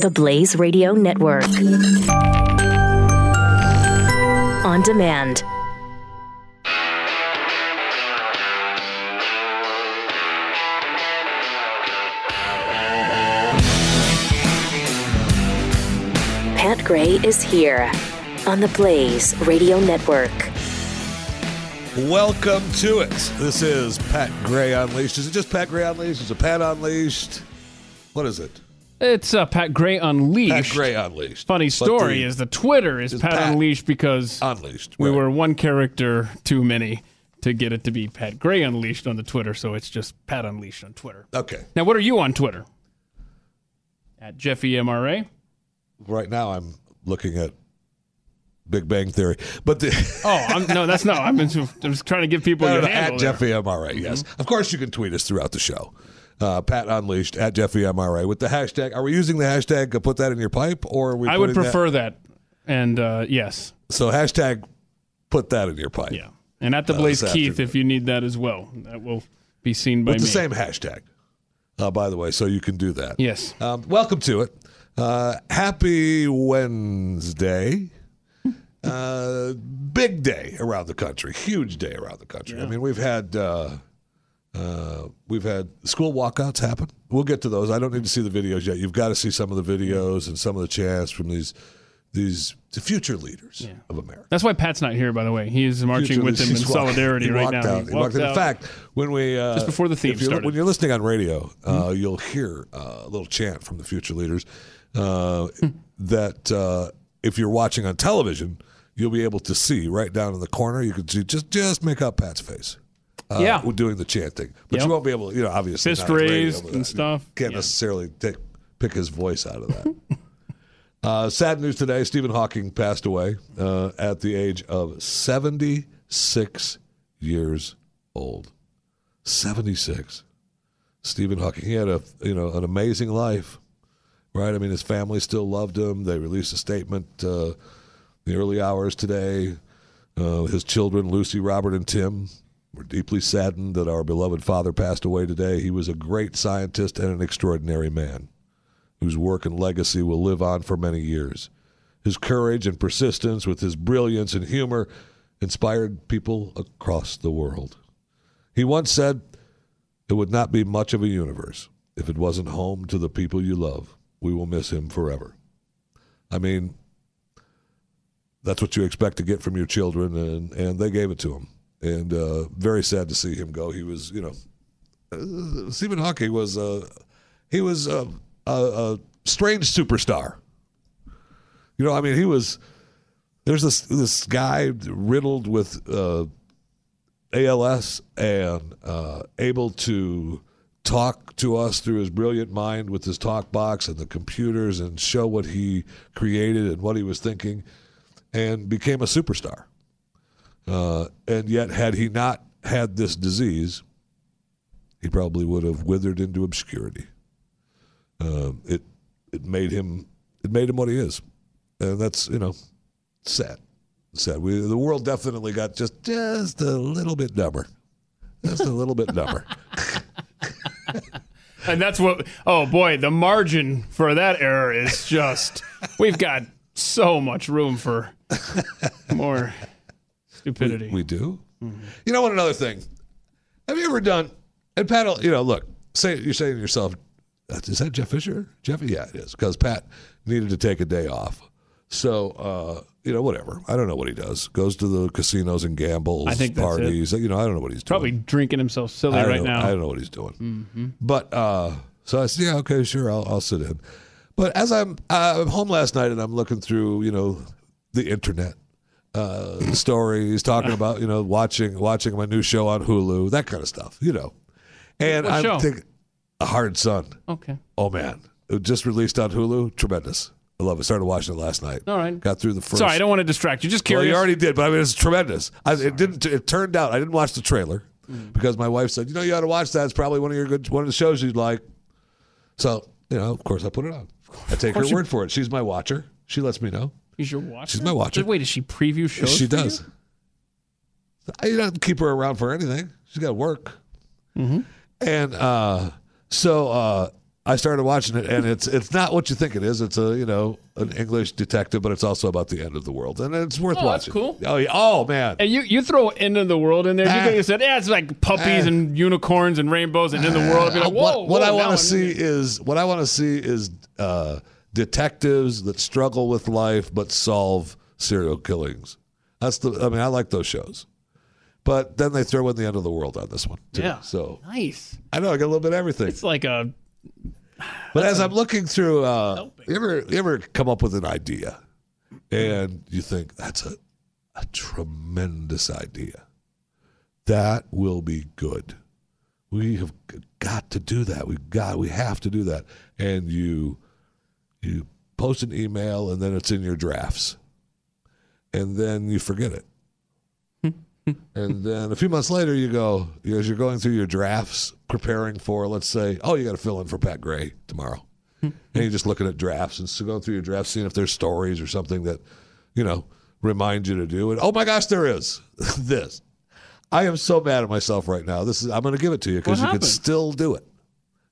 The Blaze Radio Network. On demand. Pat Gray is here on the Blaze Radio Network. Welcome to it. This is Pat Gray Unleashed. Is it just Pat Gray Unleashed? Is it Pat Unleashed? What is it? It's uh, Pat Gray Unleashed. Pat Gray Unleashed. Funny story the- is the Twitter is is Pat, Pat Unleashed because Unleashed. we were one character too many to get it to be Pat Gray Unleashed on the Twitter, so it's just Pat Unleashed on Twitter. Okay. Now, what are you on Twitter? At Jeffy MRA. Right now I'm looking at Big Bang Theory. But the Oh, I'm, no, that's no. I'm, just, I'm just trying to give people No, your no, handle at there. Jeffy MRA, yes. Of course you can tweet us throughout the show. Uh, Pat Unleashed at Jeffy MRA with the hashtag. Are we using the hashtag put that in your pipe or we I would putting that- prefer that. And uh, yes, so hashtag put that in your pipe. yeah. And at the Uh, Blaze Keith, afternoon. if you need that as well, that will be seen by With me. the same hashtag, uh, by the way, so you can do that. Yes. Um, welcome to it. Uh, happy Wednesday. Uh, big day around the country. Huge day around the country. I mean, we've had uh, we've had school walkouts happen. We'll get to those. I don't need to see the videos yet. You've got to see some of the videos and some of the chants from these these the future leaders of America. That's why Pat's not here, by the way. He is marching Future with them in. Solidarity right now. Out. He walked in. In fact, when we uh, Just before the theme started. when you're listening on radio, uh, you'll hear uh, a little chant from the future leaders. Uh, that uh, if you're watching on television, you'll be able to see right down in the corner. You can see just just make out Pat's face. Uh, Yeah. doing the chanting, but Yep. you won't be able to, you know, obviously Fist raised and stuff. Can't Yeah. necessarily take, pick his voice out of that. Uh, sad news today Stephen Hawking passed away uh, at the age of 76 years old. 76. Stephen Hawking. He had a you know an amazing life, right? I mean, his family still loved him. They released a statement uh, in the early hours today. Uh, his children, Lucy, Robert, and Tim, were deeply saddened that our beloved father passed away today. He was a great scientist and an extraordinary man whose work and legacy will live on for many years. His courage and persistence, with his brilliance and humor, inspired people across the world. He once said, It would not be much of a universe if it wasn't home to the people you love. We will miss him forever. I mean, that's what you expect to get from your children, and, and they gave it to him. And uh, very sad to see him go. He was, you know, uh, Stephen Hawking was, uh, he was uh, a, a strange superstar. You know, I mean, he was. There's this this guy riddled with uh, ALS and able to talk to us through his brilliant mind with his talk box and the computers and show what he created and what he was thinking, and became a superstar. Uh, and yet, had he not had this disease, he probably would have withered into obscurity. Uh, it it made him it made him what he is, and that's you know sad. Sad. We the world definitely got just just a little bit dumber, just a little bit dumber. And that's what, oh boy, the margin for that error is just, we've got so much room for more stupidity. We do. You know what? Another thing. Have you ever done? And Pat, you know, look. Say you're saying to yourself, "Is that Jeff Fisher?" Jeff, yeah, it is, because Pat needed to take a day off. So, uh, you know, whatever. I don't know what he does. Goes to the casinos and gambles, I think parties. You know, I don't know what he's doing. Probably drinking himself silly right know, now. I don't know what he's doing. But uh, so I said, yeah, okay, sure, I'll, I'll sit in. But as I'm uh, I'm home last night and I'm looking through, you know, the internet uh, stories, talking about, you know, watching watching my new show on Hulu, that kind of stuff, you know. And What I'm thinking, A Hard Sun. Okay. Oh man, it just released on Hulu. Tremendous. I love it. Started watching it last night. All right. Got through the first. Sorry, I don't want to distract you. Just Well, curious. you already did, but I mean, it's tremendous. I, it didn't. It turned out I didn't watch the trailer Mm. because my wife said, "You know, you ought to watch that. It's probably one of your good, one of the shows you'd like." So, you know, of course, I put it on. I take her word for it. She's my watcher. She lets me know. He's your watcher? She's my watcher. Wait, does she preview shows? she for you? I don't keep her around for anything. She's got work. Mm-hmm. And uh, so uh, I started watching it, and it's it's not what you think it is. It's a you know an English detective, but it's also about the end of the world, and it's worth Oh, that's watching. cool. Oh, yeah. oh man, And you, you throw end of the world in there. You Ah. could have said, yeah, it's like puppies Ah. and unicorns and rainbows and in the world. Like, whoa, what, what whoa, I want to see is what I want to see is uh, detectives that struggle with life but solve serial killings. That's the. I mean, I like those shows, but then they throw in the end of the world on this one. Too. Yeah. So Nice. I know I got a little bit of everything. It's like a But as I'm looking through, uh, you ever you ever come up with an idea, and you think that's a a tremendous idea. That will be good. We have got to do that. We've got we have to do that. And you you post an email, and then it's in your drafts, and then you forget it. and then a few months later, you go as you're going through your drafts, preparing for, let's say, oh, you got to fill in for Pat Gray tomorrow, and you're just looking at drafts and so going through your drafts, seeing if there's stories or something that, you know, remind you to do. And oh my gosh, there is this. I am so mad at myself right now. This is I'm going to give it to you because you can still do it.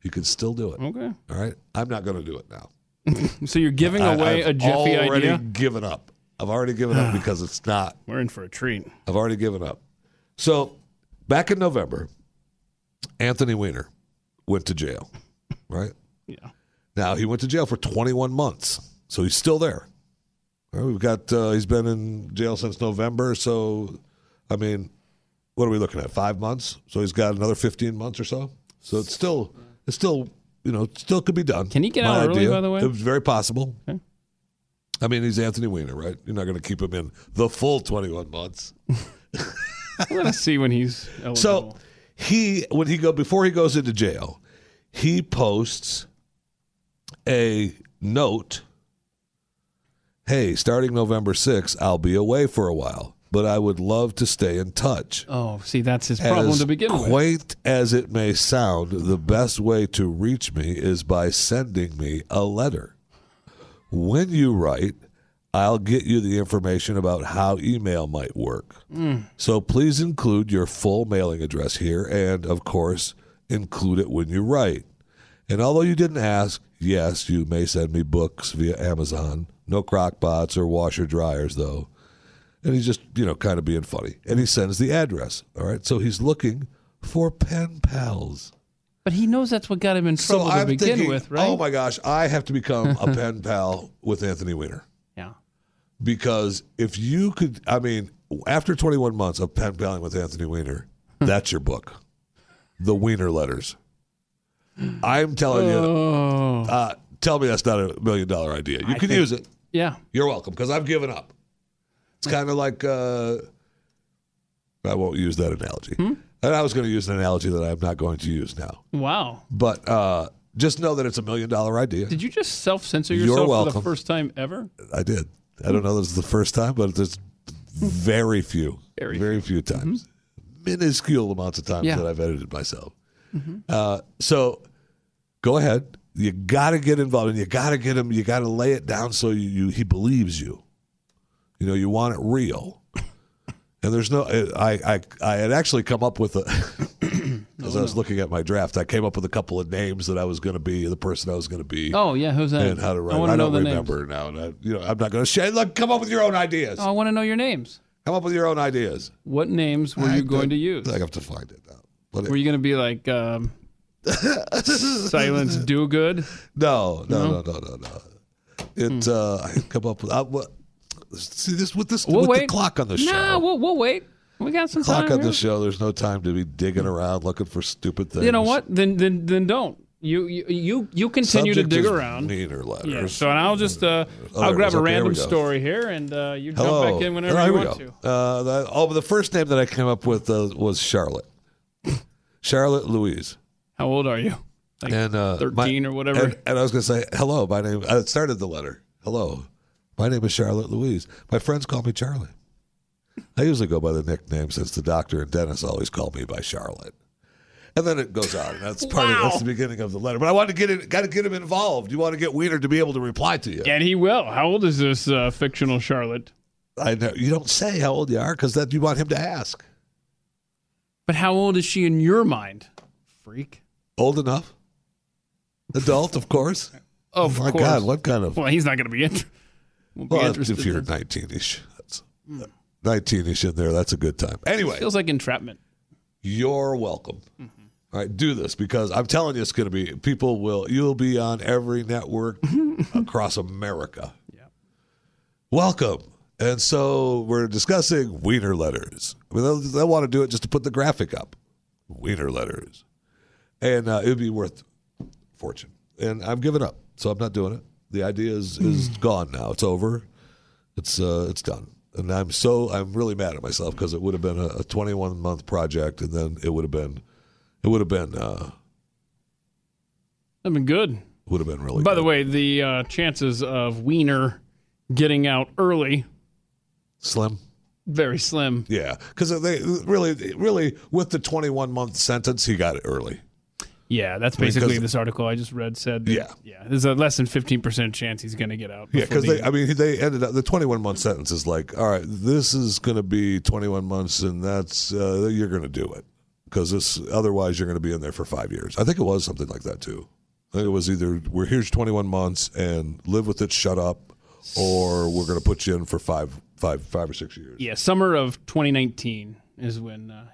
You can still do it. okay. All right. I'm not going to do it now. So you're giving I- away I've a Jeffy already idea. given up. I've already given up because it's not. We're in for a treat. I've already given up. So back in November, Anthony Weiner went to jail. Right Yeah. now, he went to jail for 21 months, so he's still there. Right, we've got. Uh, he's been in jail since November. So, I mean, what are we looking at? Five months. So he's got another 15 months or so. So it's still. It's still. You know, still could be done. Can he get My out early, idea. by the way? It was very possible. Okay. I mean, he's Anthony Weiner, right? You're not going to keep him in the full 21 months. We're gonna see when he's eligible. So he when he go before he goes into jail, he posts a note. Hey, starting November 6th, I'll be away for a while, but I would love to stay in touch. oh, see, that's his problem as to begin with. quaint as it may sound, the best way to reach me is by sending me a letter. When you write, I'll get you the information about how email might work. Mm. So please include your full mailing address here and, of course, include it when you write. And although you didn't ask, yes, you may send me books via Amazon. No crock pots or washer dryers, though. And he's just, you know, kind of being funny. And he sends the address. All right. So he's looking for pen pals. But he knows that's what got him in trouble so to begin thinking, with, right? oh my gosh, I have to become a pen pal with Anthony Weiner. yeah. Because if you could, I mean, after 21 months of pen paling with Anthony Weiner, that's your book, The Weiner Letters. I'm telling you, Oh, uh, tell me that's not a million dollar idea. You I can think- use it. yeah. You're welcome because I've given up. It's kind of like uh, I won't use that analogy. Hmm? And I was going to use an analogy that I'm not going to use now. Wow. But uh, just know that it's a million dollar idea. Did you just self censor You're yourself for the first time ever? I did. I don't know this is the first time, but there's very few, Very few times, minuscule amounts of times Yeah. that I've edited myself. Uh, so go ahead. You got to get involved, and you got to get him. You got to lay it down so you, you he believes you. You know, you want it real. And there's no. I I I had actually come up with a. As I was looking at my draft, I came up with a couple of names that I was going to be, the person I was going to be, Oh, yeah. Who's that? and how to write. I I, want to know don't the remember now. And I, you know, I'm not going to share. Look, come up with your own ideas. Oh, I want to know your names. Come up with your own ideas. What names were I- you going to use? I have to find it now. But it- Were you going to be like um, Silence Do Good? no, no, no, no, no, no. It. Uh, I come up with. I, what, see this with this We'll with the clock on the show. Nah, we'll, we'll wait. We got some clock time. on here. the show. There's no time to be digging around looking for stupid things. You know what? Then then then don't. You you you, you continue Subject to dig around. Meaner letters. Yeah. So and I'll just uh, Oh, I'll grab a Okay, random story here, and uh, you jump Hello. back in whenever here you want go. to. Uh, that, oh, the first name that I came up with uh, was Charlotte. Charlotte Louise. How old are you? Like and uh, thirteen my- or whatever. And, and I was going to say, hello, my name. I started the letter. Hello, my name is Charlotte Louise. My friends call me Charlie. I usually go by the nickname since the doctor and dentist always call me by Charlotte. And then it goes on. That's part of that's the beginning of the letter. But I want to get it. Got to get him involved. You want to get Weiner to be able to reply to you. and he will. How old is this uh, fictional Charlotte? I know you don't say how old you are because that you want him to ask. But how old is she in your mind? Freak. Old enough. Adult, of course. Of Oh my course. God, what kind of? Well, he's not going to be, in, won't be Well, interested. if you're 19ish, 19ish in there. That's a good time. Anyway, feels like entrapment. you're welcome. All right, do this because I'm telling you, it's going to be people will you'll be on every network across America. Yeah. Welcome. And so we're discussing Weiner letters. I mean, they'll, they'll want to do it just to put the graphic up. Weiner letters, and uh, it'd be worth fortune. And I'm giving up, so I'm not doing it. The idea is is gone now. It's over. It's uh, it's done. And I'm so I'm really mad at myself because it would have been a, a 21 month project, and then it would have been it would have been uh, That'd been good. would have been really. By the good. way, the uh, chances of Weiner getting out early slim. very slim. Yeah, because they really, really, with the 21 month sentence, he got it early. Yeah, that's basically Because- this article I just read said. that- Yeah. yeah. There's a less than fifteen percent chance he's going to get out. Yeah, because the- they, I mean, they ended up the 21 month sentence is like, all right, this is going to be 21 months, and that's uh, you're going to do it because this otherwise you're going to be in there for five years. I think it was something like that too. I think it was either we're here's 21 months and live with it, shut up, or we're going to put you in for five, five, five or six years. yeah, summer of 2019 is when uh,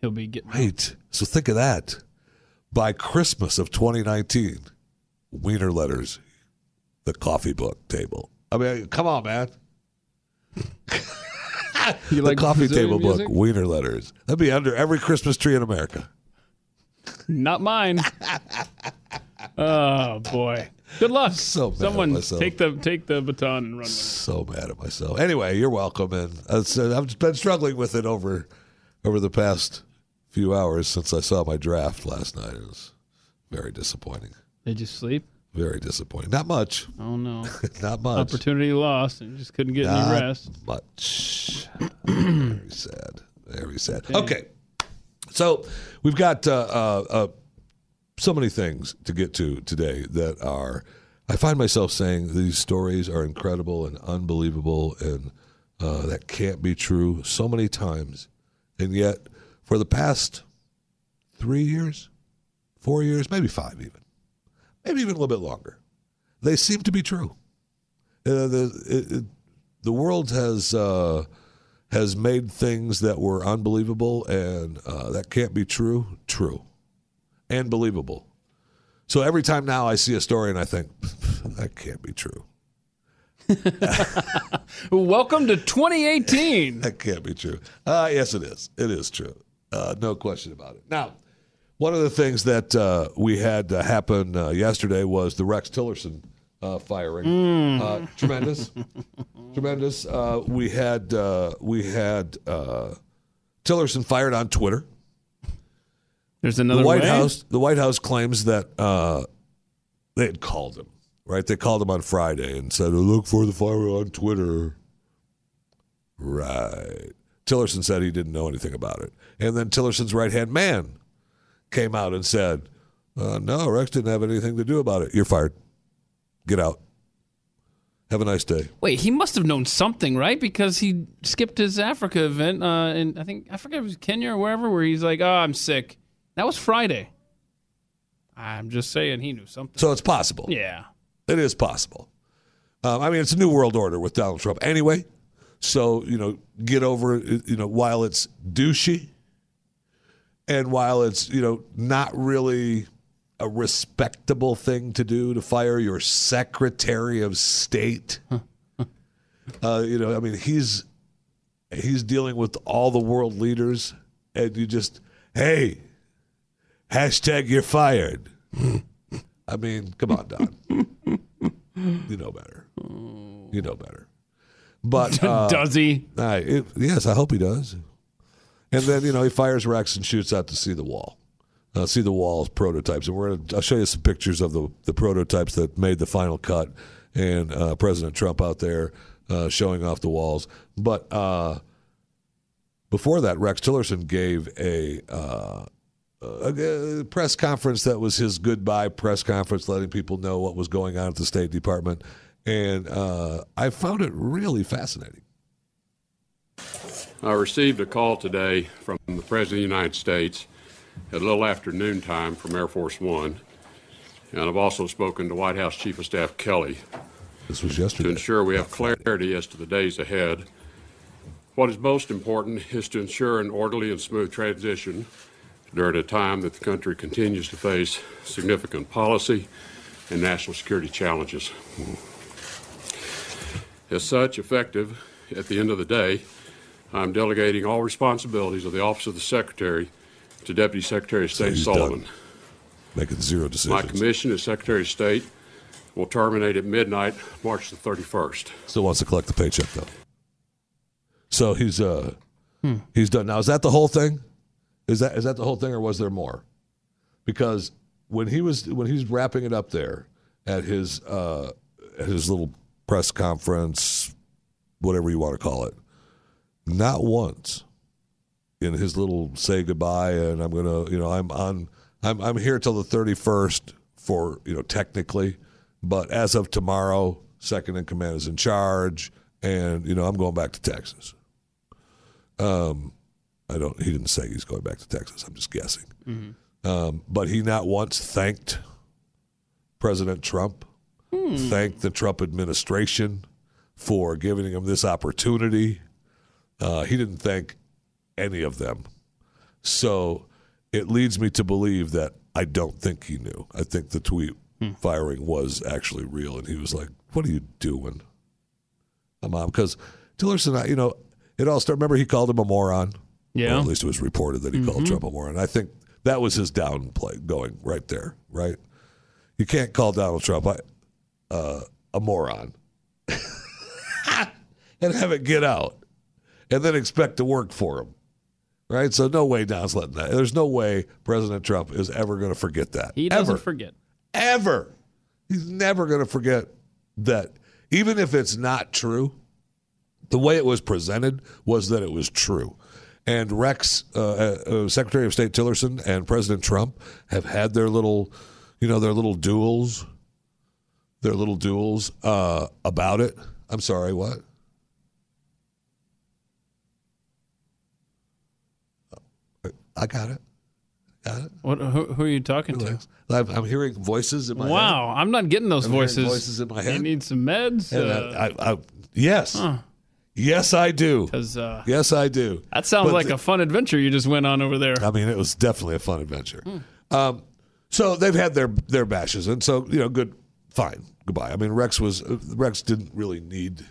he'll be getting. out. Right. So think of that. By Christmas of 2019, Weiner Letters, the coffee book table. I mean, come on, man. You the coffee Brazilian table music? book, Weiner Letters. That'd be under every Christmas tree in America. Not mine. oh boy. Good luck. So Someone take the take the baton and run with it. So mad at myself. Anyway, you're welcome, and uh, I've been struggling with it over over the past few hours since I saw my draft last night. It was very disappointing. Did you sleep? Very disappointing. Not much. Oh no. Not much. Opportunity lost and just couldn't get any Not rest. much. Very sad. Very sad. Okay. So we've got uh, uh, uh, so many things to get to today that are. I find myself saying these stories are incredible and unbelievable, and uh, that can't be true so many times, and yet for the past three years, four years, maybe five, even, maybe even a little bit longer, they seem to be true. Uh, the it, it, the world has uh, has made things that were unbelievable and uh, that can't be true true and believable. So every time now I see a story and I think that can't be true. Welcome to 2018. That can't be true. Uh, yes, it is. It is true. Uh, no question about it. Now, one of the things that uh, we had uh, happen uh, yesterday was the Rex Tillerson uh, firing. Uh, tremendous, tremendous. Uh, we had uh, we had uh, Tillerson fired on Twitter. There's another the White way? House the White House claims that uh, they had called him. Right, they called him on Friday and said, "Look for the fire on Twitter." Right. Tillerson said he didn't know anything about it, and then Tillerson's right hand man came out and said, uh, "No, Rex didn't have anything to do about it. You're fired. Get out. Have a nice day." Wait, he must have known something, right? Because he skipped his Africa event, uh, and I think I forget if it was Kenya or wherever, where he's like, "Oh, I'm sick." That was Friday. I'm just saying, he knew something. So it's possible. Yeah. It is possible. Um, I mean, it's a new world order with Donald Trump anyway. So, you know, get over it, you know, while it's douchey and while it's, you know, not really a respectable thing to do to fire your Secretary of State. uh, you know, I mean, he's he's dealing with all the world leaders, and you just, hey, hashtag you're fired. I mean, come on, Don. You know better. You know better. But uh, Does he? I, it, yes, I hope he does. And then you know he fires Rex and shoots out to see the wall, uh, see the wall's prototypes, and we're gonna, I'll show you some pictures of the the prototypes that made the final cut, and uh, President Trump out there uh, showing off the walls. But uh, before that, Rex Tillerson gave a, uh, a, a press conference that was his goodbye press conference, letting people know what was going on at the State Department, and uh, I found it really fascinating. I received a call today from the President of the United States at a little after noontime from Air Force One. and I've also spoken to White House Chief of Staff Kelly This was yesterday. to ensure we have clarity as to the days ahead. What is most important is to ensure an orderly and smooth transition during a time that the country continues to face significant policy and national security challenges. As such, effective at the end of the day, I'm delegating all responsibilities of the Office of the Secretary to Deputy Secretary of State he's Sullivan. done. Making zero My commission as Secretary of State will terminate at midnight, March the 31st. Still wants to collect the paycheck though. So he's uh hmm. he's done. Now is that the whole thing? Is that is that the whole thing or was there more? Because when he was when he's wrapping it up there at his uh at his little press conference, whatever you want to call it, not once in his little say goodbye and I'm gonna you know, I'm on I'm I'm here till the thirty first for, you know, technically, but as of tomorrow, second in command is in charge, and you know, I'm going back to Texas. Um I don't he didn't say he's going back to Texas, I'm just guessing. Um, but he not once thanked President Trump, thanked the Trump administration for giving him this opportunity. Uh, he didn't thank any of them. So it leads me to believe that I don't think he knew. I think the tweet firing was actually real, and he was like, "What are you doing?" I'm on because Tillerson, I- you know, it all started. Remember, he called him a moron. Yeah. Or at least it was reported that he called Trump a moron. I think that was his downplay going right there. Right? You can't call Donald Trump uh, a moron and have it get out, and then expect to work for him. Right? So no way Don's letting that. There's no way President Trump is ever going to forget that. He doesn't ever forget. ever. He's never going to forget that, even if it's not true, the way it was presented was that it was true. And Rex, uh, uh, Secretary of State Tillerson, and President Trump have had their little, you know, their little duels, their little duels uh, about it. I'm sorry, what? I got it. Got it. What? Who, who are you talking to? I'm, I'm hearing voices in my head. Wow, I'm not getting those I'm voices. voices in my head. You need some meds. And Uh, I, I, I, yes, yes, I do. uh, Yes, I do. that sounds But like the- a fun adventure you just went on over there. I mean, it was definitely a fun adventure. Um, so they've had their their bashes, and so you know, good, fine, goodbye. I mean, Rex was Rex didn't really need.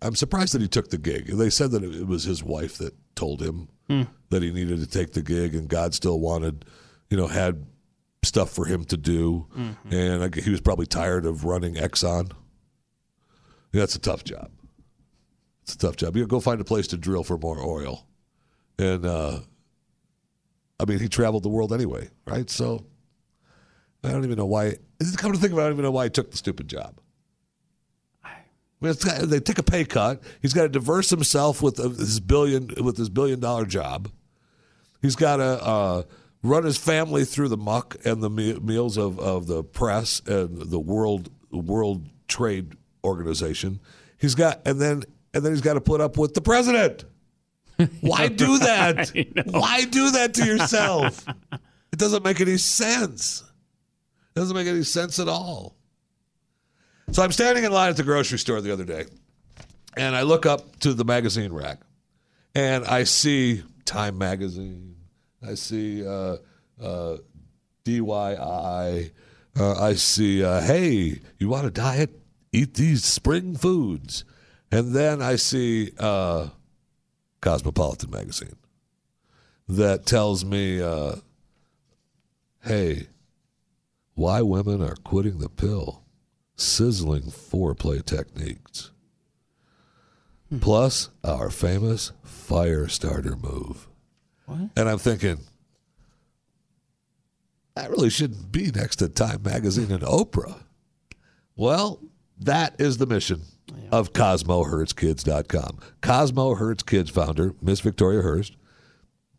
I'm surprised that he took the gig. They said that it was his wife that told him that he needed to take the gig, and God still wanted, you know, had stuff for him to do, and I, he was probably tired of running Exxon. That's a tough job. It's a tough job. You go find a place to drill for more oil, and uh, I mean, he traveled the world anyway, right? So I don't even know why. Come to think of it, I don't even know why he took the stupid job. They take a pay cut. He's got to diverse himself with uh, his billion with his billion dollar job. He's got to uh, run his family through the muck and the me- meals of, of the press and the world World Trade Organization. He's got and then and then he's got to put up with the president. Why do that? Why do that to yourself? It doesn't make any sense. It doesn't make any sense at all. So I'm standing in line at the grocery store the other day, and I look up to the magazine rack, and I see Time Magazine. I see uh, uh, DYI. Uh, I see, uh, hey, you want a diet? Eat these spring foods. And then I see uh, Cosmopolitan Magazine that tells me, uh, hey, why women are quitting the pill, sizzling foreplay techniques. Plus, our famous fire starter move. And I'm thinking, that really shouldn't be next to Time Magazine and Oprah. Well, that is the mission of CosmoHurtsKids.com. Cosmo Hurst Kids founder, Miss Victoria Hearst,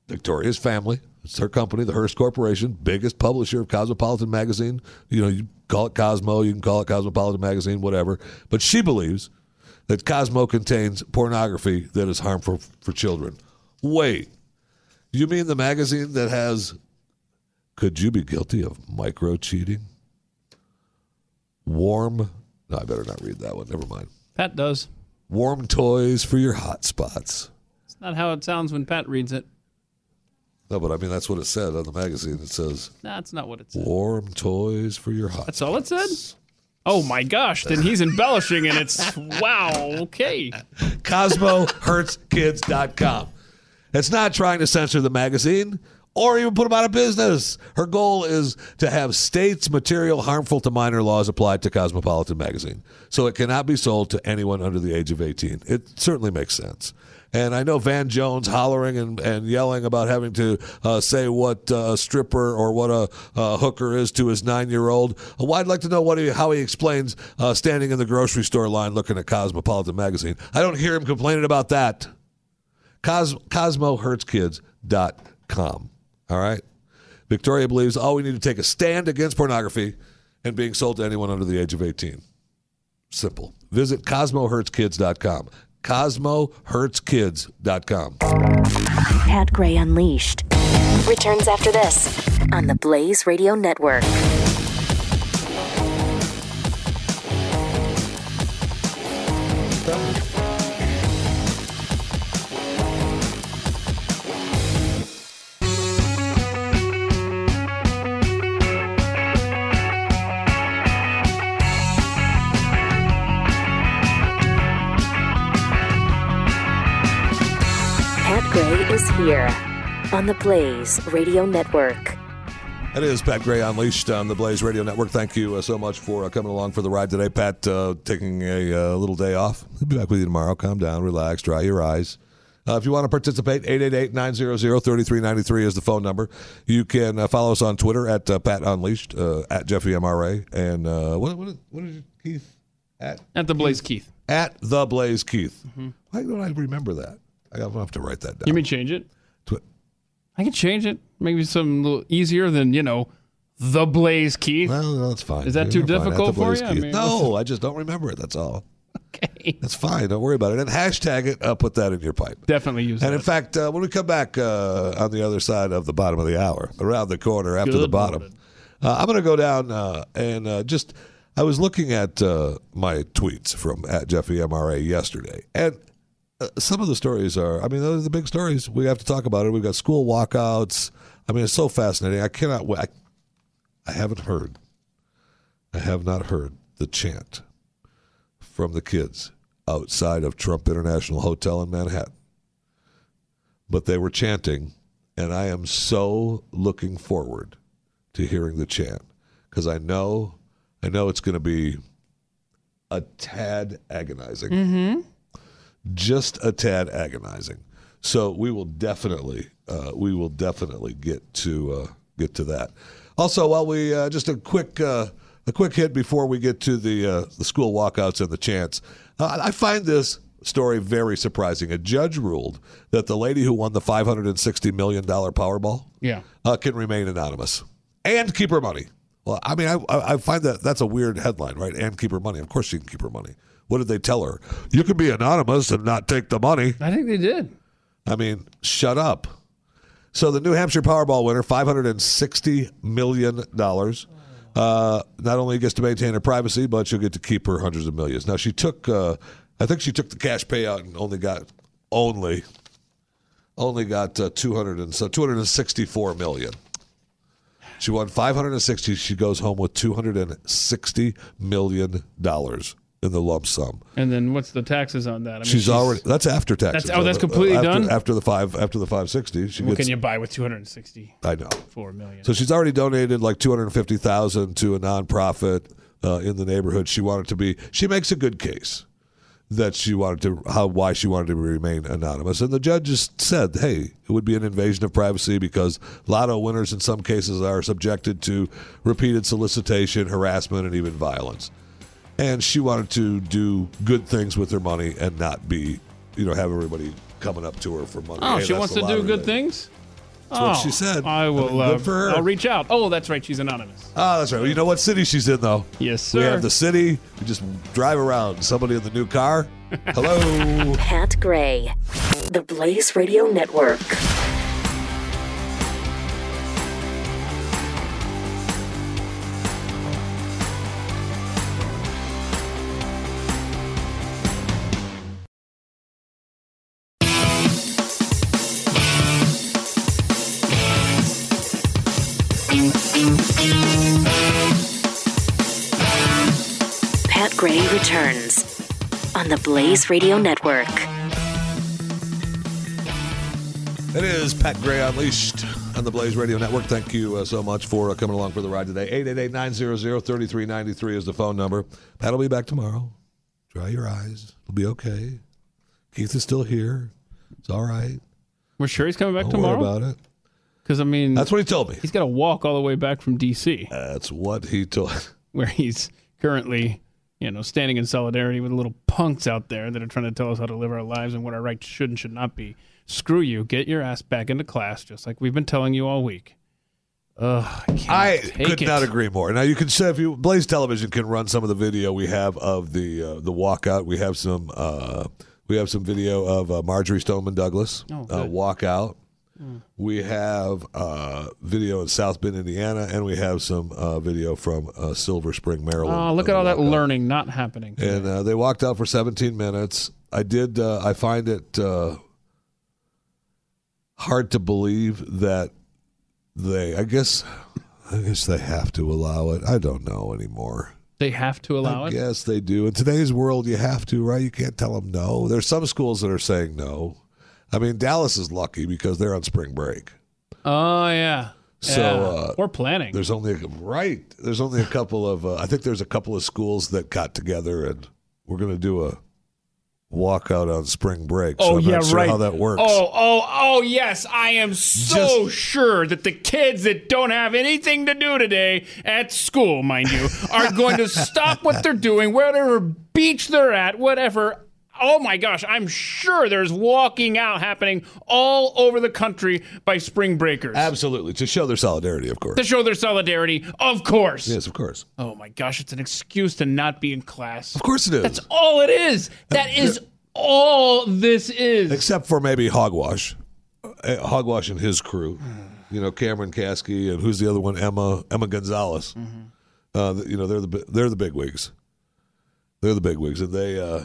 Victoria's family. It's her company, the Hearst Corporation, biggest publisher of Cosmopolitan magazine. You know, you call it Cosmo, you can call it Cosmopolitan magazine, whatever. But she believes that Cosmo contains pornography that is harmful for children. Wait, you mean the magazine that has could you be guilty of micro cheating? Warm. No, I better not read that one. Never mind. Pat does. Warm toys for your hot spots. It's not how it sounds when Pat reads it. No, but I mean that's what it said on the magazine. It says That's not what it said. warm toys for your hot. That's all it said? Oh my gosh, then he's embellishing and it's wow, okay. CosmoHurtsKids.com. It's not trying to censor the magazine or even put them out of business. Her goal is to have states material harmful to minor laws applied to Cosmopolitan magazine. So it cannot be sold to anyone under the age of 18. It certainly makes sense. And I know Van Jones hollering and, and yelling about having to uh, say what uh, a stripper or what a, uh hooker is to his nine year old. Well, I'd like to know what he, how he explains uh, standing in the grocery store line looking at Cosmopolitan magazine. I don't hear him complaining about that. Cos- CosmoHurtsKids.com. All right? Victoria believes all we need to take a stand against pornography and being sold to anyone under the age of 18. Simple. Visit CosmoHurtsKids.com. CosmoHurtsKids.com. Pat Gray Unleashed returns after this on the Blaze Radio Network. Pat here on the Blaze Radio Network. That is Pat Gray Unleashed on the Blaze Radio Network. Thank you uh, so much for uh, coming along for the ride today. Pat, uh, taking a uh, little day off. We'll be back with you tomorrow. Calm down, relax, dry your eyes. Uh, if you want to participate, 888-900-3393 is the phone number. You can uh, follow us on Twitter at uh, Pat Unleashed, uh, at Jeffy MRA, and uh, what, what, what is Keith? At, At the Blaze Keith. at The Blaze Keith. Why don't I remember that? I have to write that down. You mean change it? Twi- I can change it. Maybe some little easier than, you know, the Blaze Keith. Well, no, that's fine. Is that too You're. At difficult for you? I mean, no, I just don't remember it. That's all. Okay. That's fine. Don't worry about it. And hashtag it. I'll put that in your pipe. Definitely use it. And that. in fact, uh, when we come back uh, on the other side of the bottom of the hour, around the corner after Good the bottom, uh, I'm going to go down uh, and uh, just. I was looking at uh, my tweets from at Jeffy MRA yesterday, and uh, Uh, some of the stories are. I mean, those are the big stories. We have to talk about it. We've got school walkouts. I mean, it's so fascinating. I cannot. wa- I, I haven't heard. I have not heard the chant from the kids outside of Trump International Hotel in Manhattan. But they were chanting, and I am so looking forward to hearing the chant because I know, I know it's going to be a tad agonizing, mm-hmm. Just a tad agonizing. So we will definitely, uh, we will definitely get to uh, get to that. Also, while we uh, just a quick uh, a quick hit before we get to the uh, the school walkouts and the chants. Uh, I find this story very surprising. A judge ruled that the lady who won the five hundred and sixty million dollar Powerball yeah. uh, can remain anonymous and keep her money. Well, I mean, I, I I find that that's a weird headline, right? And keep her money. Of course, she can keep her money. What did they tell her? You can be anonymous and not take the money. I think they did. I mean, shut up. So the New Hampshire Powerball winner, five hundred and sixty million dollars. Uh, not only gets to maintain her privacy, but she'll get to keep her hundreds of millions. Now she took, uh, I think she took the cash payout and only got only, only got uh, two hundred and so two hundred and sixty four million. She won five hundred and sixty. She goes home with two hundred and sixty million dollars in the lump sum. And then what's the taxes on that? I mean, She's, already that's after taxes. That's- oh, that's completely after, done? after the five after the five sixty. She What gets. can you buy with two hundred and sixty? I know. four million. So she's already donated like two hundred fifty thousand to a nonprofit uh, in the neighborhood. She wanted to be. She makes a good case that she wanted to how why she wanted to remain anonymous, and the judge just said, "Hey, it would be an invasion of privacy because lotto winners in some cases are subjected to repeated solicitation, harassment, and even violence." And she wanted to do good things with her money and not be, you know, have everybody coming up to her for money. oh, Hey, she wants to do good day. things? That's what Oh, she said. I I will. mean, uh, good for her. I'll reach out. Oh, that's right. She's anonymous. Oh, that's right. Well, you know what city she's in, though? Yes, sir. We have the city. We just drive around. Somebody in the new car. Hello. Pat Gray, the Blaze Radio Network. Returns on the Blaze Radio Network. It is Pat Gray Unleashed on the Blaze Radio Network. Thank you uh, so much for uh, coming along for the ride today. 888-900-3393 is the phone number. Pat will be back tomorrow. Dry your eyes. It'll be okay. Keith is still here. It's all right. We're sure he's coming back Don't worry tomorrow. about it. Because I mean, That's what he told me. he's got to walk all the way back from D.C., That's what he told. where he's currently, you know, standing in solidarity with the little punks out there that are trying to tell us how to live our lives and what our rights should and should not be. Screw you. Get your ass back into class, just like we've been telling you all week. Ugh, I, can't I could it. not agree more. Now you can say if you Blaze Television can run some of the video we have of the uh, the walkout. We have some uh, we have some video of uh, Marjory Stoneman Douglas Oh, uh, good. We have uh, video in South Bend, Indiana, and we have some uh, video from uh, Silver Spring, Maryland. Oh, look at all that learning not happening. And uh, they walked out for 17 minutes. I did. Uh, I find it uh, hard to believe that they. I guess. I guess they have to allow it. I don't know anymore. they have to allow I it. guess they do. In today's world, you have to, right? You can't tell them no. There's some schools that are saying no. I mean, Dallas is lucky because they're on spring break. Oh yeah. So, Yeah. uh, we're planning. There's only a, right. There's only a couple of. Uh, I think there's a couple of schools that got together and we're going to do a walkout on spring break. So Oh I'm yeah, not sure right. how that works. Oh, oh, oh, yes. I am so Just- sure that the kids that don't have anything to do today at school, mind you, are going to stop what they're doing, whatever beach they're at, whatever. Oh my gosh, I'm sure there's walking out happening all over the country by spring breakers Absolutely, to show their solidarity, of course. to show their solidarity. Of course. Yes, of course. Oh my gosh, it's an excuse to not be in class. Of course it is. That's all it is. That is all this is. Except for maybe Hogwash. Uh, Hogwash and his crew. You know, Cameron Kasky and who's the other one? Emma Emma Gonzalez. Uh, you know, they're the they're the big wigs. They're the big wigs, and they uh,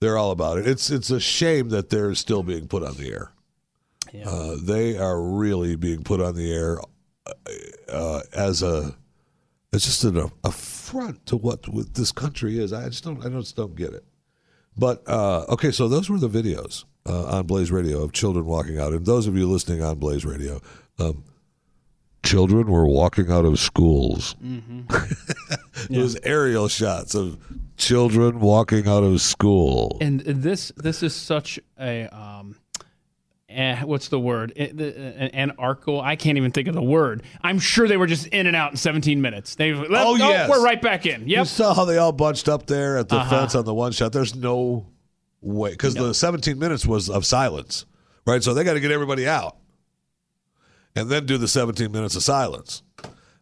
they're all about it. It's it's a shame that they're still being put on the air. Uh, they are really being put on the air uh, as a it's just an affront to what, this country is. I just don't I just don't get it. But uh, okay, so those were the videos uh, on Blaze Radio of children walking out, and those of you listening on Blaze Radio, um, children were walking out of schools. it was aerial shots of children walking out of school. and this this is such a um eh, what's the word Eh, the- an anarcho i can't even think of the word i'm sure they were just in and out in 17 minutes they Oh, yes. we're right back in You yep saw how they all bunched up there at the Uh-huh. fence on the one shot. There's no way because the 17 minutes was of silence, right? So they got to get everybody out and then do the 17 minutes of silence.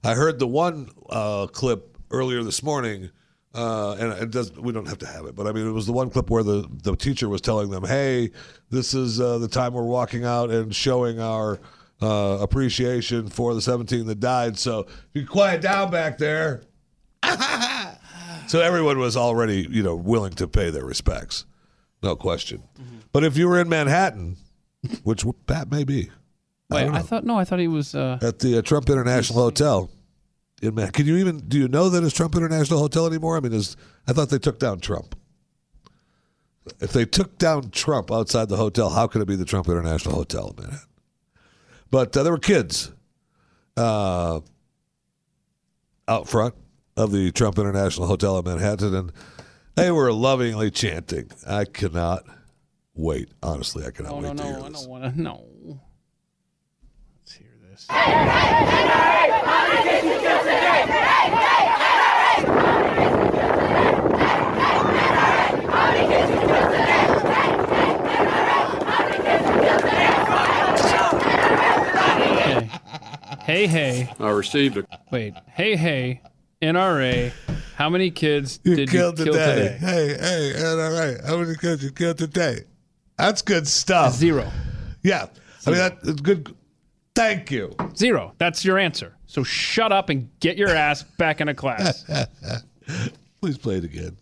I heard the one uh, clip earlier this morning, uh, and it does. We don't have to have it, but I mean, it was the one clip where the the teacher was telling them, "Hey, this is uh, the time we're walking out and showing our." Uh, appreciation for the 17 that died. So you quiet down back there. So everyone was already, you know, willing to pay their respects, no question. But if you were in Manhattan, which Pat may be, wait don't I, thought no i thought he was uh at the uh, Trump International Hotel in Man, can you even do you know that it's Trump International Hotel anymore? I mean, is I thought they took down Trump. If they took down Trump outside the hotel, how could it be the Trump International Hotel in Manhattan? But uh, there were kids uh, out front of the Trump International Hotel in Manhattan, and they were lovingly chanting. I cannot wait. Honestly, I cannot oh wait no to hear no i this. don't want to no let's hear this hey hey hey I received a wait hey hey nra how many kids You did killed you kill today. today Hey, hey, and all right. How many kids you killed today? That's good stuff. zero Yeah. I mean, that's good. Thank you. Zero. That's your answer. So shut up and get your ass back into class. Please play it again.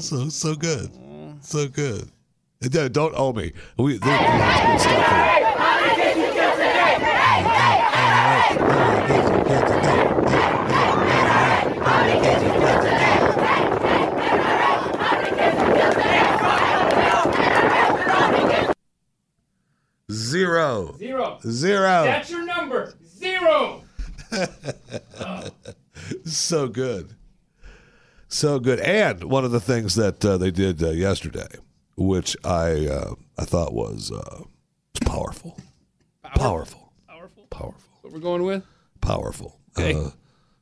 So so good, so good. Don't, don't owe me. We, they, hey, hey, Zero. Zero. Zero. That's your number. Zero. so good. So good. And one of the things that uh, they did uh, yesterday, which I uh, I thought was uh, powerful. Powerful. Powerful. Powerful. What we're going with? Powerful. Okay. Uh,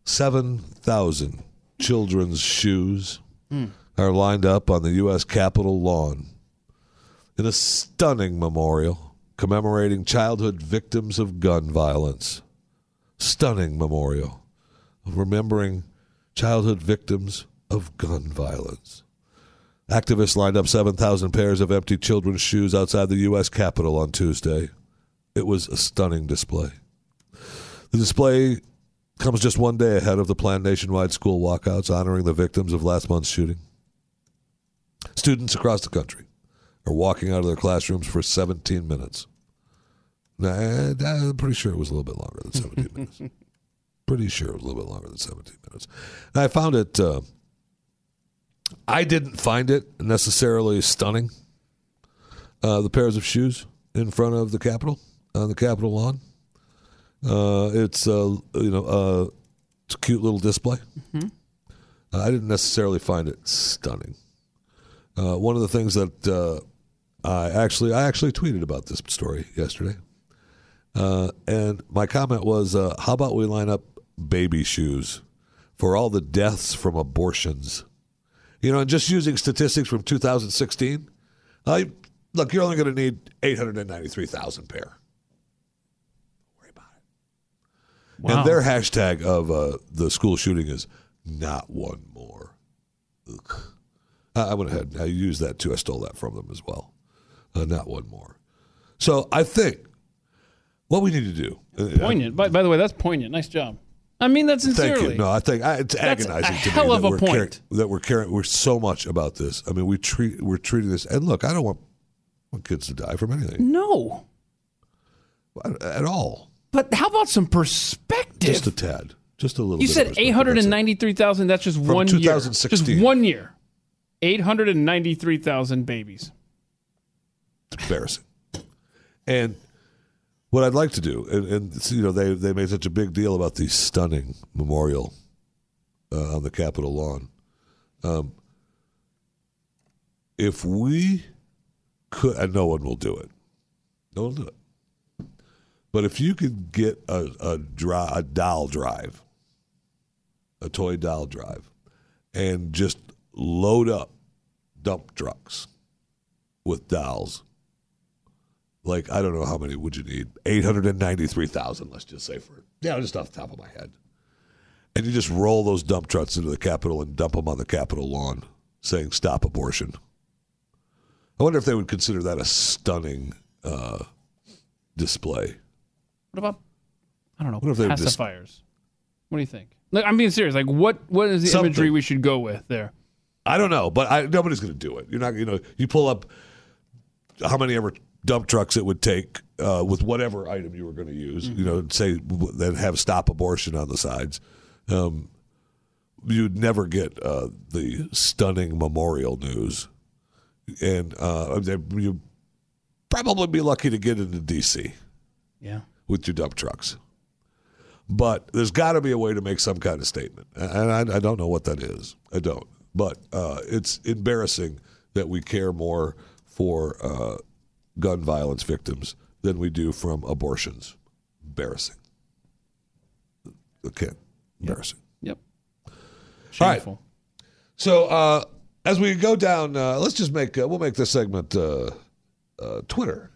7,000 children's shoes are lined up on the U.S. Capitol lawn in a stunning memorial commemorating childhood victims of gun violence. Stunning memorial of remembering childhood victims of gun violence. Activists lined up 7,000 pairs of empty children's shoes outside the U.S. Capitol on Tuesday. It was a stunning display. The display comes just one day ahead of the planned nationwide school walkouts honoring the victims of last month's shooting. Students across the country are walking out of their classrooms for 17 minutes. Nah, I'm pretty sure it was a little bit longer than 17 minutes. Pretty sure it was a little bit longer than 17 minutes. And I found it, uh, I didn't find it necessarily stunning, uh, the pairs of shoes in front of the Capitol, on the Capitol lawn. Uh, it's uh, you know uh, it's a cute little display. Uh, I didn't necessarily find it stunning. Uh, one of the things that uh, I actually I actually tweeted about this story yesterday, uh, and my comment was, uh, "How about we line up baby shoes for all the deaths from abortions?" You know, and just using statistics from 2016, I look, you're only going to need 893,000 pair. Worry about it. Wow. And their hashtag of uh, the school shooting is not one more. Ugh. I, I went ahead and I used that too. I stole that from them as well. Uh, not one more. So I think what we need to do. uh, Poignant. By, by the way, that's poignant. Nice job. I mean that Thank sincerely. you. No, I think I, it's That's agonizing a to hell me of that a we're point. caring, that we're caring. We're so much about this. I mean, we treat we're treating this. And look, I don't want, want kids to die from anything No. at all. But how about some perspective? Just a tad. Just a little. you bit of said perspective, eight hundred that's and ninety-three thousand. That's just From one 2016. year. Just one year. Eight hundred and ninety-three thousand babies. It's embarrassing. And what I'd like to do, and, and you know, they they made such a big deal about the stunning memorial uh, on the Capitol lawn. Um, if we could, and no one will do it, no one will do it. But if you could get a a, dri a doll drive, a toy doll drive, and just load up dump trucks with dolls like I don't know how many would you need? Eight hundred and ninety-three thousand. Let's just say for yeah, just off the top of my head. And you just roll those dump trucks into the Capitol and dump them on the Capitol lawn, saying "Stop abortion." I wonder if they would consider that a stunning uh, display. What about I don't know What if they pacifiers? What do you think? Like, I'm being serious. Like, what what is the Something. imagery we should go with there? I don't know, but I, nobody's going to do it. You're not, you know, you pull up how many ever dump trucks it would take uh, with whatever item you were going to use. You know, say then have stop abortion on the sides. Um, you'd never get uh, the stunning memorial news, and uh, you probably be lucky to get into D.C. Yeah. with your dump trucks. But there's got to be a way to make some kind of statement, and I, I don't know what that is. I don't. But uh, it's embarrassing that we care more for uh, gun violence victims than we do from abortions. Embarrassing. Okay, embarrassing. Yep. All right. Shameful. So uh, as we go down, uh, let's just make uh, we'll make this segment uh, uh, Twitter.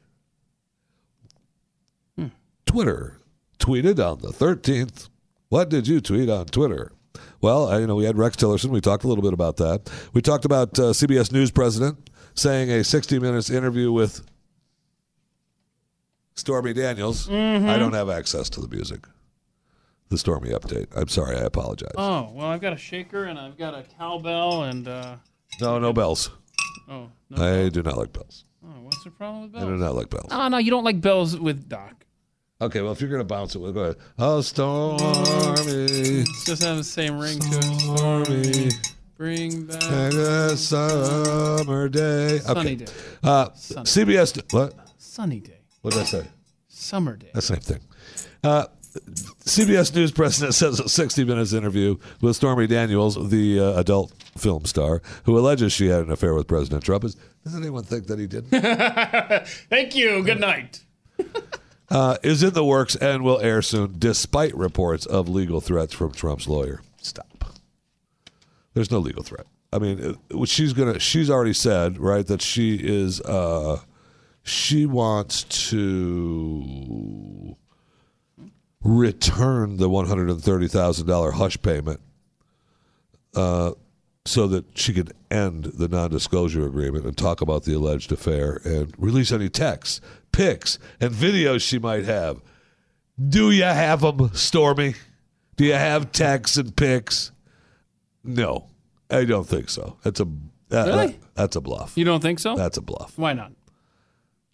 Twitter tweeted on the thirteenth. What did you tweet on Twitter? Well, you know we had Rex Tillerson. We talked a little bit about that. We talked about uh, CBS News president saying a 60 Minutes interview with Stormy Daniels. I don't have access to the music. The Stormy update. I'm sorry. I apologize. Oh well, I've got a shaker and I've got a cowbell and uh, no, no bells. oh no. I do not like bells. oh, what's the problem with bells? I do not like bells. Oh no, you don't like bells with Doc. Okay, well, if you're going to bounce it, we'll go ahead. Oh, stormy, It's just have the same ring to it. stormy, Bring back a summer day. sunny Okay. day. Uh, Sunny. CBS, what? Sunny day. What did I say? Summer day. The same thing. Uh, CBS News President says a 60 Minutes interview with Stormy Daniels, the uh, adult film star, who alleges she had an affair with President Trump. Is, does anyone think that he didn't? Thank you. Good night. uh, is in the works and will air soon, despite reports of legal threats from Trump's lawyer. Stop. There's no legal threat. I mean, uh, she's gonna. She's already said right that she is. Uh, she wants to return the one hundred and thirty thousand dollar hush payment, uh, so that she can end the non disclosure agreement and talk about the alleged affair and release any texts, pics, and videos she might have. Do you have them, Stormy? Do you have texts and pics? No, I don't think so. That's a that- Really? that- that's a bluff. You don't think so? That's a bluff. Why not?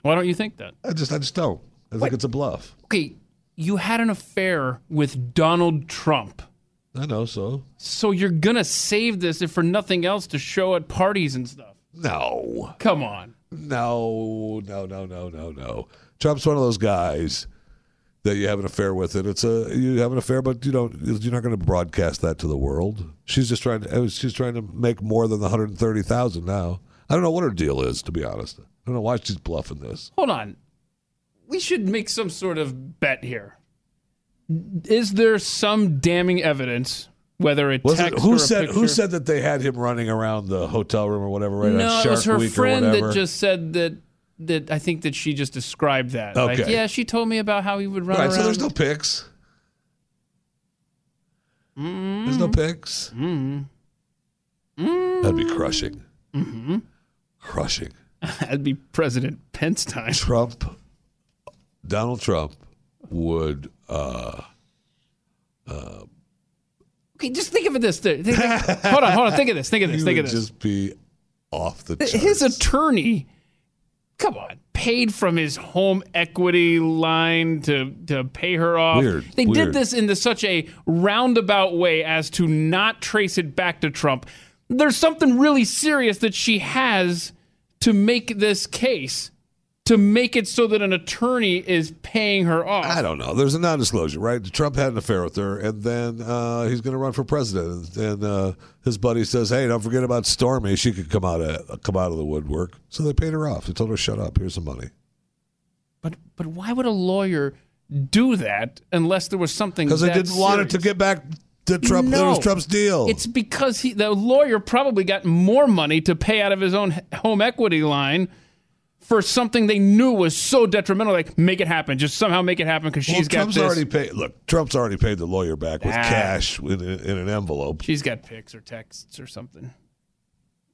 Why don't you think that? I just I just don't. I think it's a bluff. Okay, you had an affair with Donald Trump. I know. So So you're going to save this if for nothing else to show at parties and stuff. no, Come on. no, no, no, no, no, no. Trump's one of those guys that you have an affair with, and it's a you have an affair, but you don't. You're not going to broadcast that to the world. She's just trying to. She's trying to make more than the hundred and thirty thousand now. I don't know what her deal is, to be honest. I don't know why she's bluffing this. Hold on. We should make some sort of bet here. Is there some damning evidence, whether it Was it, who said who said that they had him running around the hotel room or whatever? Right No, on it was her Week friend that just said that. That I think that she just described that. Like, Okay. yeah, she told me about how he would run Right, around. so there's no pics. Mm-hmm. There's no pics. Mm-hmm. That'd be crushing. Mm-hmm. Crushing. That'd be President Pence time. Trump, Donald Trump would. Uh, Okay, just think of it this. Think, think- hold on, hold on. Think of this. Think of this. Think of this. just be off the charts. his attorney come on paid from his home equity line to to pay her off Weird, they weird. did this in the, such a roundabout way as to not trace it back to trump there's something really serious that she has to make this case to make it so that an attorney is paying her off I don't know. There's a non-disclosure, right? Trump had an affair with her, and then uh, he's going to run for president. And uh, his buddy says, "Hey, don't forget about Stormy. She could come out of come out of the woodwork." So they paid her off. They told her, "Shut up. Here's some money." but but why would a lawyer do that unless there was something Because they didn't want it to get back to Trump. No. was Trump's deal. It's because he, the lawyer probably got more money to pay out of his own home equity line for something they knew was so detrimental. Like, make it happen. Just somehow make it happen because well, she's got Trump's this. already paid. Look, Trump's already paid the lawyer back with Ah. cash in, in an envelope. she's got pics or texts or something.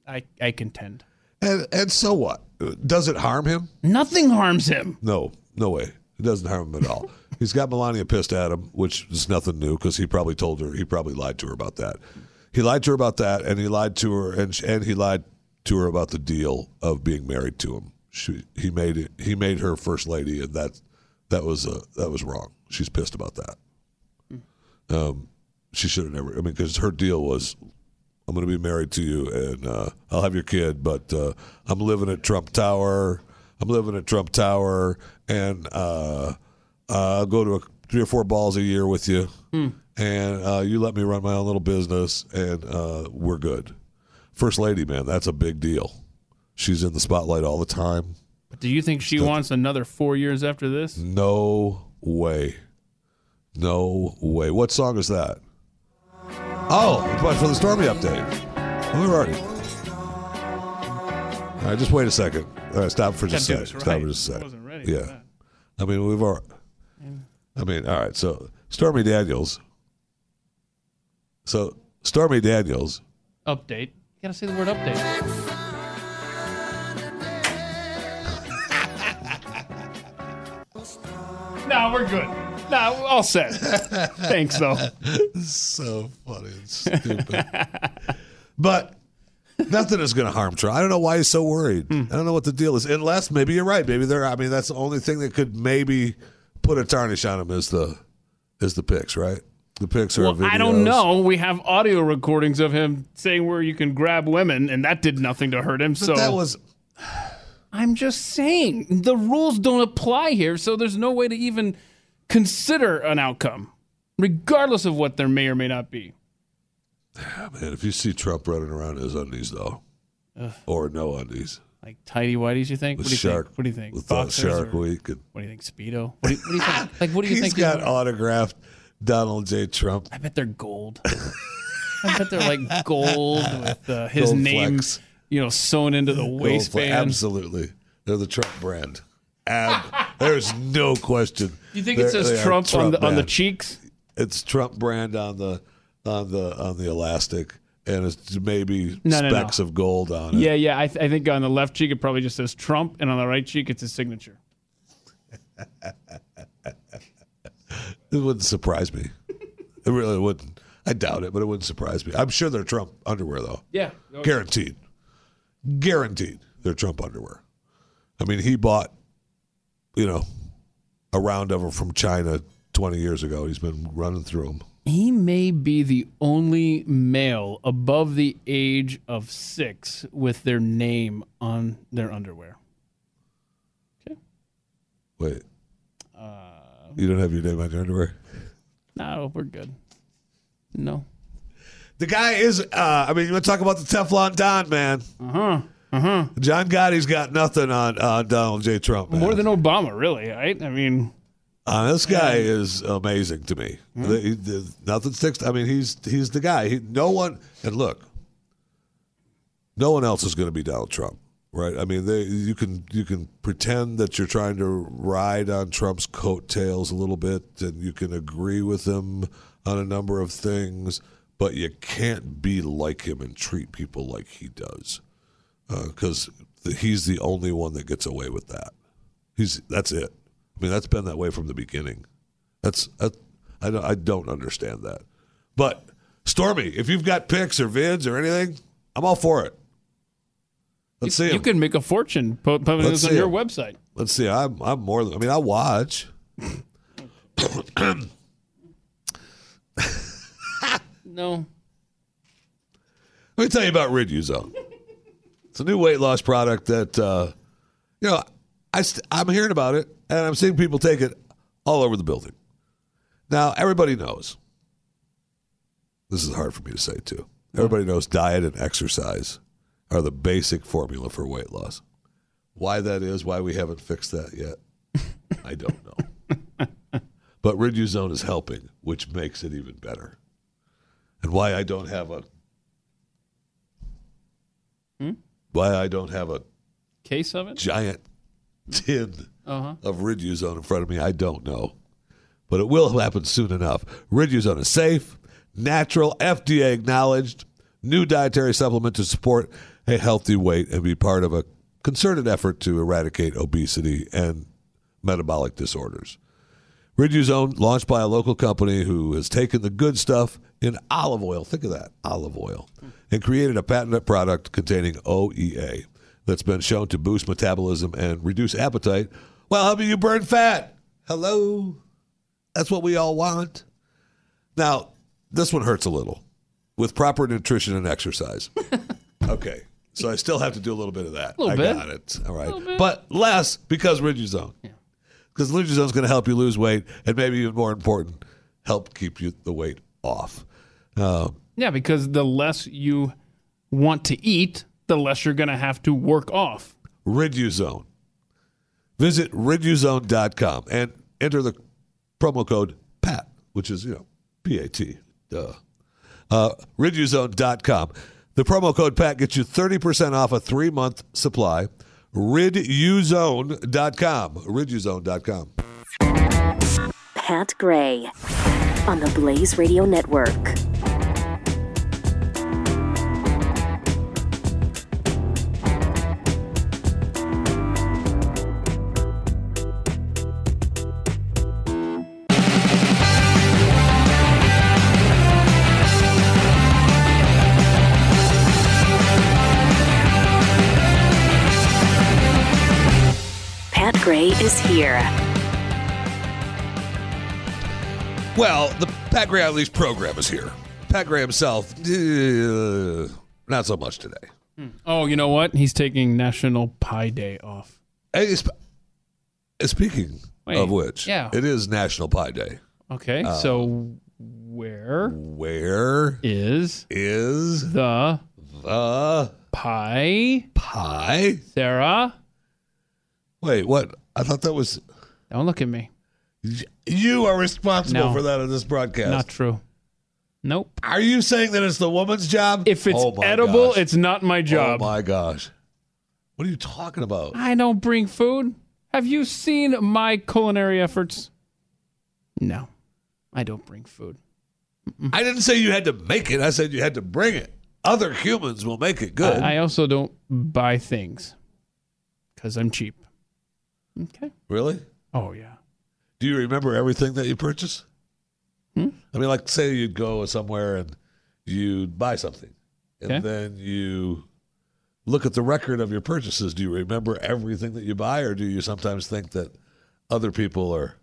I I contend. And and so what? Does it harm him? Nothing harms him. No, no way. It doesn't harm him at all. He's got Melania pissed at him, which is nothing new because he probably told her, he probably lied to her about that. He lied to her about that, and he lied to her, and and he lied to her about the deal of being married to him. She, he made it. He made her first lady, and that that was uh, that was wrong. She's pissed about that. Um, she should have never. I mean, because her deal was, I'm going to be married to you, and uh, I'll have your kid, but uh, I'm living at Trump Tower. I'm living at Trump Tower, and uh, uh, I'll go to a, three or four balls a year with you, and uh, you let me run my own little business, and uh, we're good. First lady, man, that's a big deal. She's in the spotlight all the time. Do you think she wants another four years after this? No way. No way. What song is that? Oh, but for the Stormy update. We're already. All right, just wait a second. All right, stop for just a second. this Stop for just a I second. wasn't ready for Yeah. I mean, we've already. I mean, all right. So Stormy Daniels. So Stormy Daniels. Update. You gotta say the word update. no, we're good. No, all set. Thanks, though. so funny and stupid. but nothing is going to harm Trump. I don't know why he's so worried. Hmm. I don't know what the deal is. Unless maybe you're right. Maybe they're. I mean, that's the only thing that could maybe put a tarnish on him is the is the pics, right? The pics are. Well, I don't know. We have audio recordings of him saying where you can grab women, and that did nothing to hurt him. But so that was. I'm just saying the rules don't apply here, so there's no way to even consider an outcome, regardless of what there may or may not be. Ah, man, if you see Trump running around in his undies, though, or no undies, Like tidy whities, you think? what do you Shark, think? What do you think? with Boxers Shark or- Week, and What do you think? Speedo? What do you, what do you think? Like, what do you he's think? got is- autographed Donald J. Trump. I bet they're gold. I bet they're like gold with uh, his Gold name, flex. you know, sewn into the waistband. Absolutely, they're the Trump brand. Ab- there's no question. Do you think They're- it says are Trump, on the on the cheeks? It's Trump brand on the on the on the elastic, and it's maybe No, no, no. specks of gold on it. Yeah, yeah. I, th- I think on the left cheek it probably just says Trump, and on the right cheek it's his signature. It wouldn't surprise me. It really wouldn't. I doubt it, but it wouldn't surprise me. I'm sure they're Trump underwear, though. Yeah. Guaranteed. Guaranteed they're Trump underwear. I mean, he bought, you know, a round of them from China 20 years ago. He's been running through them. He may be the only male above the age of six with their name on their underwear. Okay. Wait. Uh, You don't have your name on your underwear? No, we're good. No. The guy is, uh, I mean, you want to talk about the Teflon Don, man. Uh huh. Uh huh. John Gotti's got nothing on, on Donald J. Trump. Man. More than Obama, really, right? I mean, Uh, this guy is amazing to me. The- he- the- nothing sticks. I mean, he's he's the guy. He, no one and look, no one else is going to be Donald Trump, right? I mean, they, you can you can pretend that you're trying to ride on Trump's coattails a little bit, and you can agree with him on a number of things, but you can't be like him and treat people like he does, because he's the only one that gets away with that. He's that's it. I mean, that's been that way from the beginning. That's that, I don't, I don't understand that. But Stormy, if you've got pics or vids or anything, I'm all for it. Let's see You can make a fortune putting this on your 'em. website. Let's see. I'm I'm more. Than, I mean, I watch. No. Let me tell you about Riduzone. It's a new weight loss product that uh, you know I st- I'm hearing about it and I'm seeing people take it all over the building. Now everybody knows. This is hard for me to say too. Everybody knows diet and exercise are the basic formula for weight loss. Why that is, why we haven't fixed that yet, I don't know. but Riduzone is helping, which makes it even better. And why I don't have a hmm? why I don't have a Case of it? giant tin Uh-huh. of Riduzone in front of me, I don't know. But it will happen soon enough. Riduzone is safe, natural, FDA acknowledged, new dietary supplement to support a healthy weight and be part of a concerted effort to eradicate obesity and metabolic disorders. Riduzone, launched by a local company who has taken the good stuff in olive oil, think of that, olive oil, and created a patented product containing OEA that's been shown to boost metabolism and reduce appetite while helping you burn fat. Hello? That's what we all want. Now, this one hurts a little with proper nutrition and exercise. okay. So I still have to do a little bit of that. Little I bit. got it. All right. But less because Riduzone because Riduzone is going to help you lose weight, and maybe even more important, help keep you the weight off. Uh, Yeah, because the less you want to eat, the less you're going to have to work off. Riduzone. Visit riduzone.com and enter the promo code PAT, which is, you know, P A T. Duh. Uh, riduzone.com. The promo code PAT gets you 30% off a three month supply. Riduzone.com. Riduzone.com. Pat Gray on the Blaze Radio Network. Is here. Well, the Pat Gray Unleashed program is here. Pat Gray himself, uh, not so much today. Oh, you know what? He's taking National Pie Day off. Hey, sp- speaking Wait, of which, yeah. it is National Pie Day. Okay, Uh, so where Where is is the the pie, pie? Sarah? Wait, what? I thought that was Don't look at me. you are responsible No. for that in this broadcast. Not true. Nope. Are you saying that it's the woman's job? If it's Oh my edible, gosh. it's not my job. Oh my gosh. What are you talking about? I don't bring food. Have you seen my culinary efforts? No, I don't bring food. I didn't say you had to make it. I said you had to bring it. Other humans will make it good. I also don't buy things because I'm cheap. Okay. really? Oh yeah. Do you remember everything that you purchase? Hmm? I mean, like, say you'd go somewhere and you'd buy something, and Okay. then you look at the record of your purchases. Do you remember everything that you buy, or do you sometimes think that other people are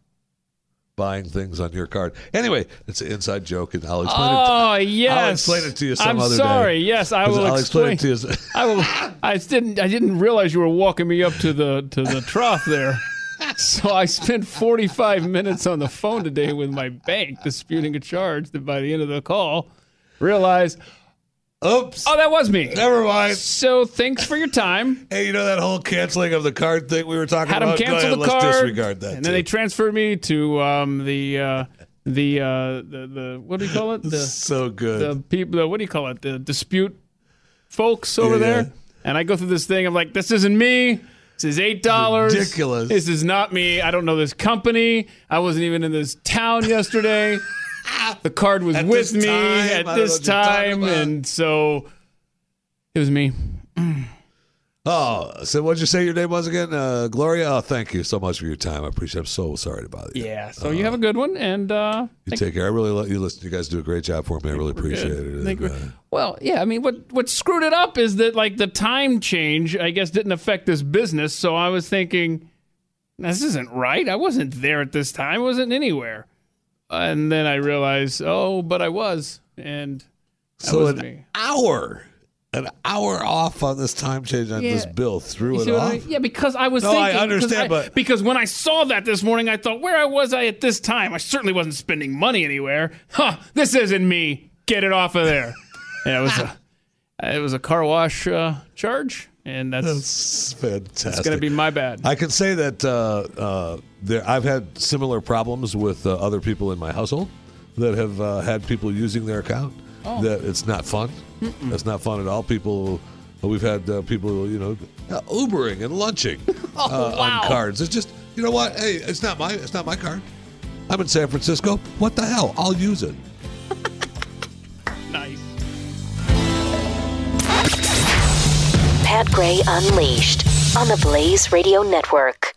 buying things on your card? Anyway, it's an inside joke, and I'll explain it. Oh yes. I'll explain it to you some I'm other day. sorry. Yes, I will I'll explain explain. it to you. I will. I didn't. I didn't realize you were walking me up to the to the trough there. So I spent 45 minutes on the phone today with my bank disputing a charge. That by the end of the call, realized, Oops. oh, that was me. Never mind. So thanks for your time. Hey, you know that whole canceling of the card thing we were talking Had them about? Go cancel ahead, the card, Let's disregard that. and then they transferred me to um, the uh, the, uh, the the what do you call it? The so good. the people. The, what do you call it? The dispute folks over Yeah. there. And I go through this thing. I'm like, this isn't me. This is eight dollars. Ridiculous. This is not me. I don't know this company. I wasn't even in this town yesterday. the card was At with me time? At this what you're talking time, and so it was me. Oh, so what'd you say your name was again? Uh, Gloria? Oh, thank you so much for your time. I appreciate it. I'm so sorry to bother you. Yeah. So you have a good one, and uh, You take care. I really let you listen. You guys do a great job for me. I really appreciate it. Think And, uh, Well, yeah, I mean, what what screwed it up is that like the time change, I guess, didn't affect this business. So I was thinking, this isn't right. I wasn't there at this time. I wasn't anywhere. And then I realized, oh, but I was, and that so was an me. hour, an hour off on this time change on this bill threw it see what I off. mean? Yeah, because I was No, I thinking. 'cause understand, I- but- because when I saw that this morning, I thought, where was I at this time? I certainly wasn't spending money anywhere. Huh? This isn't me. Get it off of there. yeah, it was a it was a car wash uh, charge, and that's That's fantastic. it's going to be my bad. I can say that uh, uh, there, I've had similar problems with uh, other people in my household that have uh, had people using their account. Oh. That it's not fun. That's not fun at all. People, we've had uh, people, you know, uh, Ubering and lunching uh, Oh, wow. on cards. It's just, you know what? Hey, it's not my, it's not my card. I'm in San Francisco. What the hell? I'll use it. Pat Gray Unleashed on the Blaze Radio Network.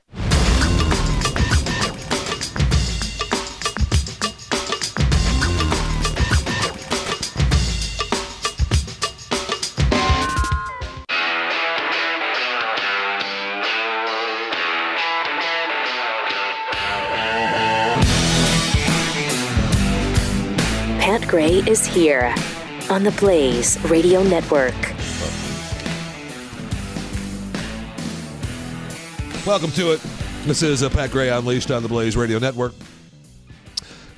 Pat Gray is here on the Blaze Radio Network. Welcome to it. This is uh, Pat Gray Unleashed on the Blaze Radio Network.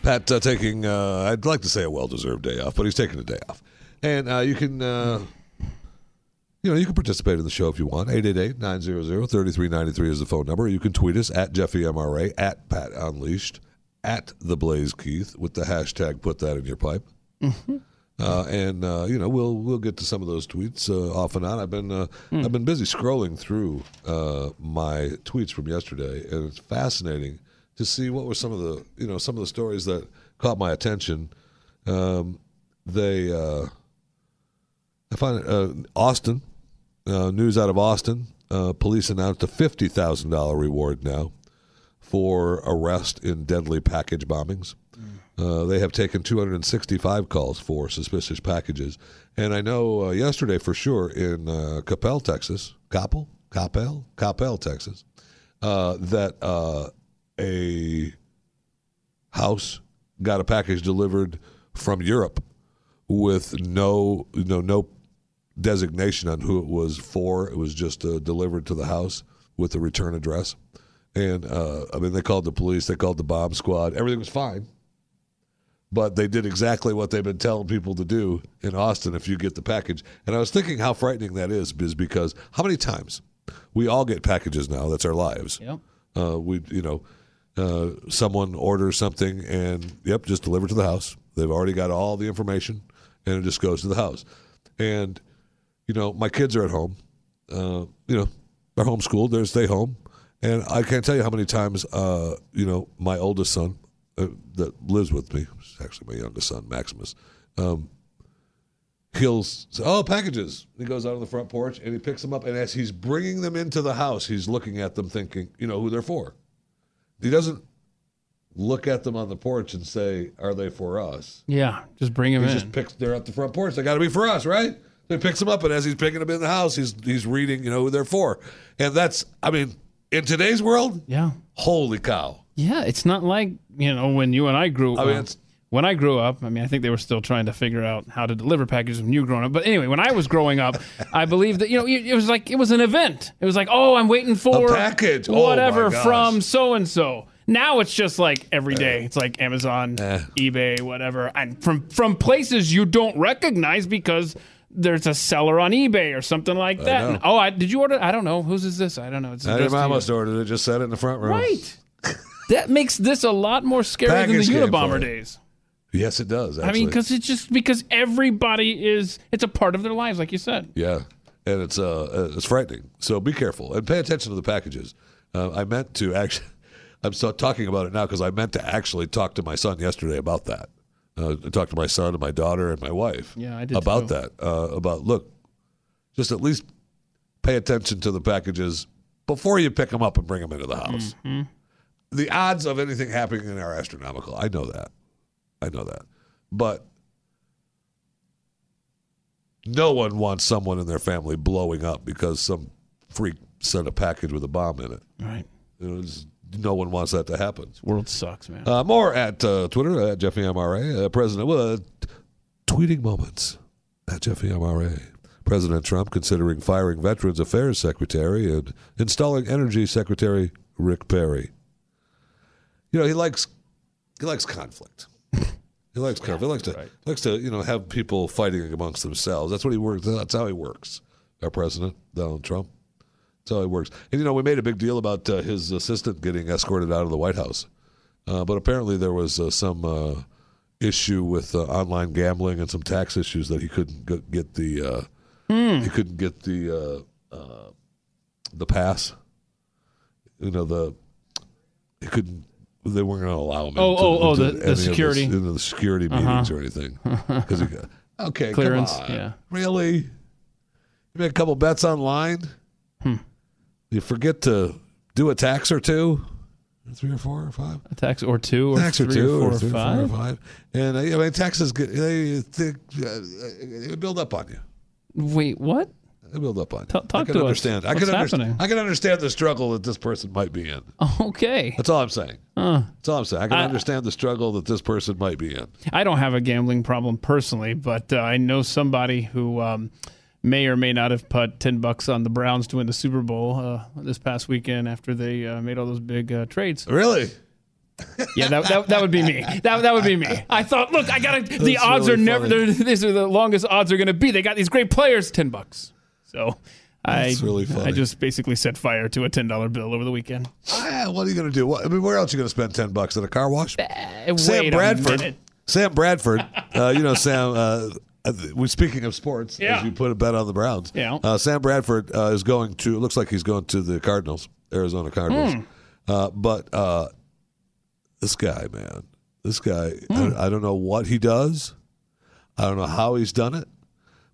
Pat uh, taking, uh, I'd like to say a well-deserved day off, but he's taking a day off. And uh, you can, uh, you know, you can participate in the show if you want. 888-900-3393 is the phone number. You can tweet us at Jeffy MRA, at Pat Unleashed, at The Blaze Keith with the hashtag put that in your pipe. Uh, and uh, you know we'll we'll get to some of those tweets uh, off and on. I've been uh, I've been busy scrolling through uh, my tweets from yesterday, and it's fascinating to see what were some of the you know some of the stories that caught my attention. Um, they uh, I find uh, Austin uh, news out of Austin. Uh, police announced a fifty thousand dollar reward now for arrest in deadly package bombings. Uh, they have taken 265 calls for suspicious packages. And I know uh, yesterday for sure in uh, Capel, Texas, Coppell, Coppell, Coppell, Texas, uh, that uh, a house got a package delivered from Europe with no, no, no designation on who it was for. It was just delivered to the house with a return address. And I mean, they called the police, they called the bomb squad. Everything was fine. But they did exactly what they've been telling people to do in Austin if you get the package. And I was thinking how frightening that is, is because how many times we all get packages now? That's our lives. Yep. Uh, we, you know, uh, someone orders something and yep, just delivered to the house. They've already got all the information, and it just goes to the house. And you know, my kids are at home. Uh, you know, they're homeschooled. They stay home, and I can't tell you how many times, uh, you know, my oldest son uh, that lives with me, actually my youngest son, Maximus. Um, he'll say, "Oh, packages." He goes out on the front porch and he picks them up, and as he's bringing them into the house, he's looking at them, thinking, you know, who they're for. He doesn't look at them on the porch and say, "Are they for us?" Yeah, just bring him He in. just picks. They're at the front porch. They got to be for us, right? So he picks them up, and as he's picking them in the house, he's he's reading, you know, who they're for, and that's, I mean, in today's world, yeah. holy cow! Yeah, it's not like you know when you and I grew. I mean, uh, it's- when I grew up. I mean, I think they were still trying to figure out how to deliver packages when you were growing up. But anyway, when I was growing up, I believe that you know it was like it was an event. It was like, oh, I'm waiting for A package. Oh, whatever gosh. from so and so. Now it's just like every day. It's like Amazon, Eh. eBay, whatever, and from from places you don't recognize because. There's a seller on eBay or something like that. know. And, oh, I, did you order? I don't know. Whose is this? I don't know. It's I addressed to my you. must ordered it. Just set it in the front room. Right. that makes this a lot more scary Package than the Unabomber days. Yes, it does. Actually. I mean, because it's just because everybody is it's a part of their lives, like you said. Yeah, and it's uh, uh, it's frightening. So be careful and pay attention to the packages. Uh, I meant to actually. I'm still talking about it now because I meant to actually talk to my son yesterday about that. Uh, I talked to my son and my daughter and my wife. Yeah, I did about too. that. Uh, about look, just at least pay attention to the packages before you pick them up and bring them into the house. Mm-hmm. The odds of anything happening are astronomical. I know that. I know that. But no one wants someone in their family blowing up because some freak sent a package with a bomb in it. Right. You know, no one wants that to happen. World sucks, man. Uh, more at uh, Twitter at Jeffy MRA. Uh, President uh, t- tweeting moments at Jeffy MRA. President Trump considering firing Veterans Affairs Secretary and installing Energy Secretary Rick Perry. You know he likes he likes conflict. He likes conflict. He likes to he likes to you know have people fighting amongst themselves. That's what he works. That's how he works. Our president Donald Trump. That's how he works. And you know, we made a big deal about uh, his assistant getting escorted out of the White House, uh, but apparently there was uh, some uh, issue with uh, online gambling and some tax issues that he couldn't get the uh, he couldn't get the uh, uh, the pass. You know the he couldn't. They weren't going to allow him. Oh, oh, oh, the- the security. Uh-huh. the security meetings or anything. Because okay, Clearance, yeah. really. You make a couple bets online. Hmm. You forget to do a tax or two, three or four or five. A tax or two or tax or two or four or or three, five. four or five. And uh, I mean, taxes get they, they, uh, they build up on you. Wait, what? They build up on. Ta- talk I can to us. understand. I What's can understand. happening? I can understand the struggle that this person might be in. Okay. That's all I'm saying. That's all I'm saying. I can understand the struggle that this person might be in. I don't have a gambling problem personally, but uh, I know somebody who um, may or may not have put ten bucks on the Browns to win the Super Bowl uh, this past weekend after they uh, made all those big uh, trades. Really? Yeah, that, that, that would be me. That, that would be me. I thought, look, I got The odds really are never. These are the longest odds are going to be. They got these great players. Ten bucks. So. I, really funny. I just basically set fire to a ten dollar bill over the weekend. Ah, what are you going to do? What, I mean, where else are you going to spend ten bucks at a car wash? Uh, Sam wait Bradford. minute. Sam Bradford. Uh, you know, Sam. Uh, uh, we speaking of sports, Yeah. as you put a bet on the Browns. Yeah. Uh, Sam Bradford uh, is going to. It looks like he's going to the Cardinals, Arizona Cardinals. Hmm. Uh, but uh, this guy, man, this guy. Hmm. I, I don't know what he does. I don't know how he's done it.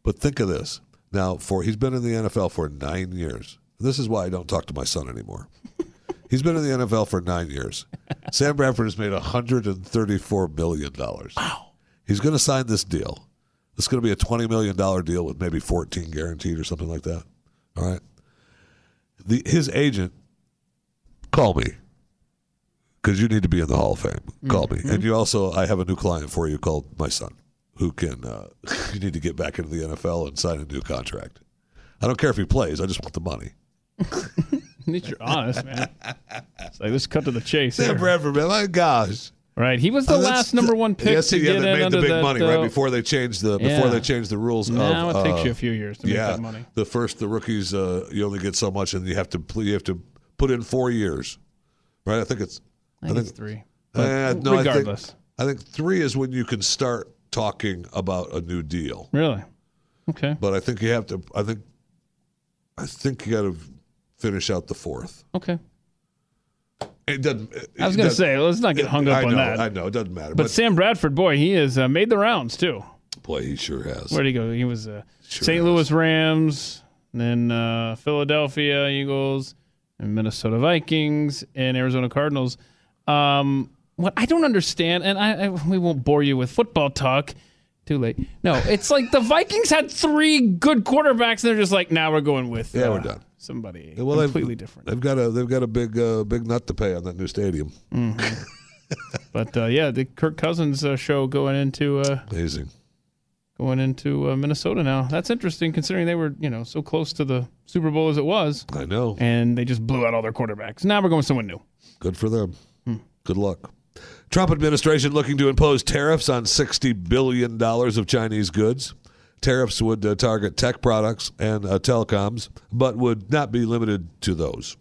But think of this. Now, for he's been in the NFL for nine years. This is why I don't talk to my son anymore. He's been in the NFL for nine years. Sam Bradford has made $134 million. Wow. He's going to sign this deal. It's going to be a $20 million deal with maybe 14 guaranteed or something like that. All right. The, his agent, call me because you need to be in the Hall of Fame. Call me. Mm-hmm. And you also, I have a new client for you called my son, who can. Uh, you need to get back into the NFL and sign a new contract. I don't care if he plays. I just want the money. At you're honest, man. It's like let's cut to the chase. Sam here. Bradford, man, my gosh. Right, he was the Oh, last number one pick Yes, to yeah, get they made the big that, money uh, right before they changed the before yeah. they changed the rules. Now of, it takes uh, you a few years to make that money. the first the rookies uh, you only get so much, and you have to you have to put in four years, right? I think it's I think it's three. uh, no, regardless, I think, I think three is when you can start talking about a new deal. really. Okay. But I think you have to. I think I think you got to finish out the fourth. Okay. It doesn't. it- I was going to say, let's not get hung up I on know, that. I know it doesn't matter. but, But, Sam Bradford, boy, he has uh, made the rounds too. boy, he sure has. Where'd he go? He was uh, Sure St. has. Louis Rams, then uh, Philadelphia Eagles, and Minnesota Vikings, and Arizona Cardinals. Um, what I don't understand, and I, I we won't bore you with football talk. Too late. No, it's like the Vikings had three good quarterbacks, and they're just like, now we're going with Yeah, uh, we're done. somebody Well, they've- completely different. They've got a they've got a big uh, big nut to pay on that new stadium. But uh, yeah, the Kirk Cousins uh, show going into uh, Amazing. going into uh, Minnesota now. That's interesting, considering they were you know so close to the Super Bowl as it was. I know. and they just blew out all their quarterbacks. Now we're going with someone new. Good for them. Hmm. Good luck. Trump administration looking to impose tariffs on $60 billion of Chinese goods. Tariffs would uh, target tech products and uh, telecoms, but would not be limited to those,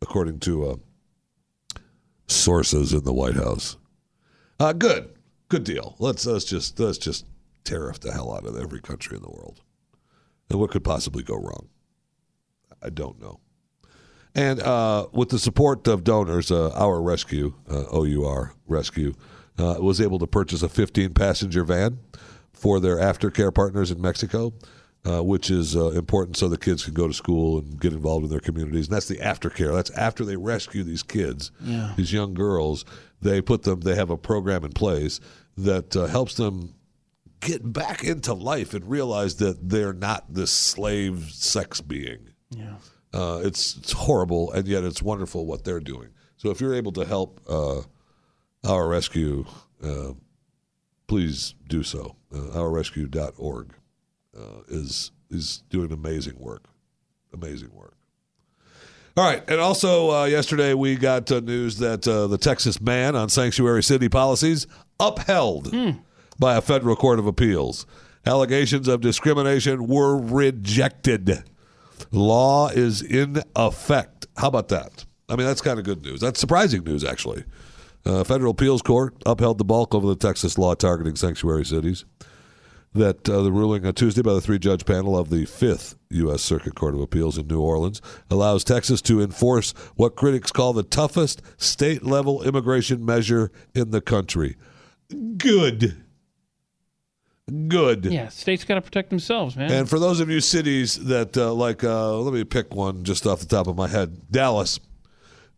according to uh, sources in the White House. Uh, good, good deal. Let's let's just let's just tariff the hell out of every country in the world. And what could possibly go wrong? I don't know. And uh, with the support of donors, uh, Our Rescue, uh, OUR Rescue, uh, was able to purchase a 15 passenger van for their aftercare partners in Mexico, uh, which is uh, important so the kids can go to school and get involved in their communities. And that's the aftercare. That's after they rescue these kids, these young girls. They put them. They have a program in place that uh, helps them get back into life and realize that they're not this slave sex being. Yeah. Uh, it's it's horrible, and yet it's wonderful what they're doing. So if you're able to help uh, our rescue, uh, please do so. Uh, ourrescue.org uh, is is doing amazing work, amazing work. All right, and also uh, yesterday we got uh, news that uh, the Texas ban on sanctuary city policies upheld by a federal court of appeals. Allegations of discrimination were rejected. Law is in effect. How about that? I mean, that's kind of good news. That's surprising news, actually. Uh, federal appeals court upheld the bulk of the Texas law targeting sanctuary cities. That uh, the ruling on Tuesday by the three judge panel of the Fifth U.S. Circuit Court of Appeals in New Orleans allows Texas to enforce what critics call the toughest state level immigration measure in the country. Good. Good. Yeah, states got to protect themselves, man. And for those of you cities that uh, like, uh, let me pick one just off the top of my head, Dallas,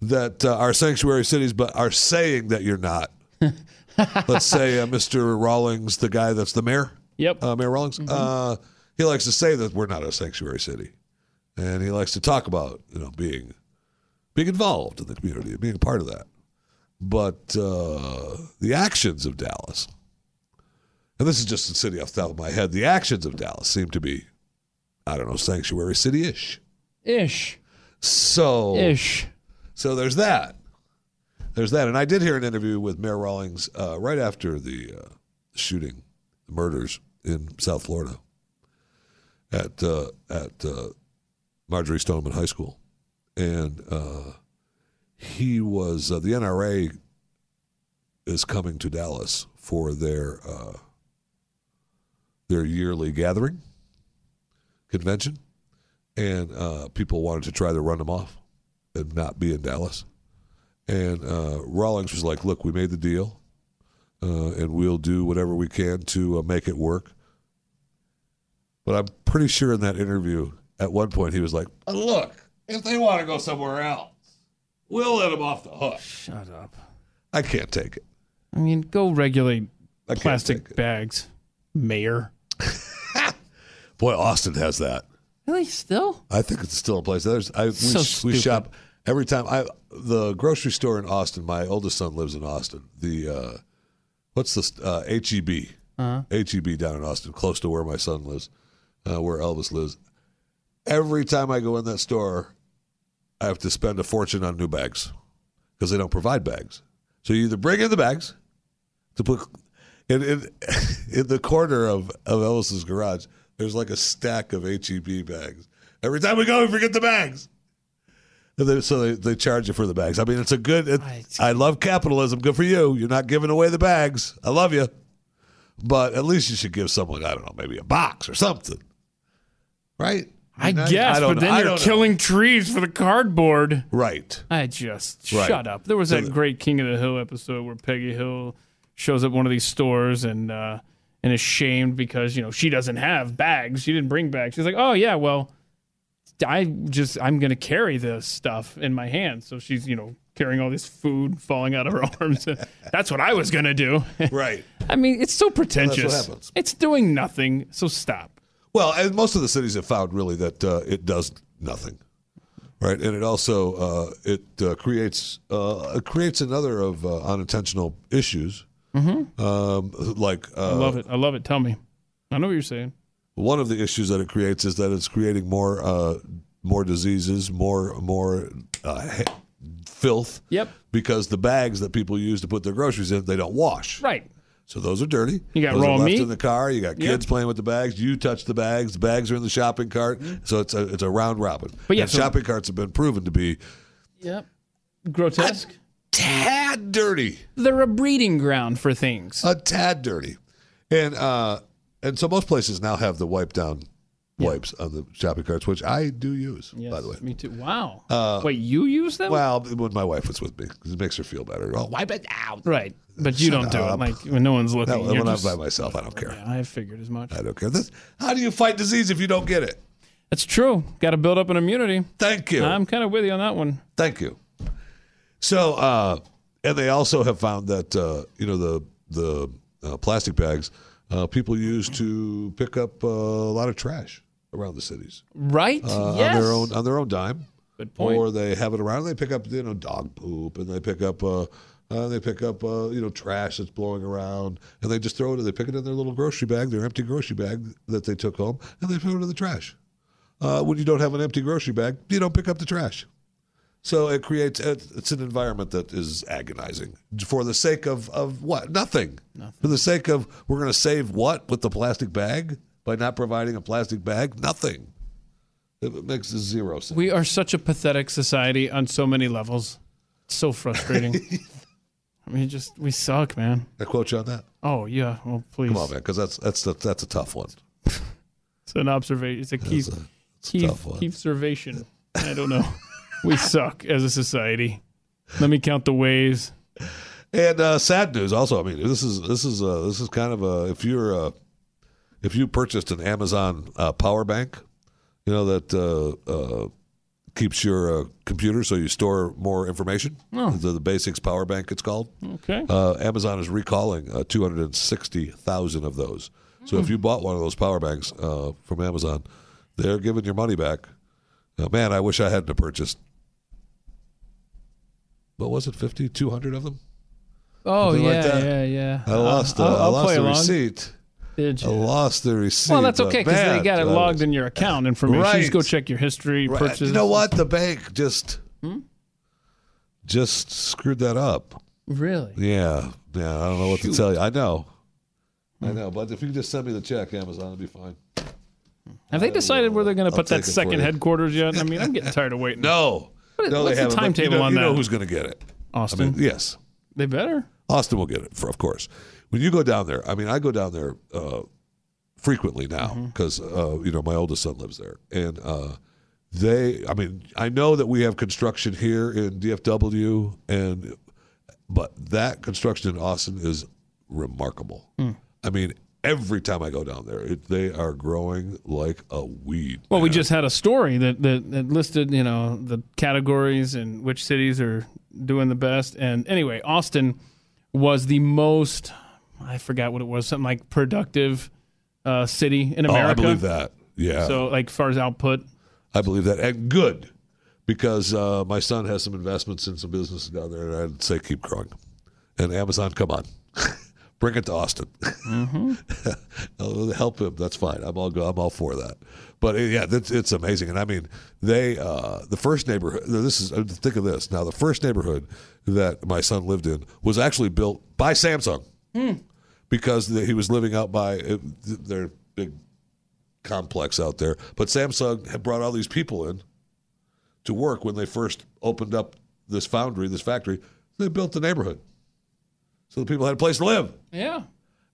that uh, are sanctuary cities, but are saying that you're not. Let's say uh, Mr. Rawlings, the guy that's the mayor, yep. uh, Mayor Rawlings, uh, he likes to say that we're not a sanctuary city, and he likes to talk about you know being being involved in the community, being a part of that. But uh, the actions of Dallas, and this is just a city off the top of my head, the actions of Dallas seem to be, I don't know, sanctuary city ish. Ish. So Ish. so there's that. There's that. And I did hear an interview with Mayor Rawlings uh, right after the uh, shooting, the murders in South Florida at uh, at uh, Marjory Stoneman High School, and uh, he was uh, the NRA is coming to Dallas for their uh, their yearly gathering convention, and uh, people wanted to try to run them off and not be in Dallas. And uh, Rawlings was like, "Look, we made the deal, uh, and we'll do whatever we can to uh, make it work." But I'm pretty sure in that interview, at one point, he was like, "Uh, "Look, if they want to go somewhere else, we'll let them off the hook." Shut up. I can't take it. I mean, go regulate I plastic bags, mayor. Boy, Austin has that. Really? Still? I think it's still in place. There's I we, So we shop every time. I the grocery store in Austin. My oldest son lives in Austin. The uh, what's the uh, HEB HEB down in Austin, close to where my son lives, uh, where Elvis lives. Every time I go in that store, I have to spend a fortune on new bags because they don't provide bags. So you either bring in the bags to put in in, in the corner of, of Elvis's garage. There's like a stack of HEB bags. Every time we go, we forget the bags. They, so they, they charge you for the bags. I mean, it's a good. It, I love capitalism. Good for you. You're not giving away the bags. I love you, but at least you should give someone I don't know, maybe a box or something, right? I guess, don't but then I you're don't know. killing trees for the cardboard. Right. I just Right. shut up. There was So that the- great King of the Hill episode where Peggy Hill shows up at one of these stores and uh, and is shamed because you know she doesn't have bags. She didn't bring bags. She's like, oh yeah, well, I just I'm gonna carry this stuff in my hands. So she's you know carrying all this food falling out of her arms. That's what I was gonna do. Right. I mean, it's so pretentious. happens. It's doing nothing. So stop. Well, and most of the cities have found really that uh, it does nothing, right? And it also uh, it uh, creates uh, it creates another of uh, unintentional issues, mm-hmm. um, like uh, I love it. I love it. Tell me. I know what you're saying. one of the issues that it creates is that it's creating more uh, more diseases, more more uh, he- filth. Yep. Because the bags that people use to put their groceries in, they don't wash. Right. So those are dirty. You got those raw left meat. in the car. You got Yep. kids playing with the bags. You touch the bags. The bags are in the shopping cart. So it's a it's a round robin. But yeah, And so- shopping carts have been proven to be Yep. Grotesque. Tad dirty, They're a breeding ground for things. a tad dirty, and uh, and so most places now have the wipe down wipes on the shopping carts, which I do use, Yes, by the way. Me too. Wow. Uh, Wait, you use them? Well, when my wife was with me, 'cause it makes her feel better. Oh, wipe it out. Right. But you don't do up. it like when no one's looking. No, You're when just- I'm by myself, I don't care. Yeah, I figured as much. I don't care. This, how do you fight disease if you don't get it? That's true. Got to build up an immunity. Thank you. I'm kind of with you on that one. Thank you. So, uh, and they also have found that uh, you know the the uh, plastic bags uh, people use to pick up uh, a lot of trash around the cities Right? uh, yes. on their own on their own dime. Good point. Or they have it around. and They pick up you know dog poop, and they pick up uh, uh, they pick up uh, you know trash that's blowing around, and they just throw it. They pick it in their little grocery bag, their empty grocery bag that they took home, and they throw it in the trash. Uh, when you don't have an empty grocery bag, you don't pick up the trash. So it creates it- it's an environment that is agonizing for the sake of of what nothing. For the sake of we're going to save what with the plastic bag by not providing a plastic bag? Nothing. It makes zero sense. we are such a pathetic society on so many levels. It's so frustrating. I mean, just we suck, man. I quote you on that. Oh yeah. Well, please. Come on, man, because that's that's that's, that's a tough one. It's an observation. It's a key, It's a, it's a tough one. key observation. I don't know. we suck as a society. Let me count the ways. And uh, sad news also. I mean, this is this is uh, this is kind of a if you're uh, if you purchased an Amazon uh, power bank, you know that uh, uh, keeps your uh, computer so you store more information. The, the Basics Power Bank, it's called. Okay. Uh, Amazon is recalling uh, 260,000 of those. So if you bought one of those power banks uh, from Amazon, they're giving your money back. Uh, man, I wish I hadn't purchased. What was it? 50, 200 of them? Oh something yeah, like yeah, yeah. I lost. Uh, I'll, I I'll lost the along. receipt. Did you? I lost the receipt. Well, that's okay because they got it logged was- in your account information. You just go check your history, Right. purchases. You know what? The bank just Hmm? just screwed that up. Really? Yeah, yeah. I don't know what Shoot. to tell you. I know, Hmm. I know. But if you can just send me the check, Amazon, it'll be fine. Have they decided where they're going to put that take it for second headquarters yet? I mean, I'm getting tired of waiting. No, What- no, what's they the timetable you know, on you know who's going to get it? I Austin, mean, yes, they better. Austin will get it, for, of course. When you go down there, I mean, I go down there uh, frequently now Mm-hmm. because uh, you know my oldest son lives there, and uh, they. I mean, I know that we have construction here in DFW, and but that construction in Austin is remarkable. Hmm. I mean, every time I go down there, it, they are growing like a weed. Well, we just had a story that, that, that listed, you know, the categories and which cities are doing the best. And anyway, Austin was the most, I forgot what it was, something like productive uh, city in Oh, America. I believe that. Yeah. So, like, as far as output, I believe that, and good, because uh, my son has some investments in some businesses down there, and I'd say keep growing. And Amazon, come on, Bring it to Austin. I'll help him. That's fine. I'm all go. I'm all for that. But uh, yeah, that's, it's amazing. And I mean, they uh, the first neighborhood. This is think of this. Now, the first neighborhood that my son lived in was actually built by Samsung because the, he was living out by uh, their big complex out there. But Samsung had brought all these people in to work when they first opened up this foundry, this factory. They built the neighborhood so the people had a place to live. Yeah.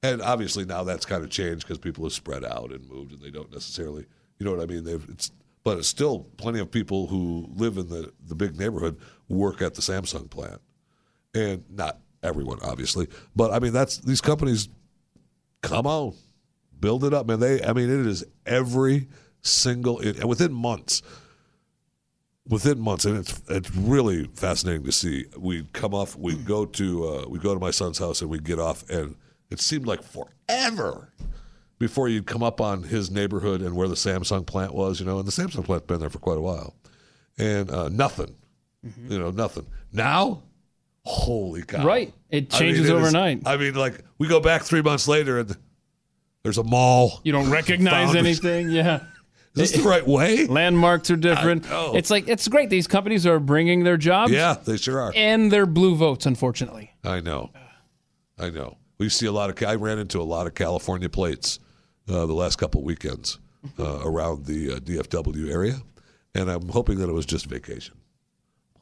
And obviously now that's kind of changed because people have spread out and moved, and they don't necessarily, you know what I mean? They've it's, but it's still plenty of people who live in the the big neighborhood work at the Samsung plant, and not everyone obviously, but I mean that's these companies. Come on, build it up, man. They, I mean, it is every single and within months. Within months, and it's it's really fascinating to see. We'd come off, we'd go to uh, we go to my son's house, and we'd get off, and it seemed like forever before you'd come up on his neighborhood and where the Samsung plant was, you know, and the Samsung plant's been there for quite a while, and uh, nothing, you know, nothing. Now, holy cow! Right. It I mean, changes it is- overnight. I mean, like we go back three months later and there's a mall. you don't recognize anything. Yeah. Is this the right way? Landmarks are different. It's like it's great. These companies are bringing their jobs Yeah, they sure are. and their blue votes. Unfortunately, I know. I know. We see a lot of. I ran into a lot of California plates uh, the last couple weekends uh, around the uh, DFW area, and I'm hoping that it was just vacation.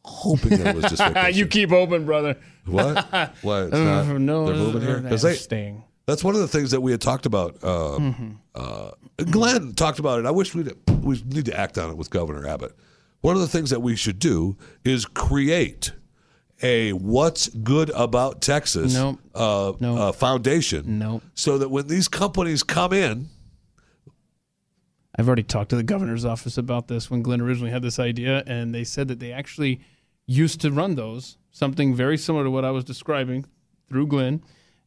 Hoping that it was just vacation. you keep open, brother. what? What? It's not, Uh, no, they're moving here they're because they. staying. That's one of the things that we had talked about. Um, uh, Glenn talked about it. I wish we we need to act on it with Governor Abbott. One of the things that we should do is create a "What's Good About Texas" Nope. uh, Nope. uh, foundation, Nope. so that when these companies come in, I've already talked to the governor's office about this when Glenn originally had this idea, and they said that they actually used to run those, something very similar to what I was describing through Glenn,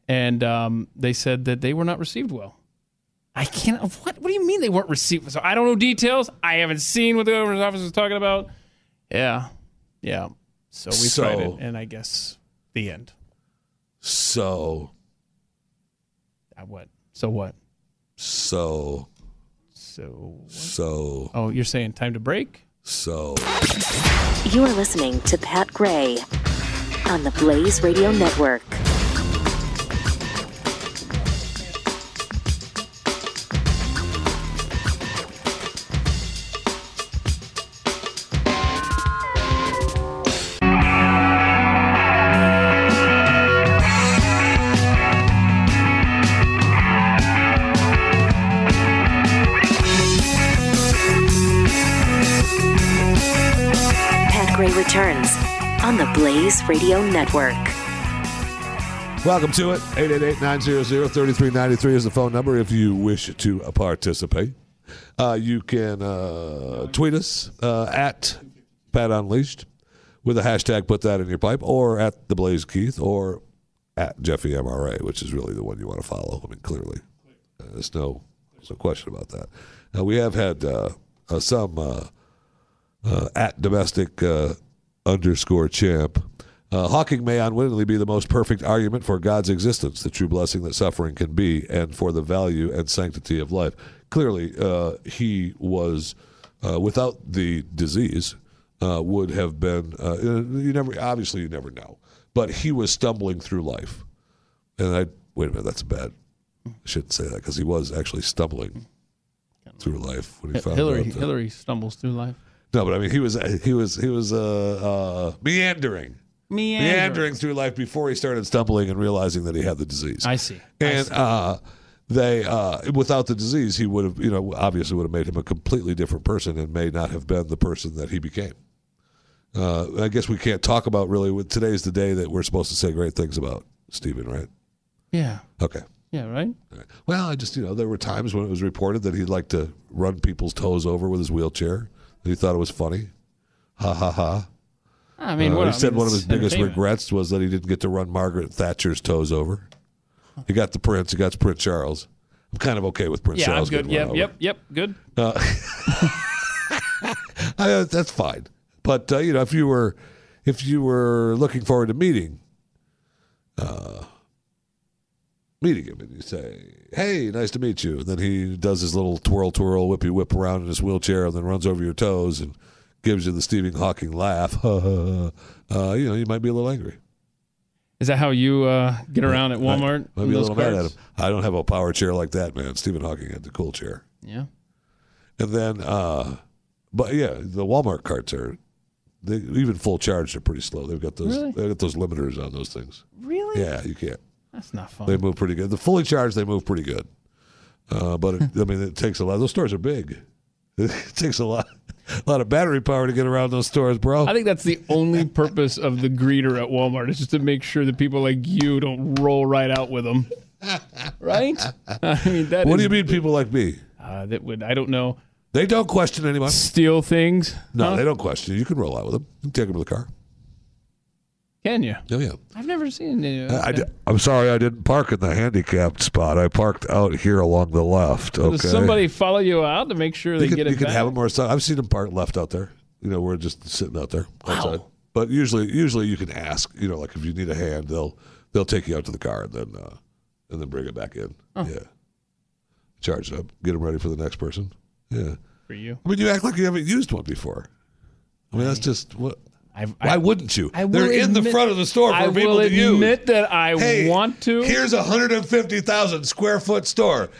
and um, they said that they were not received well. I can't. What? What do you mean they weren't received? So I don't know details. I haven't seen what the governor's office is talking about. Yeah, yeah. So we So- tried it, and I guess the end. so Uh, what? So what? so So so oh, you're saying time to break? so. You are listening to Pat Gray on the Blaze Radio Network. Radio Network. Welcome to it. 888-900-3393 is the phone number if you wish to uh, participate. Uh, you can uh, tweet us uh, at Pat Unleashed with a hashtag, put that in your pipe, or at the Blaze Keith, or at Jeffy MRA, which is really the one you want to follow. I mean, clearly. Uh, there's no, there's no question about that. Now, we have had uh, uh, some uh, uh, at domestic uh, underscore champ. Uh, Hawking may unwittingly be the most perfect argument for God's existence, the true blessing that suffering can be, and for the value and sanctity of life. Clearly, uh, he was, uh, without the disease, uh, would have been. Uh, you never, obviously, you never know, but he was stumbling through life. And I wait a minute, that's bad. I shouldn't say that because he was actually stumbling through life when he found Hillary Hillary stumbles through life. no, but I mean, he was he was he was uh, uh, meandering, meandering through life before he started stumbling and realizing that he had the disease. I see. I and see. uh, they uh, without the disease, he would have you know obviously would have made him a completely different person and may not have been the person that he became. Uh, I guess we can't talk about really. With today's the day that we're supposed to say great things about Stephen, right? yeah. Okay. Yeah. Right. Right. Well, I just you know there were times when it was reported that he'd like to run people's toes over with his wheelchair. He thought it was funny. Ha ha ha. I mean, Uh, what he I said mean, one of his biggest regrets was that he didn't get to run Margaret Thatcher's toes over. He got the prince. He got Prince Charles. I'm kind of okay with Prince Charles. Yeah, I'm good. Yep. Yep. Yep. Good. I, uh, that's fine. But uh, you know, if you were if you were looking forward to meeting uh, meeting him and you say, "Hey, nice to meet you," and then he does his little twirl, twirl, whippy whip around in his wheelchair, and then runs over your toes and gives you the Stephen Hawking laugh. uh, you know, you might be a little angry. Is that how you uh, get around at Walmart? Might be a little mad at him. I don't have a power chair like that, man. Stephen Hawking had the cool chair. Yeah. And then, uh, but yeah, the Walmart carts are, they, even full charge, they're pretty slow. They've got those, Really? they've got those limiters on those things. Really? Yeah, you can't. That's not fun. They move pretty good. The fully charged, they move pretty good. Uh, but it, I mean, it takes a lot. Those stores are big. It takes a lot, a lot of battery power to get around those stores, bro. I think that's the only purpose of the greeter at Walmart is just to make sure that people like you don't roll right out with them. Right? I mean, that what do you mean, people like me? Uh, that would I don't know They don't question anyone. steal things. No, Huh? they don't question you. You can roll out with them. You can take them to the car. Can you? Oh yeah. I've never seen any. of I, I'm sorry, I didn't park in the handicapped spot. I parked out here along the left. Okay. Does somebody follow you out to make sure they you can, get you it can back? have them or some- I've seen them park left out there. You know, we're just sitting out there outside. But usually, usually you can ask. You know, like if you need a hand, they'll they'll take you out to the car and then uh, and then bring it back in. Oh. Yeah, charge it up, get them ready for the next person. Yeah, for you. I mean, you act like you haven't used one before. I mean, that's just what. I've, Why wouldn't you? I They're in the front of the store for I people will to use. I admit that I Hey, want to. Here's a 150,000 square foot store.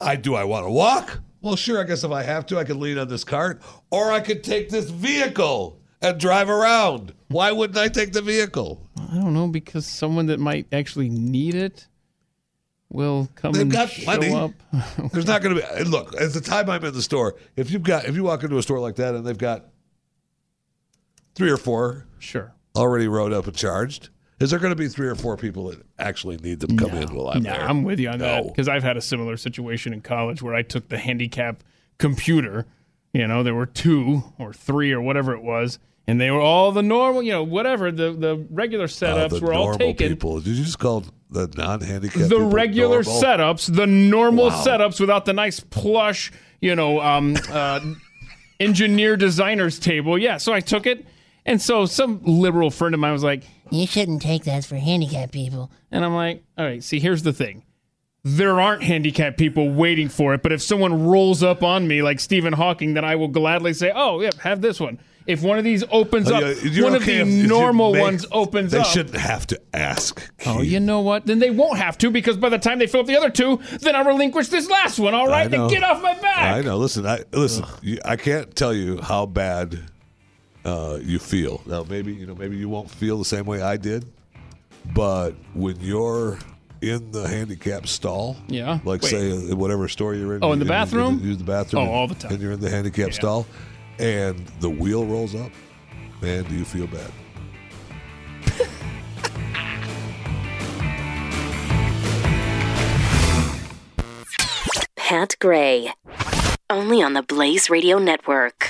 I do I want to walk? Well, sure. I guess if I have to, I could lean on this cart, or I could take this vehicle and drive around. Why wouldn't I take the vehicle? I don't know because someone that might actually need it will come They've and got show plenty. up. There's not going to be. Look, at the time I'm in the store, if you've got, if you walk into a store like that and they've got three or four sure. already wrote up and charged, is there going to be three or four people that actually need them come in while I'm No, there? I'm with you on that because I've had a similar situation in college where I took the handicap computer. You know, there were two or three or whatever it was, and they were all the normal. You know, whatever the the regular Uh, setups the were all taken. people. Did you just call the non-handicapped the people regular normal? setups, the normal Wow. setups without the nice plush, you know, um, uh, engineer designer's table. Yeah, so I took it, and so some liberal friend of mine was like, You shouldn't take that for handicapped people. and I'm like, all right, see, here's the thing. There aren't handicapped people waiting for it, but if someone rolls up on me like Stephen Hawking, then I will gladly say, "Oh, yeah, have this one." If one of these opens Oh, up, yeah, you're one okay of if- the if you normal make- ones opens They up. shouldn't have to ask. Oh, Keith. you know what? Then they won't have to because by the time they fill up the other two, then I'll relinquish this last one. All right, know. then get off my back. I know. Listen, I listen. You, I can't tell you how bad uh, you feel. Now, maybe you know, maybe you won't feel the same way I did, but when you're in the handicap stall, Yeah. like Wait. say uh, whatever store you're in, Oh, in the you- you- bathroom? you use the bathroom, Oh, all the time. and you're in the handicap stall, and the wheel rolls up. Man, do you feel bad? Pat Gray. Only on the Blaze Radio Network.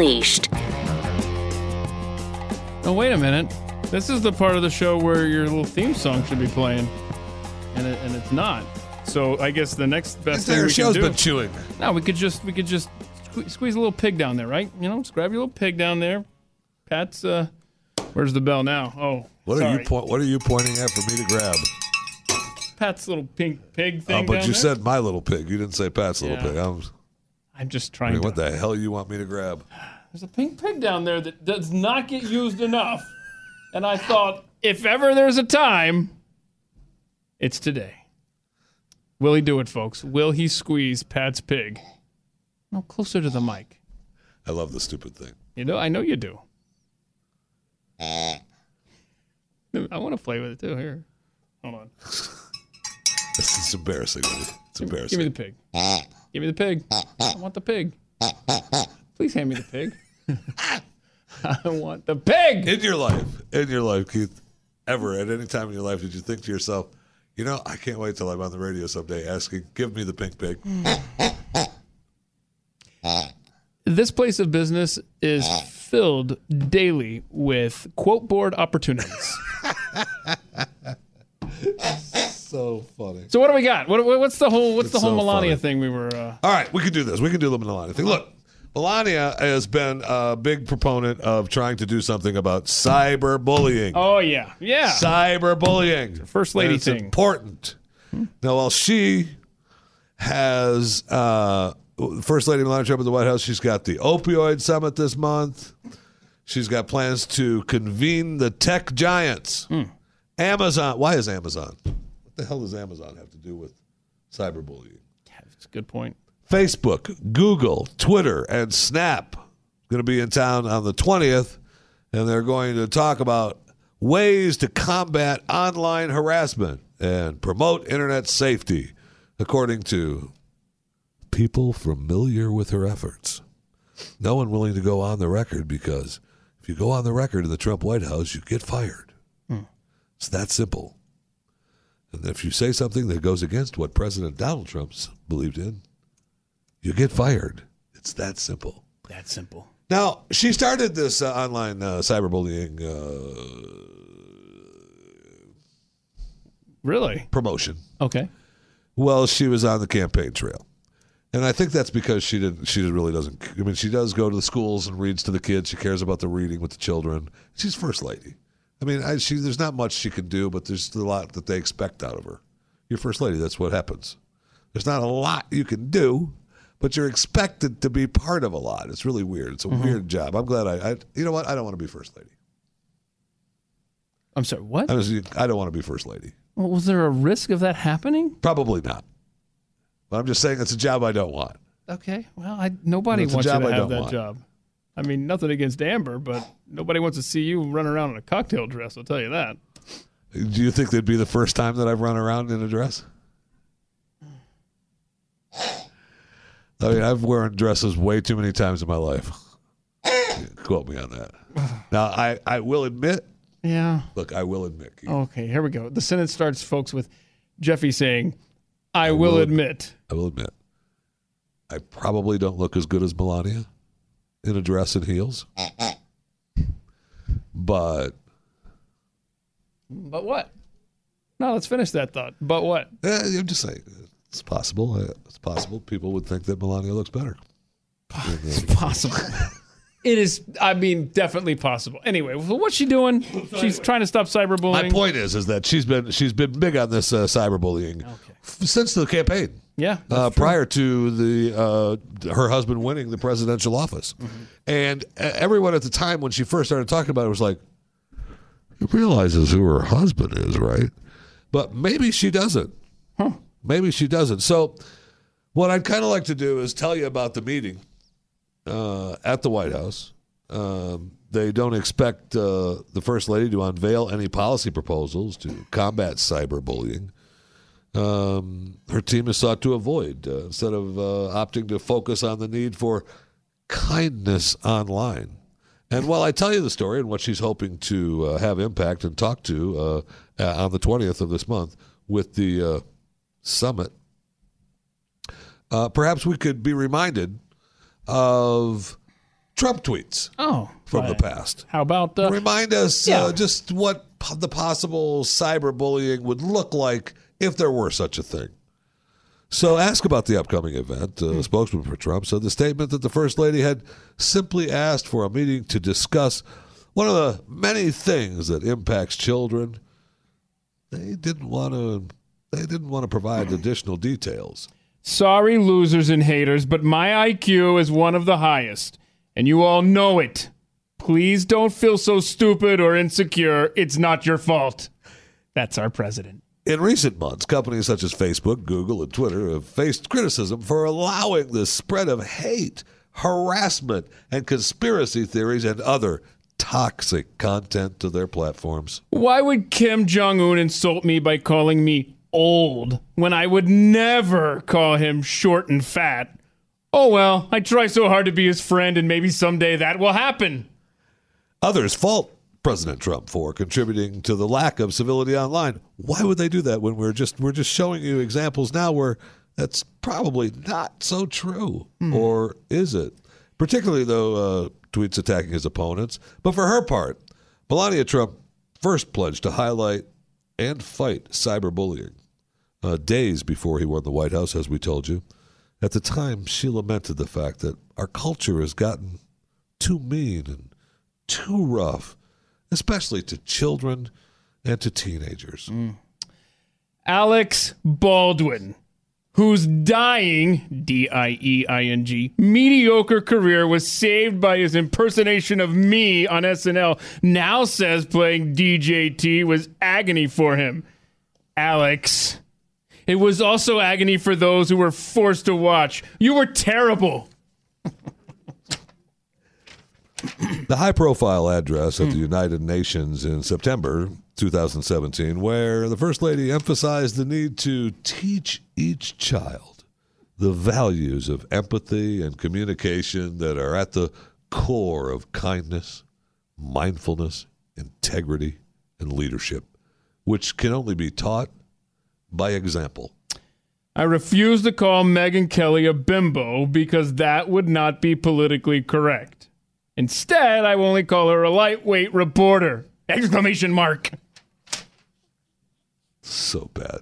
Unleashed. Oh, wait a minute. This is the part of the show where your little theme song should be playing, and it, and it's not. So I guess the next best thing Their we show's can do. been chewing. No, we could just we could just sque- squeeze a little pig down there, right? You know, just grab your little pig down there. Pat's uh, where's the bell now? Oh, What are you point? What are you pointing at for me to grab? Pat's little pink pig Oh, thing but down you there? said my little pig. You didn't say Pat's little Yeah. pig. I'm, I'm just trying mean, to. what the hell you want me to grab? There's a pink pig down there that does not get used enough, and I thought if ever there's a time, it's today. Will he do it, folks? Will he squeeze Pat's pig? No, closer to the mic. I love the stupid thing. You know, I know you do. I want to play with it too. Here, hold on. This is embarrassing. It's embarrassing. Give me the pig. Give me the pig. I want the pig. Please hand me the pig. I want the pig. in your life, in your life, Keith, ever at any time in your life, did you think to yourself, You know, I can't wait till I'm on the radio someday asking, "Give me the pink pig." This place of business is filled daily with quote board opportunities. so funny. so what do we got? What, what- what's the whole what's It's the whole so Melania funny. thing we were? Uh, All right, we can do this. We can do the Melania thing. Look, Melania has been a big proponent of trying to do something about cyberbullying. oh yeah, yeah. cyberbullying. First lady And it's thing. important. Now, while she has uh, First Lady Melania Trump at the White House, she's got the opioid summit this month. She's got plans to convene the tech giants. Hmm. Amazon. Why is Amazon? What the hell does Amazon have to do with cyberbullying? That's a good point. Facebook, Google, Twitter, and Snap going to be in town on the 20th, and they're going to talk about ways to combat online harassment and promote internet safety, according to people familiar with her efforts. No one willing to go on the record because if you go on the record in the Trump White House, you get fired. Hmm. It's that simple. And if you say something that goes against what President Donald Trump's believed in, you get fired. It's that simple. That simple. Now, she started this uh, online uh, cyberbullying uh, Really? promotion Okay. Well, she was on the campaign trail. And I think that's because she didn't. She really doesn't. I mean, she does go to the schools and reads to the kids. She cares about the reading with the children. She's first lady. I mean, I, she there's not much she can do, but there's a lot that they expect out of her. You're first lady. That's what happens. There's not a lot you can do, but you're expected to be part of a lot. It's really weird. It's a mm-hmm. weird job. I'm glad I, I. You know what? I don't want to be first lady. I'm sorry. What? I, was, I don't want to be first lady. Well, was there a risk of that happening? Probably not. But I'm just saying it's a job I don't want. Okay. Well, I, nobody wants you to have that want. job. I mean, nothing against Amber, but nobody wants to see you run around in a cocktail dress. I'll tell you that. Do you think that'd be the first time that I've run around in a dress? I mean, I've worn dresses way too many times in my life. Quote me on that. Now, I, I will admit, Yeah. look, I will admit, Keith, Okay. Here we go. The sentence starts, folks, with Jeffy saying, "I, will, will admit." I will admit, I probably don't look as good as Melania in a dress and heels. But But what? No, let's finish that thought. But what? eh, I'm just saying, it's possible. Uh, It's possible people would think that Melania looks better. It's possible. it is. I mean, definitely possible. Anyway, what's she doing? She's trying to stop cyberbullying. My point is, is that she's been she's been big on this uh, cyberbullying f- since the campaign. Yeah. Uh, prior to the uh, her husband winning the presidential office, and uh, everyone at the time when she first started talking about it was like, "She realizes who her husband is, right?" But maybe she doesn't. Maybe she doesn't. So, what I'd kind of like to do is tell you about the meeting uh, at the White House. Um, they don't expect uh, the First Lady to unveil any policy proposals to combat cyberbullying. Um, her team has sought to avoid, uh, instead of uh, opting to focus on the need for kindness online. And while I tell you the story and what she's hoping to uh, have impact and talk to uh, uh, on the 20th of this month with the uh, summit, uh, perhaps we could be reminded of Trump tweets oh, from the past. How about uh, Remind us yeah. uh, just what the possible cyberbullying would look like if there were such a thing. So, ask about the upcoming event. Uh, a spokesman for Trump said the statement that the First Lady had simply asked for a meeting to discuss one of the many things that impacts children. They didn't want to. They didn't want to provide additional details. Sorry, losers and haters, but my IQ is one of the highest, and you all know it. Please don't feel so stupid or insecure. It's not your fault. That's our president. In recent months, companies such as Facebook, Google, and Twitter have faced criticism for allowing the spread of hate, harassment, and conspiracy theories and other toxic content to their platforms. Why would Kim Jong un insult me by calling me old when I would never call him short and fat? Oh well, I try so hard to be his friend, and maybe someday that will happen. Others fault President Trump for contributing to the lack of civility online. Why would they do that when we're just we're just showing you examples now where that's probably not so true, or is it? Particularly though, uh, tweets attacking his opponents. But for her part, Melania Trump first pledged to highlight and fight cyberbullying uh, days before he won the White House, as we told you. At the time, she lamented the fact that our culture has gotten too mean and too rough, especially to children and to teenagers. Mm. Alec Baldwin, whose dying, D I E I N G, mediocre career was saved by his impersonation of me on SNL, now says playing DJT was agony for him. Alex. It was also agony for those who were forced to watch. You were terrible. The high profile address at the United Nations in September 2017, where the First Lady emphasized the need to teach each child the values of empathy and communication that are at the core of kindness, mindfulness, integrity, and leadership, which can only be taught by example. I refuse to call Megyn Kelly a bimbo because that would not be politically correct. Instead, I will only call her a lightweight reporter. Exclamation mark. So bad.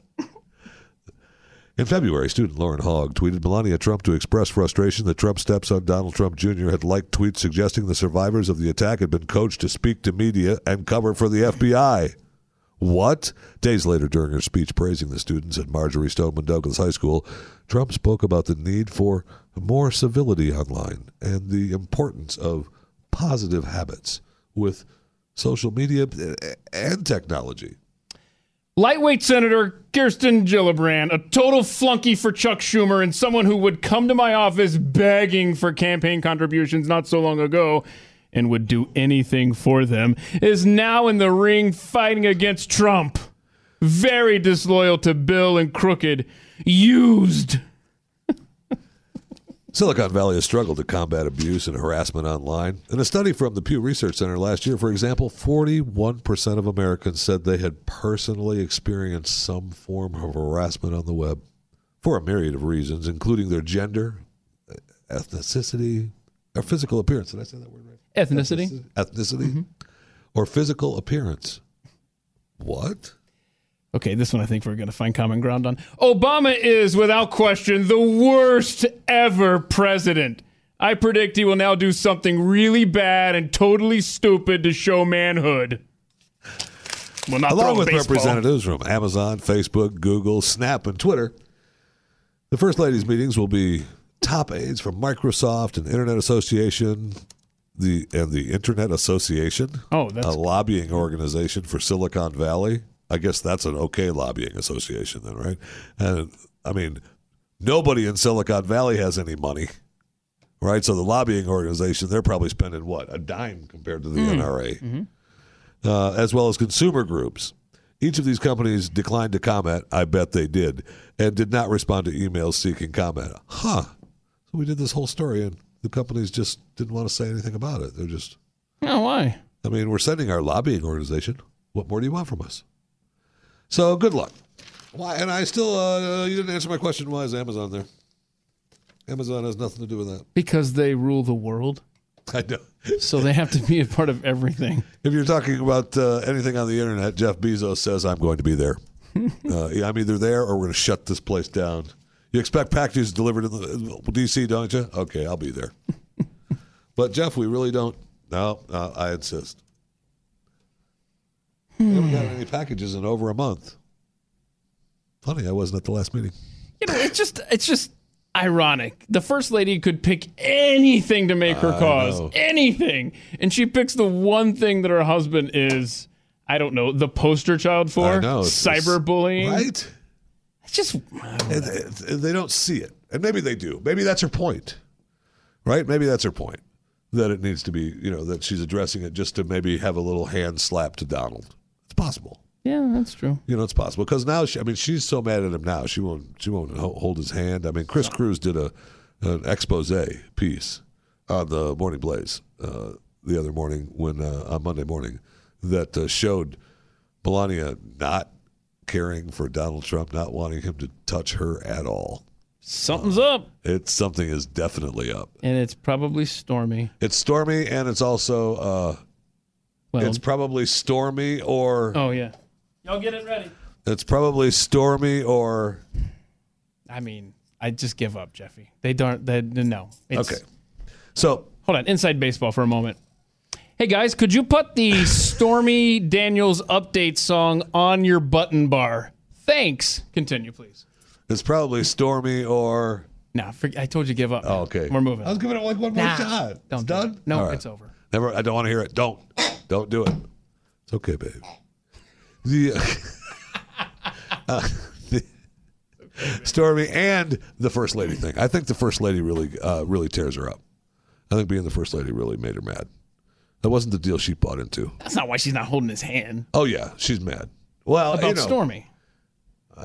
In February, student Lauren Hogg tweeted Melania Trump to express frustration that Trump's stepson Donald Trump Jr. had liked tweets suggesting the survivors of the attack had been coached to speak to media and cover for the FBI. What? Days later, during her speech praising the students at Marjory Stoneman Douglas High School, Trump spoke about the need for more civility online and the importance of positive habits with social media and technology. Lightweight Senator Kirsten Gillibrand, a total flunky for Chuck Schumer and someone who would come to my office begging for campaign contributions not so long ago and would do anything for them, is now in the ring fighting against Trump. Very disloyal to Bill and crooked. Used. Silicon Valley has struggled to combat abuse and harassment online. In a study from the Pew Research Center last year, for example, 41% of Americans said they had personally experienced some form of harassment on the web for a myriad of reasons, including their gender, ethnicity, or physical appearance. Did I say that word right? Ethnicity. Ethnicity mm-hmm. or physical appearance. What? Okay, this one I think we're going to find common ground on. Obama is, without question, the worst ever president. I predict he will now do something really bad and totally stupid to show manhood. Well, Along with baseball. representatives from Amazon, Facebook, Google, Snap, and Twitter, the First Lady's meetings will be top aides from Microsoft and Internet Association, the and the Internet Association, Oh, that's a lobbying organization for Silicon Valley. I guess that's an okay lobbying association then, right? And I mean, nobody in Silicon Valley has any money, right? So the lobbying organization, they're probably spending what a dime compared to the NRA, uh, as well as consumer groups. Each of these companies declined to comment. I bet they did, and did not respond to emails seeking comment. Huh? So we did this whole story, and the companies just didn't want to say anything about it. They're just Oh, why? I mean, we're sending our lobbying organization. What more do you want from us? So good luck. Why? And I still, uh, you didn't answer my question. Why is Amazon there? Amazon has nothing to do with that. Because they rule the world, I know. so they have to be a part of everything. If you're talking about uh, anything on the internet, Jeff Bezos says I'm going to be there. uh, yeah, I'm either there or we're going to shut this place down. You expect packages delivered in the DC, don't you? Okay, I'll be there. but Jeff, we really don't. No, uh, I insist. We haven't got hmm. any packages in over a month. Funny, I wasn't at the last meeting. You know, it's just it's just ironic. The first lady could pick anything to make her cause, know. anything, and she picks the one thing that her husband is. I don't know the poster child for know. it's just- cyberbullying. right? It's just And, and they don't see it, and maybe they do. Maybe that's her point, right? Maybe that's her point that it needs to be, you know, that she's addressing it just to maybe have a little hand slap to Donald. Possible, yeah, that's true. you know, it's possible because now, she, I mean, she's so mad at him now. She won't, she won't hold his hand. I mean, Chris Cruz did a an expose piece on the Morning Blaze uh, the other morning when uh, on Monday morning that uh, showed Melania not caring for Donald Trump, not wanting him to touch her at all. Something's up, It's something is definitely up. and it's probably stormy. It's stormy, and it's also uh, Well, it's probably stormy, or oh yeah. Y'all get it ready. it's probably stormy, or I mean, I just give up, Jeffy. They don't. They no. It's, okay. So Hold on. Inside baseball for a moment. Hey guys, could you put the Stormy Daniels update song on your button bar? Thanks. Continue, please. it's probably stormy, or Nah, I told you give up. oh, okay. We're moving. I was giving it like one more Nah, shot. Don't it's do done. it. No, All right. it's over. Never. I don't want to hear it. Don't. Don't do it. It's okay, babe. The, uh, the Stormy and the first lady thing. I think the first lady really, uh, really tears her up. I think being the first lady really made her mad. That wasn't the deal she bought into. That's not why she's not holding his hand. Oh yeah, she's mad. Well, About you know, Stormy.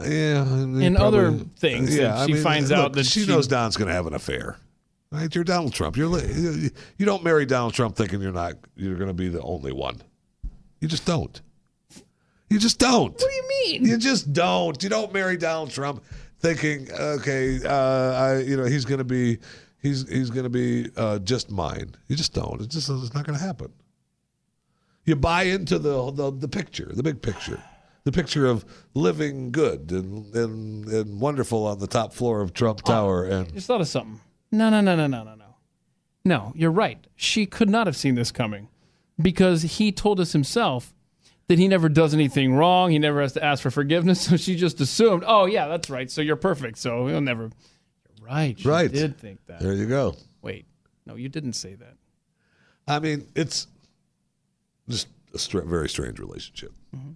Yeah, And other things that she finds out that she, she- knows Don's going to have an affair. Right? You're Donald Trump. You're li- you don't marry Donald Trump thinking you're not you're going to be the only one. You just don't. You just don't. What do you mean? You just don't. You don't marry Donald Trump thinking, okay, uh, I, you know, he's going to be, he's he's going to be uh, just mine. You just don't. It's just it's not going to happen. You buy into the, the the picture, the big picture, the picture of living good and and, and wonderful on the top floor of Trump Tower, and Just thought of something. No, no, no, no, no, no, no. No, you're right. She could not have seen this coming because he told us himself that he never does anything wrong. He never has to ask for forgiveness. So she just assumed, oh, yeah, that's right. So you're perfect. So he'll never. You're right. She Right. did think that. there you go. Wait. No, you didn't say that. I mean, it's just a str- very strange relationship.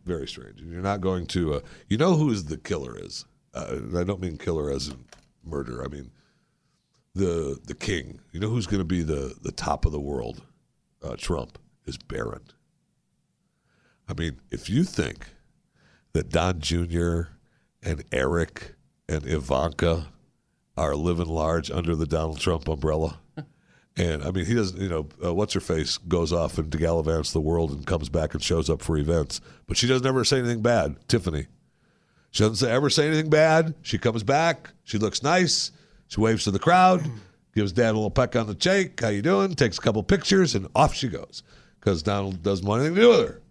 Very strange. You're not going to, uh, you know, who is the killer is. Uh, I don't mean killer as in murder. I mean the the king. You know who's going to be the the top of the world? Uh, Trump is Barron. I mean, if you think that Don Jr. and Eric and Ivanka are living large under the Donald Trump umbrella. And I mean, he doesn't, you know, uh, what's her face goes off and gallivants the world and comes back and shows up for events, but she doesn't ever say anything bad. Tiffany, she doesn't ever say anything bad. She comes back, she looks nice, she waves to the crowd, gives Dad a little peck on the cheek. How you doing? Takes a couple pictures and off she goes because Donald doesn't want anything to do with her.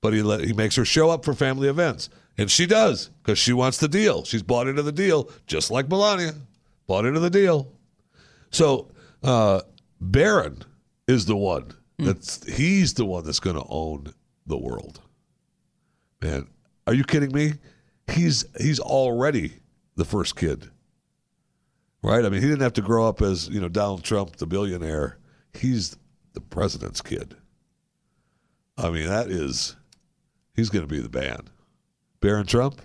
But he let, he makes her show up for family events, and she does because she wants the deal. She's bought into the deal, just like Melania, bought into the deal. So uh, Barron is the one that's he's the one that's going to own the world. Man, are you kidding me? He's he's already the first kid, right? I mean, he didn't have to grow up as you know Donald Trump, the billionaire. He's the president's kid. I mean, that is he's going to be the man. Barron Trump,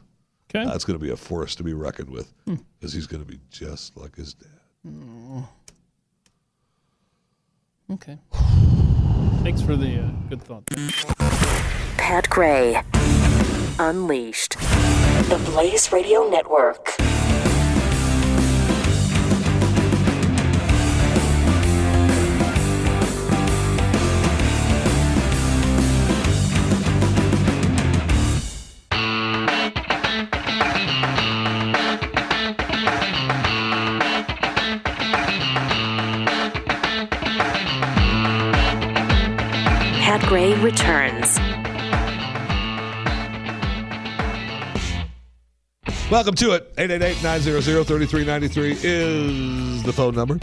Okay. that's going to be a force to be reckoned with because he's going to be just like his dad. okay. Thanks for the uh, good thought. Pat Gray. Unleashed. The Blaze Radio Network. Gray returns. Welcome to it. 888-900-3393 is the phone number.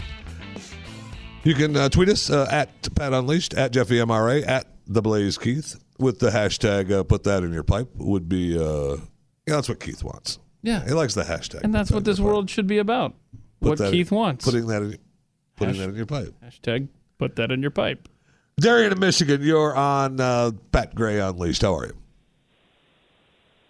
You can uh, tweet us uh, at Pat Unleashed, at Jeffy MRA, at The Blaze Keith, with the hashtag uh, put that in your pipe would be, uh, yeah, that's what Keith wants. Yeah. He likes the hashtag. And that's put what this your pipe. world should be about. Put what that in- Keith wants. Putting that in, putting Hash- that in your pipe. Hashtag put that in your pipe. Darian in Michigan, you're on uh, Pat Gray Unleashed. How are you?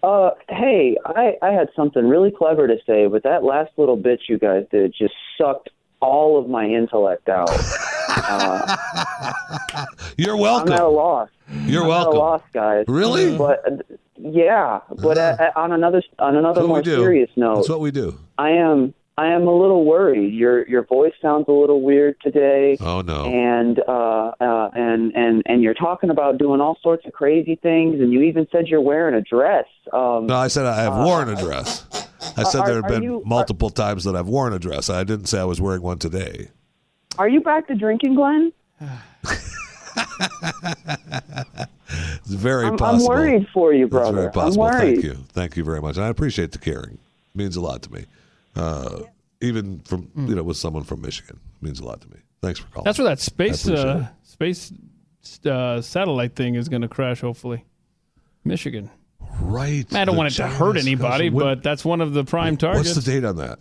Uh, hey, I, I had something really clever to say, but that last little bit you guys did just sucked all of my intellect out. You're welcome. I'm at a welcome. loss. You're I'm at a welcome. loss, guys. Really? But uh, yeah, but uh, uh, on another on another more serious note, That's what we do. I am I am a little worried. Your your voice sounds a little weird today. Oh no. And uh, uh, and and and you're talking about doing all sorts of crazy things, and you even said you're wearing a dress. Um, No, I said I have worn a dress. I said Uh, are- there have been you- are- multiple times that I've worn a dress. I didn't say I was wearing one today. are you back to drinking, Glenn? It's very I'm, I'm worried for you, It's brother. very I'm possible. worried. Thank you. Thank you very much. And I appreciate the caring. It means a lot to me. Uh, even from you know with someone from Michigan it means a lot to me. Thanks for calling. That's where that space I appreciate uh, space uh, satellite thing is going to crash. Hopefully, Michigan. right. I don't The want it to hurt anybody, When- but that's one of the prime targets. what's the date on that?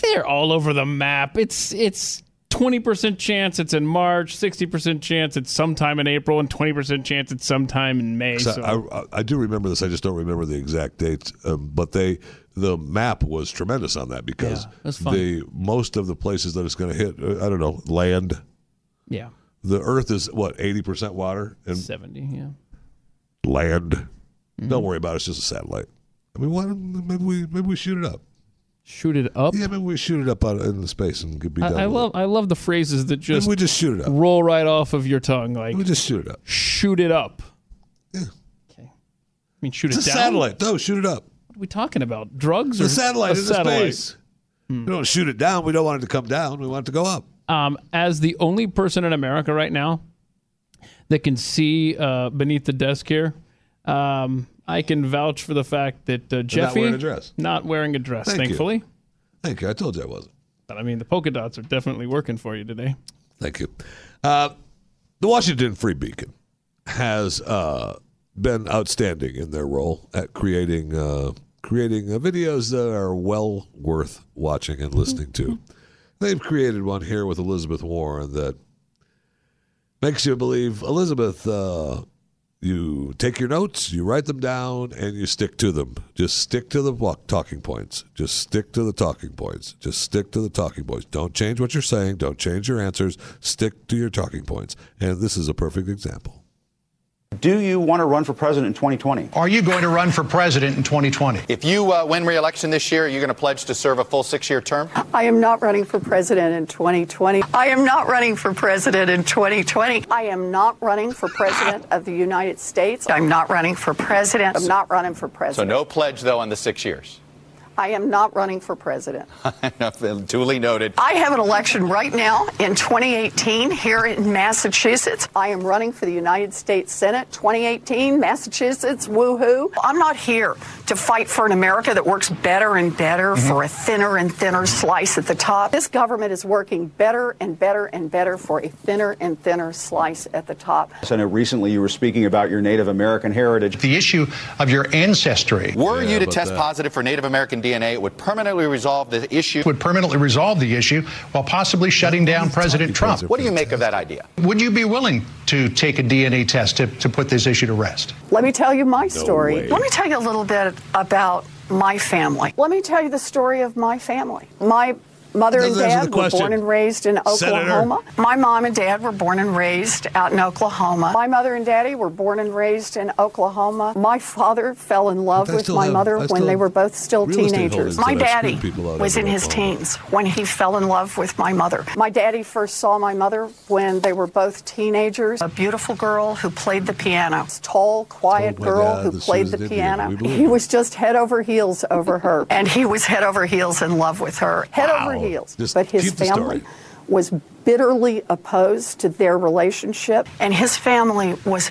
They're all over the map. It's it's twenty percent chance it's in March, sixty percent chance it's sometime in April, and twenty percent chance it's sometime in May. So So I, I, I do remember this. I just don't remember the exact dates. Um, but they, the map was tremendous on that because Yeah, the most of the places that it's going to hit, uh, I don't know, land. yeah, The Earth is what eighty percent water and seventy. Yeah. land. Mm-hmm. Don't worry about it. It's just a satellite. I mean, why don't, maybe we maybe we shoot it up. Shoot it up. Yeah, maybe we shoot it up out in the space and could be done. I, I with love It. I love the phrases that Maybe just we just shoot it up. roll right off of your tongue, like We just shoot it up. shoot it up. Yeah. Okay. I mean, shoot It's it a down. satellite. No, shoot it up. What are we talking about? Drugs or a satellite a in satellite? space. We don't shoot it down. We don't want it to come down. We want it to go up. um, as the only person in America right now that can see uh, beneath the desk here, um, I can vouch for the fact that uh, Jeffy wearing a dress. not wearing a dress, Thank you. thankfully. Thank you. I told you I wasn't. But I mean, the polka dots are definitely working for you today. Thank you. Uh, the Washington Free Beacon has uh, been outstanding in their role at creating uh, creating uh, videos that are well worth watching and listening to. They've created one here with Elizabeth Warren that makes you believe Elizabeth. You take your notes, you write them down, and you stick to them. Just stick to the talking points. Just stick to the talking points. Just stick to the talking points. Don't change what you're saying. Don't change your answers. Stick to your talking points. And this is a perfect example. Do you want to run for president in 2020? Are you going to run for president in 2020? If you uh, win re-election this year, are you're going to pledge to serve a full six-year term? I am not running for president in 2020. I am not running for president in 2020. I am not running for president of the United States. I'm not running for president. I'm not running for president. So no pledge, though, on the six years. I am not running for president. Duly noted. I have an election right now in 2018 here in Massachusetts. I am running for the United States Senate 2018, Massachusetts, woohoo. I'm not here to fight for an America that works better and better mm-hmm. for a thinner and thinner slice at the top. This government is working better and better and better for a thinner and thinner slice at the top. Senator, recently you were speaking about your Native American heritage. The issue of your ancestry Were Yeah, you to test that- positive for Native American DNA, it would permanently resolve the issue. would permanently resolve the issue while possibly shutting down President Trump. What do you make of that idea? Would you be willing to take a DNA test to, to put this issue to rest? Let me tell you my story. way. Let me tell you a little bit about my family. Let me tell you the story of my family. My mother and dad were born and raised in Senator. Oklahoma. My mom and dad were born and raised out in Oklahoma. My mother and daddy were born and raised in Oklahoma. My father fell in love with my have- mother when they were both still teenagers. My daddy screwed people out of was in his teens when he fell in love with my mother. My daddy first saw my mother when they were both teenagers. A beautiful girl who played the piano. Tall, quiet Told girl who played the piano. He was just head over heels over her. And he was head over heels in love with her. Head over Wow. Heels. Just but his family was bitterly opposed to their relationship. And his family was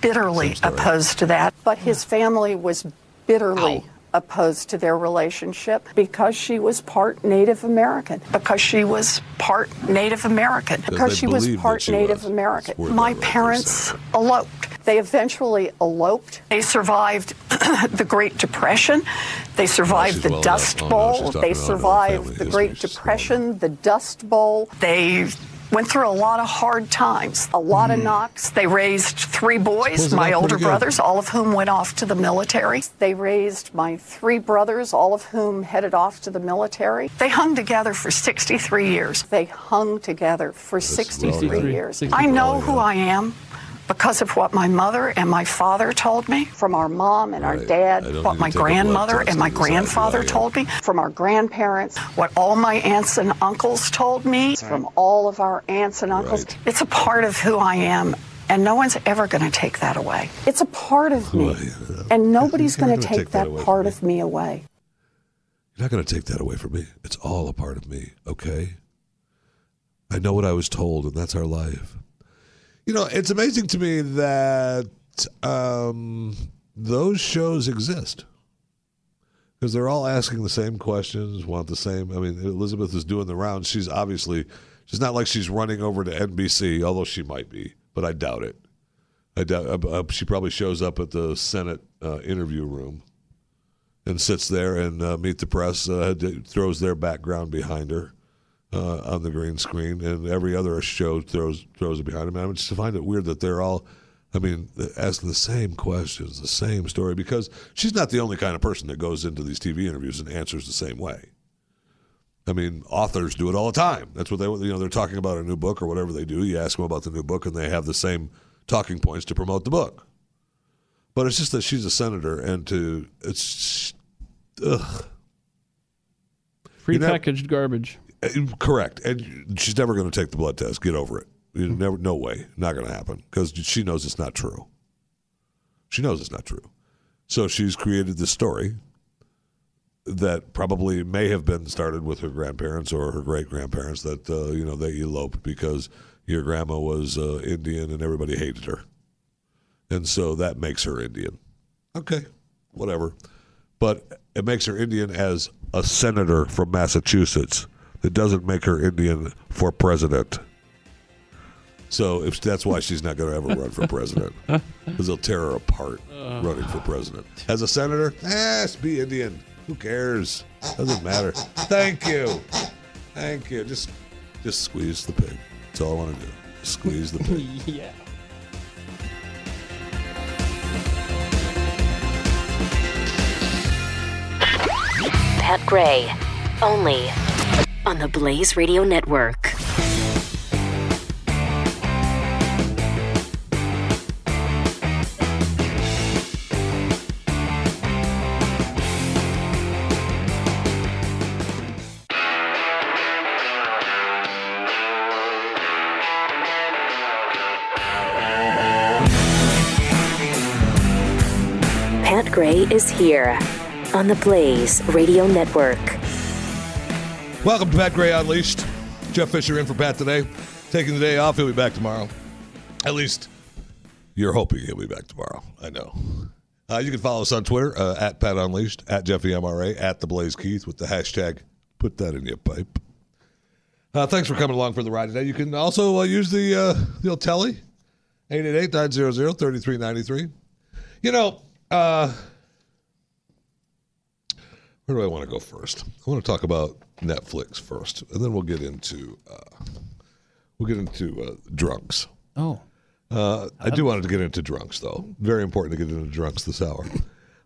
bitterly opposed to that. But his family was bitterly opposed to their relationship because she was part Native American. Because she was part Native American. Because she was part she Native was. American. My parents eloped. They eventually eloped. They survived the Great Depression. They survived the well Dust enough. Oh, Bowl. They about her own survived the. Great Depression, the Dust Bowl. They went through a lot of hard times, a lot of knocks. They raised three boys, my older brothers, all of whom went off to the military. They raised my three brothers, all of whom headed off to the military. They hung together for 63 years. They hung together for 63 well done. years. 63. I know who I am. Because of what my mother and my father told me, from our mom and our Right. dad, what my take a blood grandmother and my to decide who grandfather told me, from our grandparents, what all my aunts and uncles told me, from all of our aunts and uncles. Right. It's a part of who I am. And no one's ever going to take that away. It's a part of me. And nobody's going to take take that that part from of me away. You're not going to take that away from me. It's all a part of me, okay? I know what I was told, and that's our life. You know, it's amazing to me that um, those shows exist because they're all asking the same questions, want the same. I mean, Elizabeth is doing the rounds. She's obviously, she's not like she's running over to NBC, although she might be, but I doubt it. I doubt uh, uh, she probably shows up at the Senate uh, interview room and sits there and uh, meet the press uh, throws their background behind her uh, on the green screen, and every other show throws throws it behind them. I just find it weird that they're all, I mean, asking the same questions, the same story, because she's not the only kind of person that goes into these TV interviews and answers the same way. I mean, authors do it all the time. That's what they, you know, they're talking about a new book or whatever they do. You ask them about the new book, and they have the same talking points to promote the book. But it's just that she's a senator, and to it's, ugh. Prepackaged garbage. Uh, Correct, and she's never going to take the blood test. Get over it. You never, no way, not going to happen because she knows it's not true. She knows it's not true, so she's created this story that probably may have been started with her grandparents or her great grandparents that uh, you know they eloped because your grandma was uh, Indian and everybody hated her, and so that makes her Indian. Okay, whatever, but it makes her Indian as a senator from Massachusetts. It doesn't make her Indian for president. So if that's why she's not going to ever run for president, because they'll tear her apart running for president. As a senator, eh, just be Indian. Who cares? Doesn't matter. Thank you, thank you. Just, just squeeze the pig. That's all I want to do. Squeeze the pig. yeah. Pat Gray, only on the Blaze Radio Network. Pat Gray is here on the Blaze Radio Network. Welcome to Pat Gray Unleashed. Jeff Fisher in for Pat today. Taking the day off. He'll be back tomorrow. At least you're hoping he'll be back tomorrow. I know. Uh, you can follow us on Twitter uh, at Pat Unleashed, at Jeffy MRA, at the Blaze Keith with the hashtag put that in your pipe. Uh, thanks for coming along for the ride today. You can also uh, use the uh, the old telly, 888-900-3393. You know, uh, where do I want to go first? I want to talk about Netflix first, and then we'll get into uh, we'll get into uh, drunks. Oh. Uh, I do want to get into drunks, though. Very important to get into drunks this hour.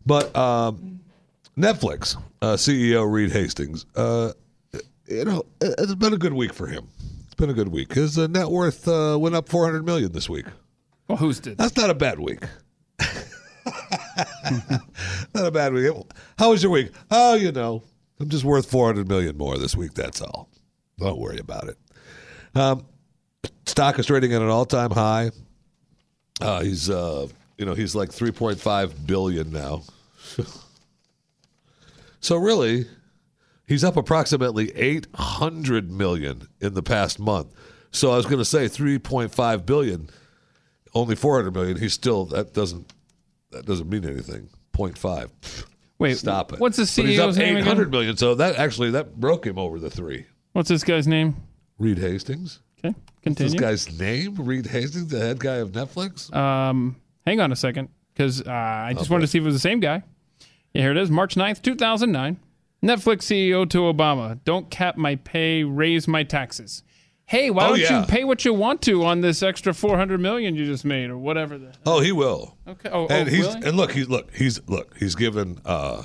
But um, Netflix uh, CEO Reed Hastings, uh, you know, it- it's been a good week for him. It's been a good week. His uh, net worth uh, went up 400 million this week. Well, who's did? That's not a bad week. not a bad week. How was your week? Oh, you know, I'm just worth 400 million more this week. That's all. Don't worry about it. Um, stock is trading at an all-time high. Uh, he's, uh, you know, he's like 3.5 billion now. so really, he's up approximately 800 million in the past month. So I was going to say 3.5 billion, only 400 million. He's still that doesn't that doesn't mean anything. 0.5. Wait, stop it. what's the But he's up CEO's name again? 800 million. So that actually that broke him over the three. What's this guy's name? Reed Hastings. Okay, What's this guy's name? Reed Hastings, the head guy of Netflix. Um, hang on a second, because uh, I just wanted to see if it was the same guy. Yeah, here it is, March 9th, 2009. Netflix CEO to Obama, don't cap my pay, raise my taxes. Hey, why Oh, don't yeah. you pay what you want to on this extra 400 million you just made or whatever the Oh, he will. Okay. Oh, and oh, he's really? and look, he's look, he's look, he's given uh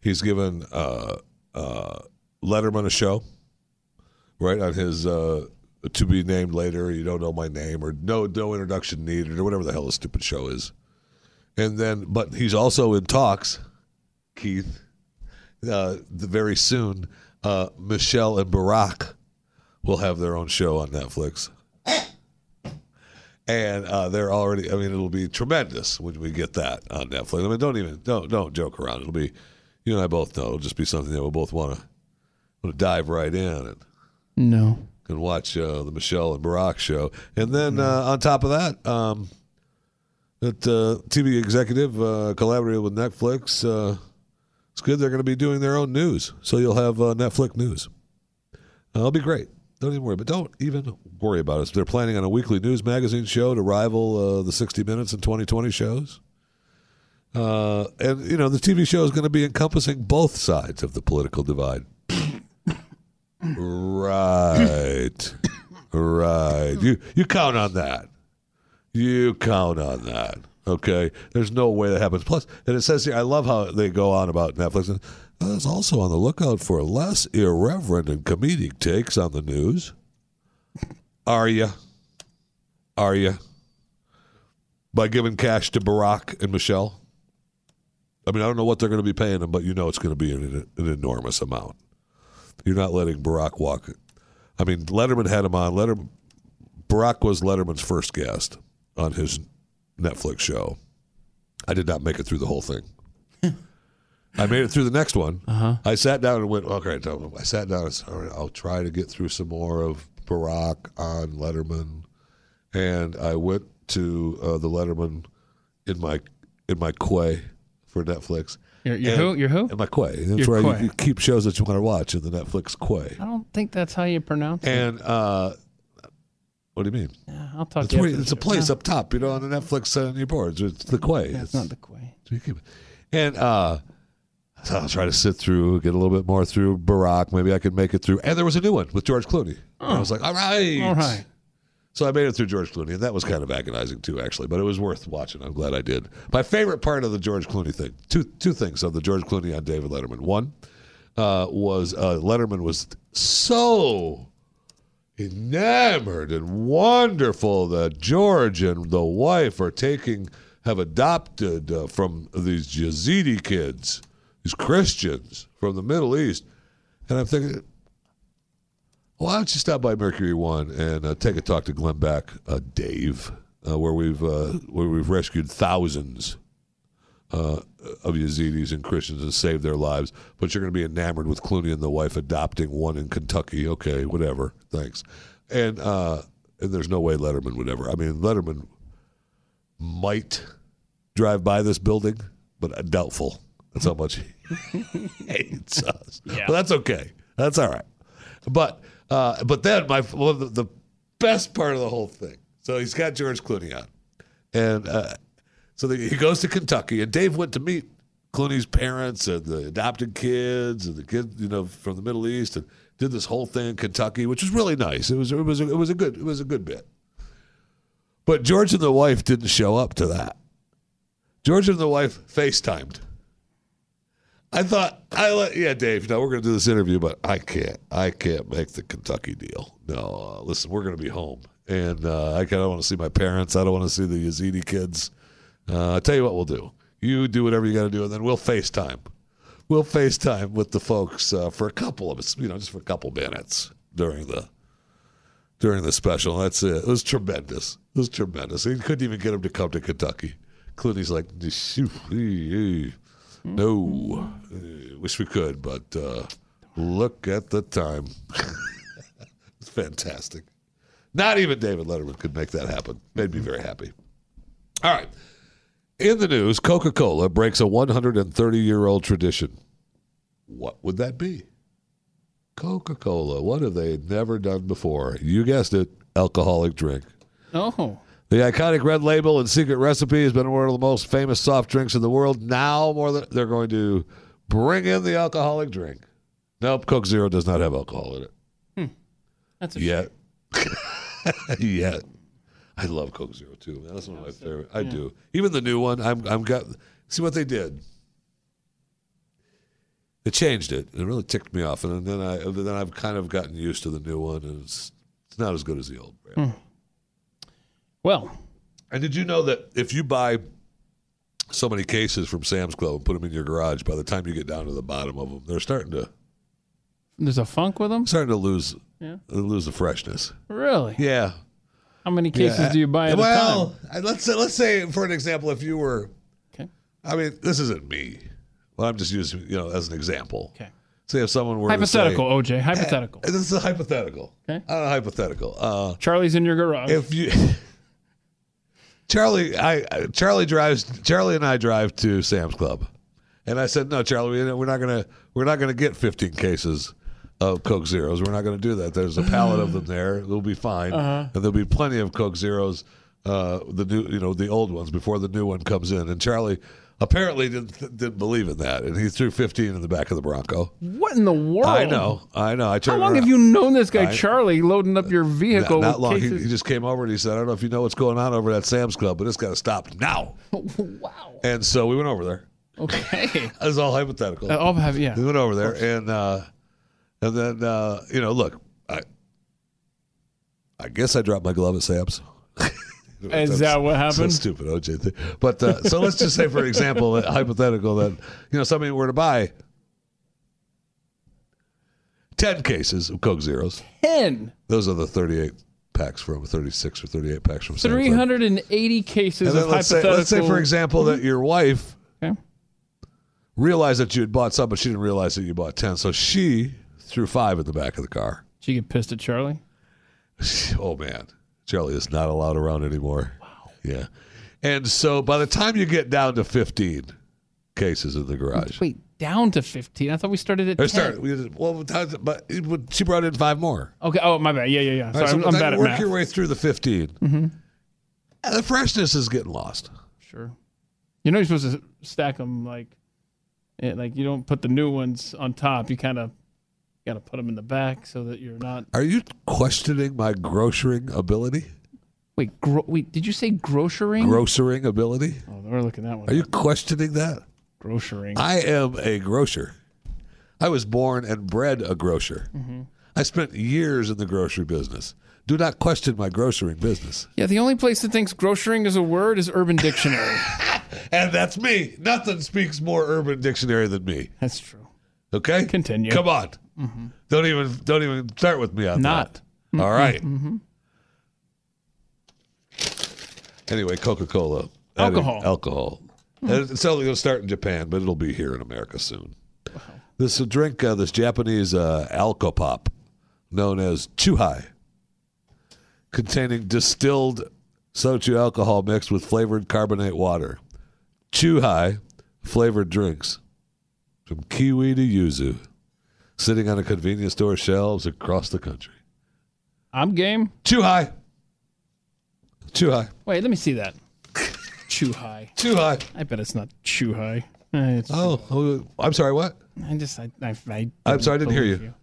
he's given uh uh Letterman a show, right on his uh to be named later. You don't know my name, or no no introduction needed, or whatever the hell the stupid show is. And then, but he's also in talks, Keith. Uh, the, very soon, uh, Michelle and Barack will have their own show on Netflix. And uh, they're already. I mean, it'll be tremendous when we get that on Netflix. I mean, don't even don't don't joke around. It'll be, you and I both know. It'll just be something that we'll both want to want to dive right in and No. and watch uh, the Michelle and Barack show. And then uh, on top of that, um, that uh, TV executive uh, collaborated with Netflix. Uh, it's good. They're going to be doing their own news, so you'll have uh, Netflix news. Uh, it'll be great. Don't even worry, but don't even worry about it. They're planning on a weekly news magazine show to rival uh, the 60 Minutes and 2020 shows. Uh, and you know the TV show is going to be encompassing both sides of the political divide. right, right. You you count on that. You count on that. Okay. There's no way that happens. Plus, and it says here, I love how they go on about Netflix. Uh, it's also on the lookout for less irreverent and comedic takes on the news. Are you? Are you? By giving cash to Barack and Michelle? I mean, I don't know what they're going to be paying them, but you know it's going to be an, an enormous amount. You're not letting Barack walk. I mean, Letterman had him on. Letterman, Barack was Letterman's first guest on his Netflix show. I did not make it through the whole thing. I made it through the next one. Uh-huh. I sat down and went, okay, I sat down and said, all right, I'll try to get through some more of Barack on Letterman. And I went to uh, the Letterman in my in my quay for Netflix. Your, your And- who? Your who? In my quay. That's Your where quay. You, you keep shows that you want to watch in the Netflix quay. I don't think that's how you pronounce it. And uh, what do you mean? Yeah, I'll talk It's, to you where- it's a place No, up top, you know, on the Netflix on your boards. It's the quay. That's It's- not the quay. so you keep it. And uh, so I'll try to sit through, get a little bit more through Barack. Maybe I could make it through. And there was a new one with George Clooney. And I was like, all right. All right. So I made it through George Clooney, and that was kind of agonizing too, actually. But it was worth watching. I'm glad I did. My favorite part of the George Clooney thing, two two things of the George Clooney on David Letterman. One uh, was uh, Letterman was so enamored and wonderful that George and the wife are taking have adopted uh, from these Yazidi kids, these Christians from the Middle East, and I'm thinking. Why don't you stop by Mercury One and uh, take a talk to Glenn Beck, uh, Dave, uh, where we've uh, where we've rescued thousands uh, of Yazidis and Christians and saved their lives. But you're going to be enamored with Clooney and the wife adopting one in Kentucky. Okay, whatever. Thanks. And uh, and there's no way Letterman would ever. I mean, Letterman might drive by this building, but doubtful. That's how much hates us. Yeah. But that's okay. That's all right. But uh, but then my of the, the best part of the whole thing. So he's got George Clooney on, and uh, so the, he goes to Kentucky, and Dave went to meet Clooney's parents and the adopted kids and the kids, you know, from the Middle East, and did this whole thing in Kentucky, which was really nice. It was it was a, it was a good it was a good bit. But George and the wife didn't show up to that. George and the wife FaceTimed. I thought I let yeah, Dave. No, we're going to do this interview, but I can't. I can't make the Kentucky deal. No, uh, listen, we're going to be home, and uh, I kind of want to see my parents. I don't want to see the Yazidi kids. Uh, I tell you what, we'll do. You do whatever you got to do, and then we'll FaceTime. We'll FaceTime with the folks uh, for a couple of us, you know, just for a couple minutes during the during the special. That's it. It was tremendous. It was tremendous. He couldn't even get him to come to Kentucky. Clooney's like. No, Uh, wish we could, but uh, look at the time. it's fantastic. Not even David Letterman could make that happen. Made me very happy. All right. In the news, Coca Cola breaks a 130 year old tradition. What would that be? Coca Cola. What have they never done before? You guessed it alcoholic drink. Oh. The iconic red label and secret recipe has been one of the most famous soft drinks in the world. Now, more than they're going to bring in the alcoholic drink. Nope, Coke Zero does not have alcohol in it hmm. That's a yet. yet, I love Coke Zero too. Man. That's one of my favorite. I do. Even the new one. I'm. I'm got. See what they did. They changed it. It really ticked me off, and then I. Then I've kind of gotten used to the new one, and it's It's not as good as the old brand. Hmm. Well, And did you know that if you buy so many cases from Sam's Club and put them in your garage, by the time you get down to the bottom of them, they're starting to there's a funk with them. starting to lose Yeah. lose the freshness. Really? Yeah. How many cases Yeah. do you buy at a well, time? Let's say, let's say for an example, if you were, Okay. I mean, this isn't me. Well, I'm just using you know as an example. Okay. Say if someone were Hypothetical, To say, OJ. Hypothetical. this is a hypothetical. Okay. Uh, hypothetical. Uh, Charlie's in your garage. if you Charlie, I Charlie drives. Charlie and I drive to Sam's Club, and I said, "No, Charlie, we- we're not gonna we're not gonna get 15 cases of Coke Zeros. We're not gonna do that. There's a pallet of them there. It'll be fine, Uh-huh. and there'll be plenty of Coke Zeros, uh, the new you know the old ones before the new one comes in." And Charlie apparently didn't didn't believe in that, and he threw 15 in the back of the Bronco. what in the world? I know, I know. I How long around. have you known this guy, I- Charlie, loading up your vehicle? Not, not long. He, he just came over and he said, "I don't know if you know what's going on over at Sam's Club, but it's got to stop now." wow. And so we went over there. Okay. It was all hypothetical. Uh, I'll have yeah. we went over there, and uh, and then uh, you know, look, I I guess I dropped my glove at Sam's. Is that what So happened? stupid OJ thing. But uh, so let's just say, for example, hypothetical that you know somebody were to buy ten cases of Coke Zeros. Ten. Those are the thirty-eight packs from thirty-six or thirty-eight packs from Sam's Club. 380 cases And of let's say, hypothetical. let's say, for example, that your wife Okay. realized that you had bought some, but she didn't realize that you bought 10. So she threw five in the back of the car. She get pissed at Charlie. Oh, man. Charlie is not allowed around anymore. Wow. Yeah. And so by the time you get down to 15 cases in the garage, Wait, down to 15. I thought we started at or 10. start, we, well, but she brought in five more. Okay. Oh, my bad. Yeah, yeah, yeah. Sorry, right, so I'm, I'm bad at work math. your way through the 15, Mm-hmm. the freshness is getting lost. Sure. You know you're supposed to stack them like, eh, like you don't put the new ones on top. You kind of got to put them in the back so that you're not. Are you questioning my grocering ability? Wait, gro- wait. Did you say grocery? Grocering ability? Oh, we're looking at that one. Are you questioning that? grocery? I am a grocer. I was born and bred a grocer. Mm-hmm. I spent years in the grocery business. Do not question my grocery business. Yeah, the only place that thinks grocerying is a word is Urban Dictionary. And that's me. Nothing speaks more urban dictionary than me. That's true. Okay? Continue. Come on. Don't even don't even start with me on Not. that. All right. Mm-hmm. Anyway, Coca-Cola. Alcohol. Alcohol. And It's only going to start in Japan, but it'll be here in America soon. This drink, uh, this Japanese uh, alcopop, known as Chuhai, containing distilled soju alcohol mixed with flavored carbonate water. Chuhai flavored drinks from kiwi to yuzu, sitting on a convenience store shelves across the country. I'm game. Too high. Too high. Wait, let me see that. Too high. Too high. I bet it's not too high. Eh, It's, Oh, oh, I'm sorry. What? I just, I, I, I I'm sorry, I didn't hear believe you.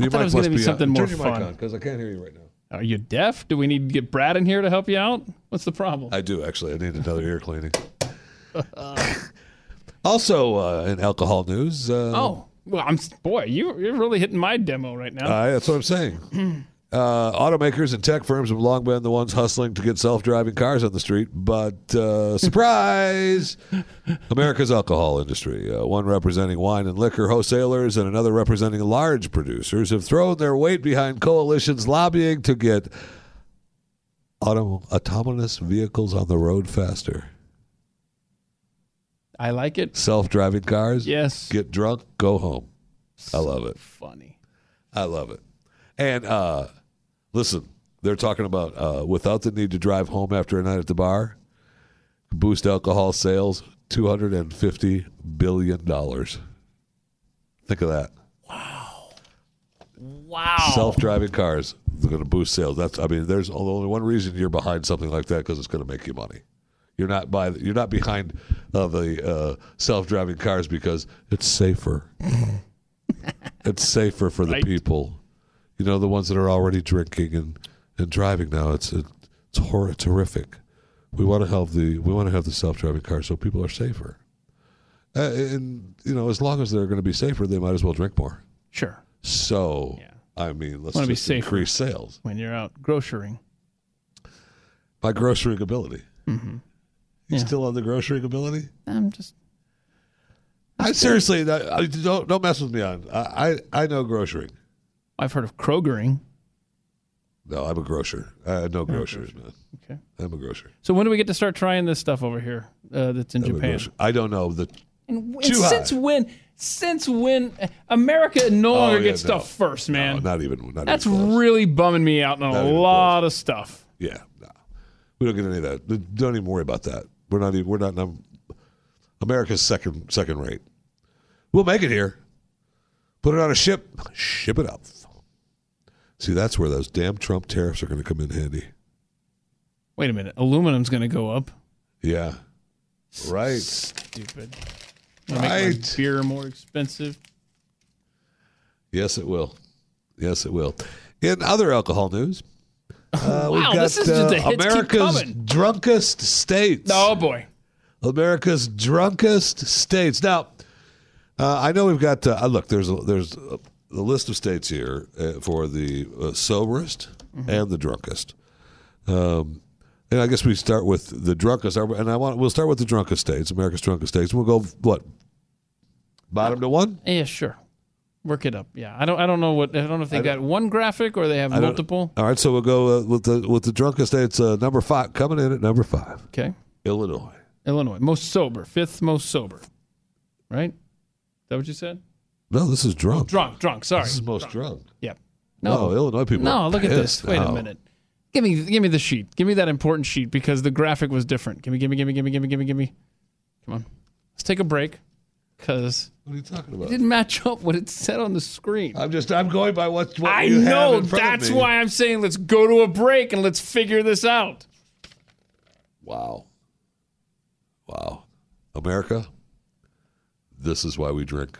I thought it was to be something more Turn your mic fun. on because I can't hear you right now. Are you deaf? Do we need to get Brad in here to help you out? What's the problem? I do actually. I need another ear cleaning. also, uh, in alcohol news. Uh, oh, well, I'm boy, you, you're really hitting my demo right now. uh, that's what I'm saying. Uh, automakers and tech firms have long been the ones hustling to get self-driving cars on the street, but uh, surprise! America's alcohol industry, uh, one representing wine and liquor wholesalers and another representing large producers, have thrown their weight behind coalitions lobbying to get auto- autonomous vehicles on the road faster. I like it. Self-driving cars. Yes. Get drunk, go home. I love it. Funny. I love it. And uh, listen, they're talking about uh, without the need to drive home after a night at the bar, boost alcohol sales two hundred and fifty billion dollars. Think of that. Wow. Wow. Self-driving cars are going to boost sales. That's. I mean, there's only one reason you're behind something like that because it's going to make you money. You're not by. You're not behind uh, the uh, self-driving cars because it's safer. it's safer for the Right. people. You know, the ones that are already drinking and, and driving now. It's it's hor- it's horrific. We want to have the we want to have the self-driving cars so people are safer. Uh, and you know, as long as they're going to be safer, they might as well drink more. Sure. So yeah. I mean, let's Wanna be just increase sales. when you're out grocerying. My grocerying ability. Mm-hmm. You Yeah. still on the grocerying ability? I'm just I seriously I, don't don't mess with me on. I I, I know grocerying. I've heard of Krogering. No, I'm a grocer. I know grocers, man. Okay. I'm a grocer. So when do we get to start trying this stuff over here uh, that's in I'm Japan? I don't know the. And, and since high. when? Since when? America no longer Oh, yeah, gets no. stuff first, man. No, not even. Not That's even really bumming me out on Not a lot of stuff. Yeah, no, we don't get any of that. Don't even worry about that. We're not. Even, we're not. America's second second rate. We'll make it here. Put it on a ship. Ship it out. See, that's where those damn Trump tariffs are going to come in handy. Wait a minute. Aluminum's going to go up. Yeah. Right. Stupid. Right. beer more expensive. Yes, it will. Yes, it will. In other alcohol news, uh, Wow, got this is just uh, the hits keep America's coming. drunkest states. Oh boy. America's drunkest states. Now, uh, I know we've got. Uh, look, there's a, there's a, a list of states here uh, for the uh, soberest and the drunkest. Um, and I guess we start with the drunkest. And I want we'll start with the drunkest states, America's drunkest states. We'll go what bottom to one. Yeah, sure. Work it up. Yeah, I don't. I don't know what. I don't know if they got one graphic or they have I don't- multiple. All right, so we'll go uh, with the with the drunkest states. Uh, number five coming in at number five, Okay. Illinois. Illinois, most sober, fifth most sober. Right? Is that what you said? No, this is drunk. Drunk, drunk. Sorry. This is most drunk. Yep. No, Illinois people. No, are look at this. pissed Wait a now. minute. Give me, give me the sheet. Give me that important sheet because the graphic was different. Give me, give me, give me, give me, give me, give me, give me. Come on. Let's take a break because What are you talking about? it about? didn't match up what it said on the screen. I'm just I'm going by what, what I you have know. in front of That's me. why I'm saying let's go to a break and let's figure this out. Wow. Wow. America, this is why we drink.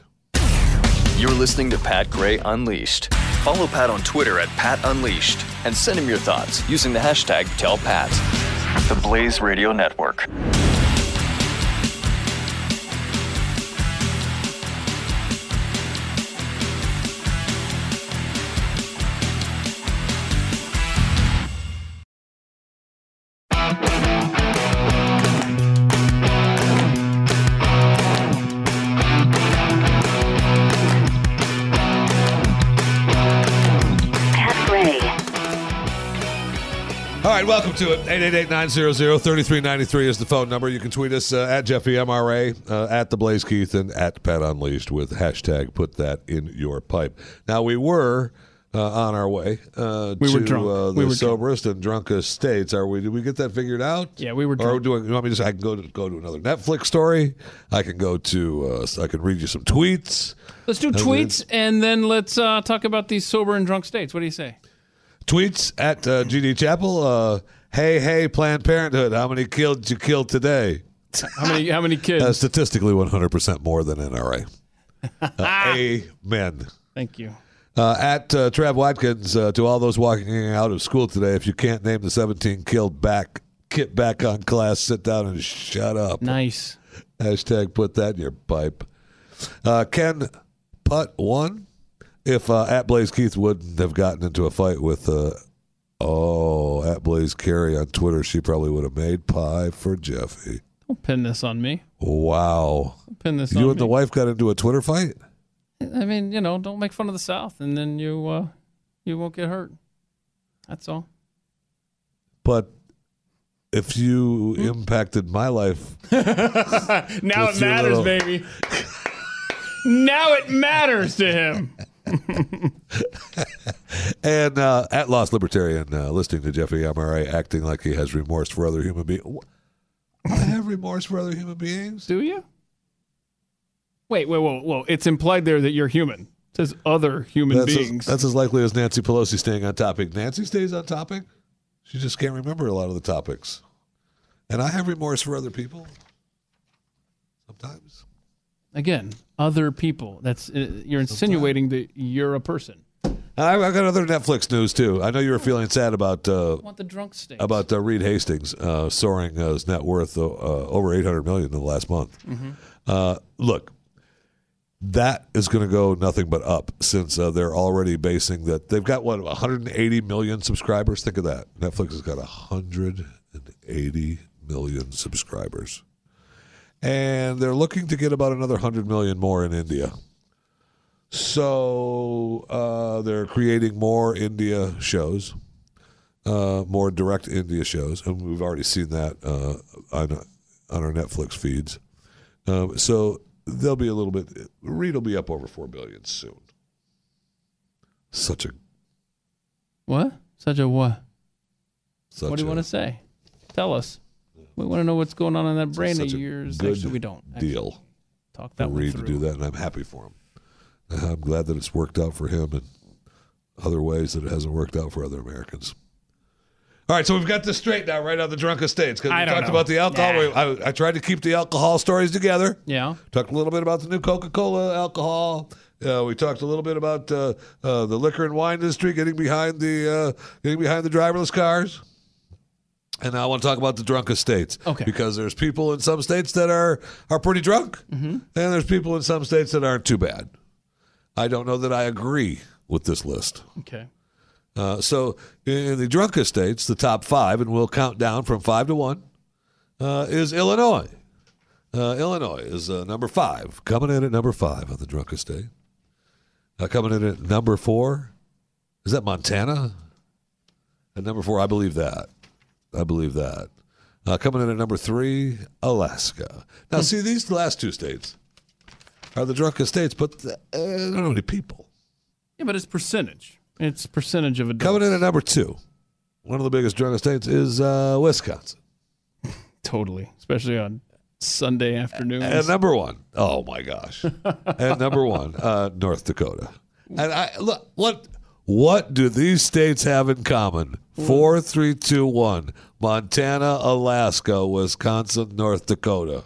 You're listening to Pat Gray Unleashed. Follow Pat on Twitter at Pat Unleashed and send him your thoughts using the hashtag TellPat. The Blaze Radio Network. To it. 888-900-3393 is the phone number. You can tweet us uh, at Jeffy MRA, uh, at the Blaze Keith, and at Pat Unleashed with hashtag put that in your pipe. Now, we were uh, on our way uh, We to were drunk. Uh, the We were drunk. soberest and drunkest states. Are we? Did we get that figured out? Yeah, we were Or drunk. doing? You want me to? I can go to go to another Netflix story. I can go to. Uh, I can read you some tweets. Let's do tweets and then let's uh, talk about these sober and drunk states. What do you say? Tweets at uh, GD Chapel. Hey, hey, Planned Parenthood. How many killed did you kill today? How many? How many kids? Uh, statistically, 100% more than NRA. Uh, amen. Thank you. Uh, at uh, Trav Watkins, uh, to all those walking out of school today, if you can't name the 17 killed back, get back on class, sit down and shut up. Nice. Hashtag put that in your pipe. Uh, Ken Putt one. If uh, at Blaze Keith wouldn't have gotten into a fight with, uh, oh, at Blaze Carey on Twitter, she probably would have made pie for Jeffy. Don't pin this on me. Wow. Don't pin this You and the wife got into a Twitter fight? I mean, you know, don't make fun of the South, and then you uh, you won't get hurt. That's all. But if you Hmm? impacted my life, now it matters, little- baby. now it matters to him. and uh, at Lost Libertarian, uh, listening to Jeffy MRA acting like he has remorse for other human beings. I have remorse for other human beings. Do you? Wait, wait, whoa, whoa! It's implied there that you're human. It says other human That's as, beings. that's as likely as Nancy Pelosi staying on topic. Nancy stays on topic. She just can't remember a lot of the topics. And I have remorse for other people. Sometimes. Again, other people. That's uh, you're insinuating that you're a person. I, I got other Netflix news too. I know you were feeling sad about uh, want the drunk state. about uh, Reed Hastings uh, soaring uh, his net worth uh, over 800 million in the last month. Mm-hmm. Uh, look, that is going to go nothing but up since uh, they're already basing that they've got what 180 million subscribers. Think of that. Netflix has got 180 million subscribers, and they're looking to get about another 100 million more in India. So uh, they're creating more India shows, uh, more direct India shows, and we've already seen that uh, on on our Netflix feeds. Um, so they'll be a little bit. Reed will be up over four billion soon. Such a What? Such a what? such what do you a want to say? Tell us. We want to know what's going on in that brain of yours. Actually, we don't. Actually, deal Talk for that one Reed to do that, and I'm happy for him. I'm glad that it's worked out for him and other ways that it hasn't worked out for other Americans. All right, so we've got this straight now, right on the drunk estates. Because we talked know. about the alcohol. Nah. I, I tried to keep the alcohol stories together. Yeah. Talked a little bit about the new Coca Cola alcohol. Uh, we talked a little bit about uh, uh, the liquor and wine industry getting behind the uh, getting behind the driverless cars. And I want to talk about the drunk estates. Okay. Because there's people in some states that are are pretty drunk, Mm-hmm. and there's people in some states that aren't too bad. I don't know that I agree with this list. Okay. Uh, so in the drunk estates, the top five, and we'll count down from five to one, uh, is Illinois. Uh, Illinois is uh, number five, coming in at number five on the drunk estate. Uh, coming in at number four, is that Montana? At number four, I believe that. I believe that. Uh, coming in at number three, Alaska. Now, see, these last two states are the drunk states, but uh, I don't know any people. Yeah, but it's percentage. It's percentage of adults. Coming in at number two, one of the biggest drunk states is uh, Wisconsin. Totally, especially on Sunday afternoons. And number one, oh my gosh, and number one, uh, North Dakota. And I look what what do these states have in common? Four, three, two, one. Montana, Alaska, Wisconsin, North Dakota.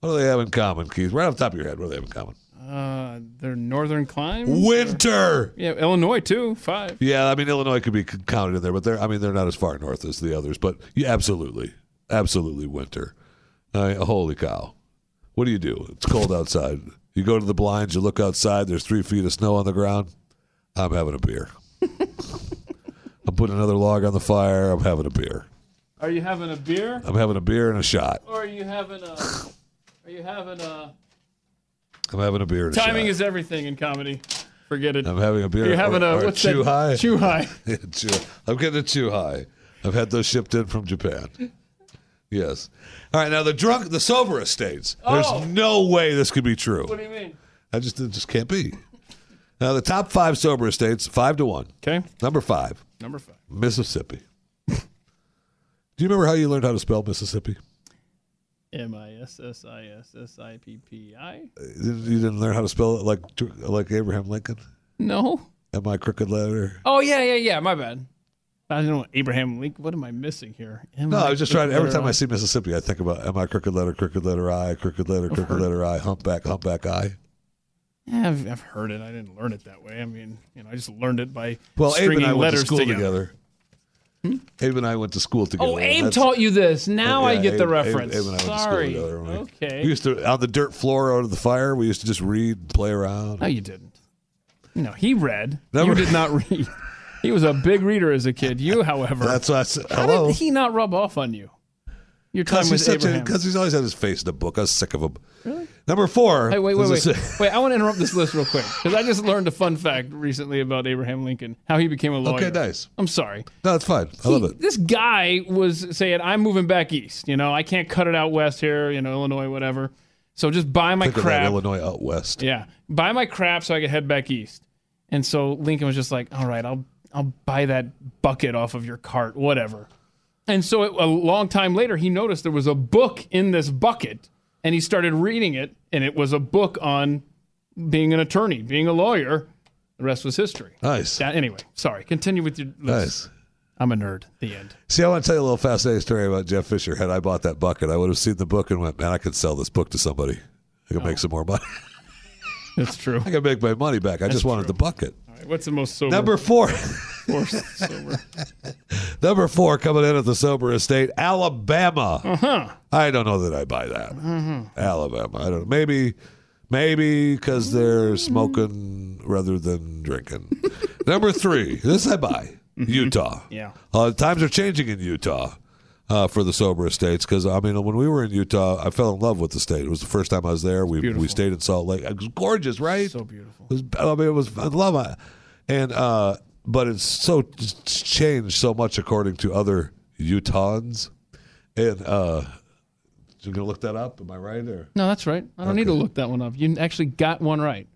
What do they have in common, Keith? Right off the top of your head, what do they have in common? uh, they're northern climes. Winter. Yeah, Illinois too. Five. Yeah, I mean Illinois could be counted in there, but they're I mean they're not as far north as the others. But yeah, absolutely, absolutely winter. I mean, holy cow! What do you do? It's cold outside. You go to the blinds. You look outside. There's three feet of snow on the ground. I'm having a beer. Putting another log on the fire. I'm having a beer. Are you having a beer, I'm having a beer and a shot. or are you having a? Are you having a? I'm having a beer and a Timing shot. is everything in comedy. Forget it. I'm having a beer. You're you having or, a or what's chew that? high? Chew high. Chew- I'm getting a chew high. I've had those shipped in from Japan. Yes. All right. Now the drunk, the sober estates. Oh. There's no way this could be true. What do you mean? I just it just can't be. Now the top five sober estates, five to one. Okay. Number five, Number five. Mississippi. Do you remember how you learned how to spell Mississippi? M I S S I S S I P P I. You didn't learn how to spell it like like Abraham Lincoln. No. Am I crooked letter? Oh yeah, yeah, yeah. My bad. I don't know Abraham Lincoln. What am I missing here? Am No, I was just trying. Every time I letter see Mississippi, I think about am I crooked letter, crooked letter I, crooked letter, crooked letter I, humpback, humpback I. Yeah, I've, I've heard it. I didn't learn it that way. I mean, you know, I just learned it by Well, Abe and I went to letters school together. together. Hmm? Abe and I went to school together. Oh, Abe that's- taught you this. Now I Yeah, get the Abe- reference. Abe, Abe and I went to school Sorry. together. We- Okay. We used to on the dirt floor out of the fire. We used to just read, play around. No, you didn't. No, he read. Never- You did not read. He was a big reader as a kid. You, however, That's why I said how hello. did he not rub off on you? Your time with he's, such a- Abraham. 'cause he's always had his face in a book. I was sick of him. Really? Number four. Hey, wait, wait, wait. a- wait, I want to interrupt this list real quick because I just learned a fun fact recently about Abraham Lincoln, how he became a lawyer. Okay, nice. I'm sorry. No, it's fine. I love it. This guy was saying, I'm moving back east. You know, I can't cut it out west here, you know, Illinois, whatever. So just buy my Think crap. Illinois out west. Yeah. Buy my crap so I can head back east. And so Lincoln was just like, all right, I'll I'll buy that bucket off of your cart, whatever. And so it, a long time later, he noticed there was a book in this bucket, and he started reading it, and it was a book on being an attorney, being a lawyer. The rest was history. Nice. Yeah, anyway, sorry. Continue with your list. Nice. I'm a nerd. The end. See, I want to tell you a little fascinating story about Jeff Fisher. Had I bought that bucket, I would have seen the book and went, man, I could sell this book to somebody. I could Oh. make some more money. That's true. I could make my money back. I just wanted the bucket. All right, what's the most sober? Number four. sober. Number four coming in at the sober estate, Alabama. Uh-huh. I don't know that I buy that. Mm-hmm. Alabama. I don't know. Maybe Maybe because they're smoking rather than drinking. Number three, this I buy Utah. Yeah. Uh, times are changing in Utah uh, for the sober estates because I mean, when we were in Utah, I fell in love with the state. It was the first time I was there. We we beautiful. stayed in Salt Lake. It was gorgeous, right? So beautiful. It was, I mean, it was I love it, and uh, but it's so it's changed so much according to other Utahns, and uh, you gonna look that up? Am I right or? No, that's right. I don't need to look that one up. You actually got one right.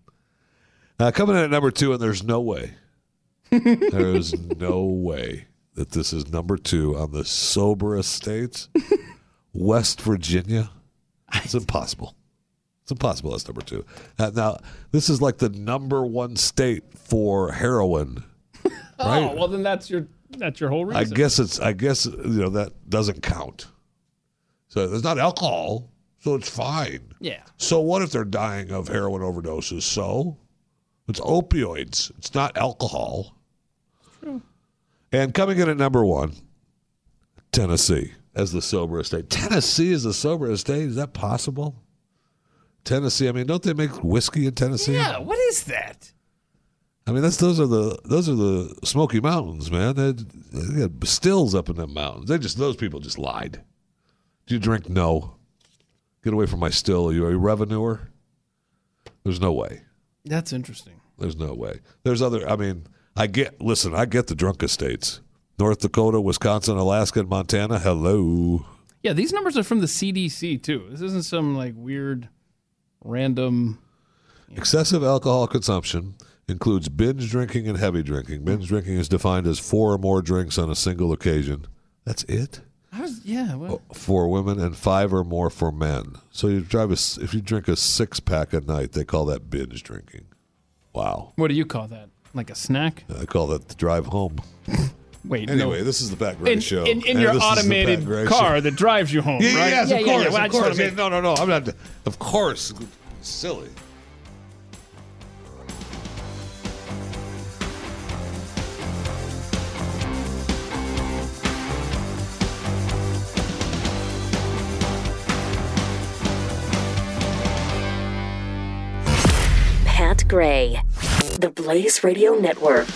Uh, coming in at number two, and there's no way, there is no way that this is number two on the sober estates, West Virginia. It's impossible. It's impossible. That's number two. Uh, now, this is like the number one state for heroin. Oh, right? Oh, well then that's your that's your whole reason. I guess it's. I guess you know that doesn't count. So there's not alcohol, so it's fine. Yeah. So what if they're dying of heroin overdoses? So it's opioids. It's not alcohol. And coming in at number one, Tennessee as the soberest state. Tennessee is the soberest state. Is that possible? Tennessee. I mean, don't they make whiskey in Tennessee? Yeah. What is that? I mean, that's those are the those are the Smoky Mountains, man. They, they got stills up in them mountains. They just those people just lied. Do you drink? No. Get away from my still. Are you a revenuer? There's no way. That's interesting. There's no way. There's other. I mean, I get. Listen, I get the drunk estates. North Dakota, Wisconsin, Alaska, and Montana. Hello. Yeah, these numbers are from the CDC too. This isn't some like weird, random. Excessive alcohol consumption includes binge drinking and heavy drinking. Binge drinking is defined as four or more drinks on a single occasion. That's it I was yeah. Well, oh, for women and five or more for men. So you drive a, s- if you drink a six pack a night, they call that binge drinking. Wow. what do you call that? Like a snack? I call that the drive home. Wait. Anyway, no. this is the Pat Gray in, show. in, in And your this is the Pat automated Gray car show. that drives you home, Yeah, right? yes, of course. Well, I of just wanna course. Make- no, no, no. I'm not. Of course, silly. Gray, the Blaze Radio Network.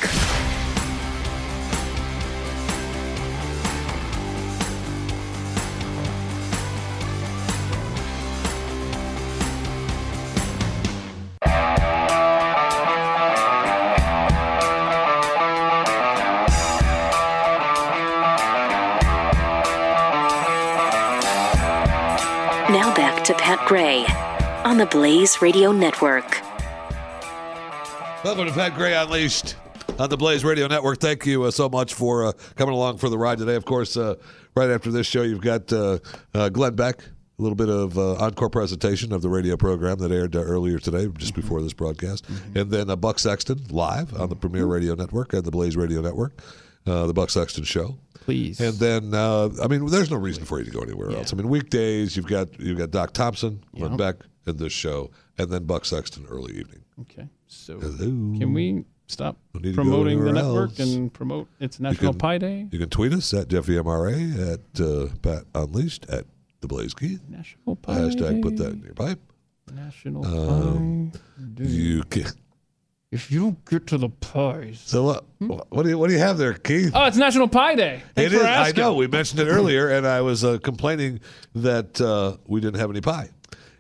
Now back to Pat Gray on the Blaze Radio Network. Welcome to Pat Gray Unleashed on the Blaze Radio Network. Thank you uh, so much for uh, coming along for the ride today. Of course, uh, right after this show, you've got uh, uh, Glenn Beck, a little bit of uh, encore presentation of the radio program that aired uh, earlier today, just before this broadcast. And then uh, Buck Sexton live on the Premier Radio Network and the Blaze Radio Network, uh, the Buck Sexton Show. Please. And then, uh, I mean, there's no reason for you to go anywhere else. I mean, weekdays you've got you've got Doc Thompson, Glenn Yep. Beck, and this show, and then Buck Sexton early evening. Okay. So Hello. can we stop Don't need to go promoting the network else. and promote its National can- Pie Day? You can tweet us at Jeffy MRA, at uh, Pat Unleashed, at The Blaze Keith. National Pie Hashtag put that in your pipe. National Um, Pie Day. You can. If you don't get to the pies. So what? What do you what do you have there, Keith? Oh, it's National Pie Day. Thanks It for is. I know. We mentioned it earlier, and I was uh, complaining that uh, we didn't have any pie.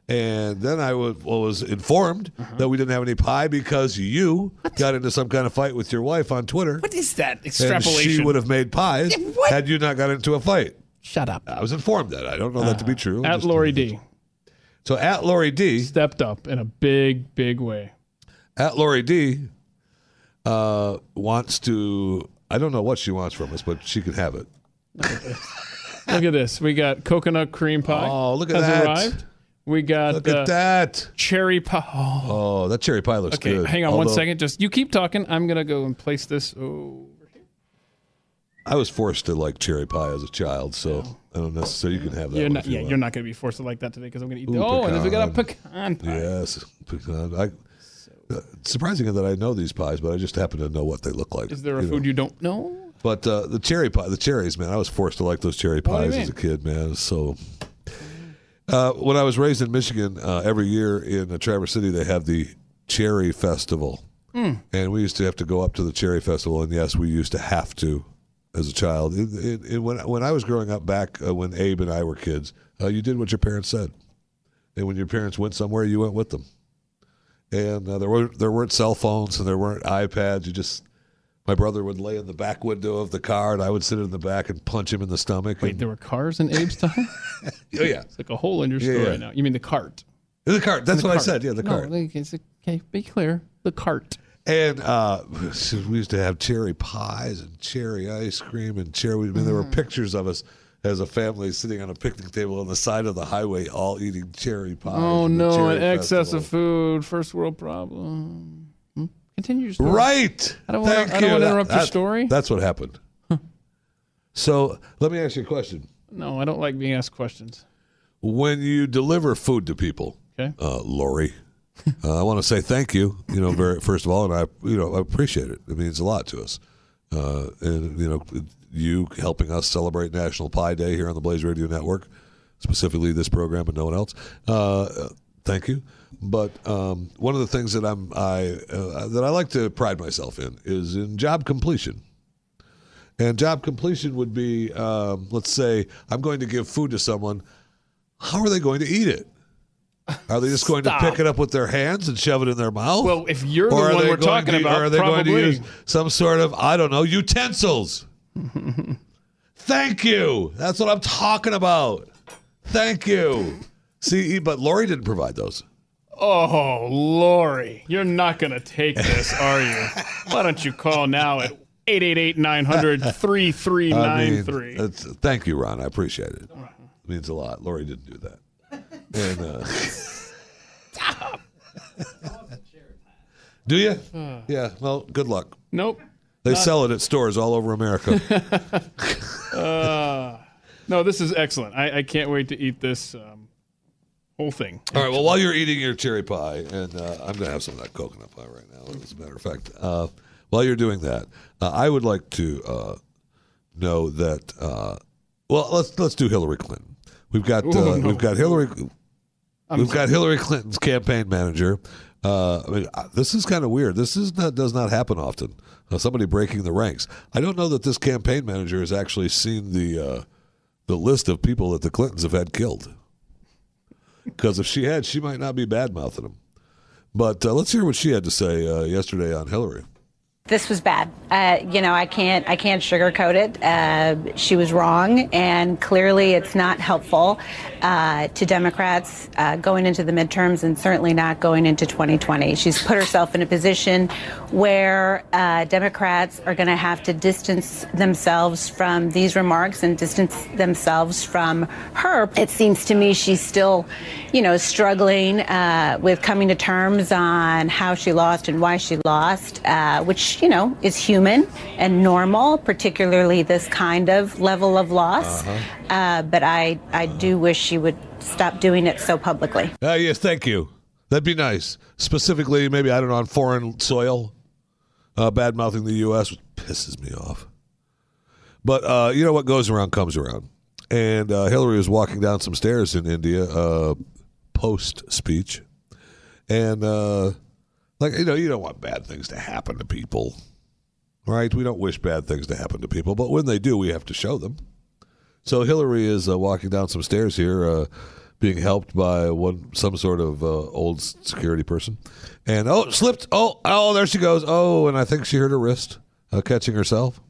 And then I was, well, was informed Uh-huh. that we didn't have any pie because you got into some kind of fight with your wife on Twitter. What is that And extrapolation? she would have made pies What? had you not got into a fight. Shut up. I was informed that. I don't know that to be true. Uh, At Lori D So at Lori D, stepped up in a big, big way. at Lori D, uh, wants to. I don't know what she wants from us, but she can have it. Look at this. We got coconut cream pie. Oh, look at has that. arrived. We got Look uh, at that. cherry pie. Oh. Oh, that cherry pie looks Okay, good. hang on one Although second. Just you keep talking. I'm gonna go and place this. Oh, I was forced to like cherry pie as a child, so I don't necessarily. You can have that. you're one not. you Yeah, want. you're not gonna be forced to like that today because I'm gonna eat. Ooh, oh, and then we got a pecan. pecan pie. Yes, pecan. I, uh, surprising that I know these pies, but I just happen to know what they look like. Is there a you know. food you don't know? But uh, the cherry pie, the cherries, man, I was forced to like those cherry What do you pies as a kid, man. So Uh, when I was raised in Michigan, uh, every year in uh, Traverse City they have the Cherry Festival, Hmm. and we used to have to go up to the Cherry Festival. And yes, we used to have to as a child. It, it, it, when when I was growing up, back uh, when Abe and I were kids, uh, you did what your parents said, and when your parents went somewhere, you went with them. And uh, there were there weren't cell phones and there weren't iPads. You just my brother would lay in the back window of the car, and I would sit in the back and punch him in the stomach. Wait, and- there were cars in Abe's time? oh yeah, It's like a hole in your story yeah. now. You mean the cart? the cart. That's The what I said. Yeah, the No, cart. like, it's- okay, be clear. The cart. And uh, we used to have cherry pies and cherry ice cream and cherry. I mean, there were Mm. pictures of us as a family sitting on a picnic table on the side of the highway, all eating cherry pies. Oh no, an excess of food, first world problem. Continue your story. Right. I don't wanna- Thank I don't you. wanna That- interrupt your story. That's what happened. so let me ask you a question. No, I don't like being asked questions. When you deliver food to people, Okay. uh, Lori, uh, I want to say thank you. You know, very first of all, and I, you know, I appreciate it. It means a lot to us. Uh, and you know, you helping us celebrate National Pie Day here on the Blaze Radio Network, specifically this program and no one else. Uh, thank you. But um, one of the things that I'm I uh, that I like to pride myself in is in job completion. And job completion would be, um, let's say, I'm going to give food to someone. How are they going to eat it? Are they just going Stop. to pick it up with their hands and shove it in their mouth? Well, if you're the Or are one we're talking to, about, are they going to use some sort of, I don't know, utensils? Thank you. That's what I'm talking about. Thank you. See, but Lori didn't provide those. Oh, Lori, you're not going to take this, are you? Why don't you call now at 888 900 I mean, 3393? thank you, Ron. I appreciate it. It means a lot. Lori didn't do that. And uh, do you? Yeah. Well, good luck. Nope. They Not- sell it at stores all over America. Uh, no, this is excellent. I, I can't wait to eat this um, whole thing. All right. Well, while you're eating your cherry pie, and uh, I'm going to have some of that coconut pie right now, as a matter of fact. Uh, while you're doing that, uh, I would like to uh, know that. Uh, well, let's let's do Hillary Clinton. We've got Ooh, uh, no. we've got Hillary. I'm we've sorry. got Hillary Clinton's campaign manager. Uh, I mean, this is kind of weird. This is not does not happen often. Uh, somebody breaking the ranks. I don't know that this campaign manager has actually seen the uh, the list of people that the Clintons have had killed. Because if she had, she might not be bad mouthing him. But uh, let's hear what she had to say uh, yesterday on Hillary. This was bad. Uh, you know, I can't, I can't sugarcoat it. Uh, she was wrong, and clearly, it's not helpful uh, to Democrats uh, going into the midterms, and certainly not going into 2020. She's put herself in a position where uh, Democrats are going to have to distance themselves from these remarks and distance themselves from her. It seems to me she's still, you know, struggling uh, with coming to terms on how she lost and why she lost, uh, which, you know, is human and normal, particularly this kind of level of loss. Uh, but I, I do wish she would stop doing it so publicly. Uh, yes, thank you. That'd be nice. Specifically, maybe, I don't know, on foreign soil, uh, bad mouthing the U.S., which pisses me off. But uh, you know what goes around comes around. And uh, Hillary was walking down some stairs in India uh, post speech. And, uh, like, you know, you don't want bad things to happen to people, right? We don't wish bad things to happen to people, but when they do, we have to show them. So Hillary is uh, walking down some stairs here, uh, being helped by one some sort of uh, old security person, and oh, slipped. Oh, oh, there she goes. Oh, and I think she hurt her wrist uh, catching herself.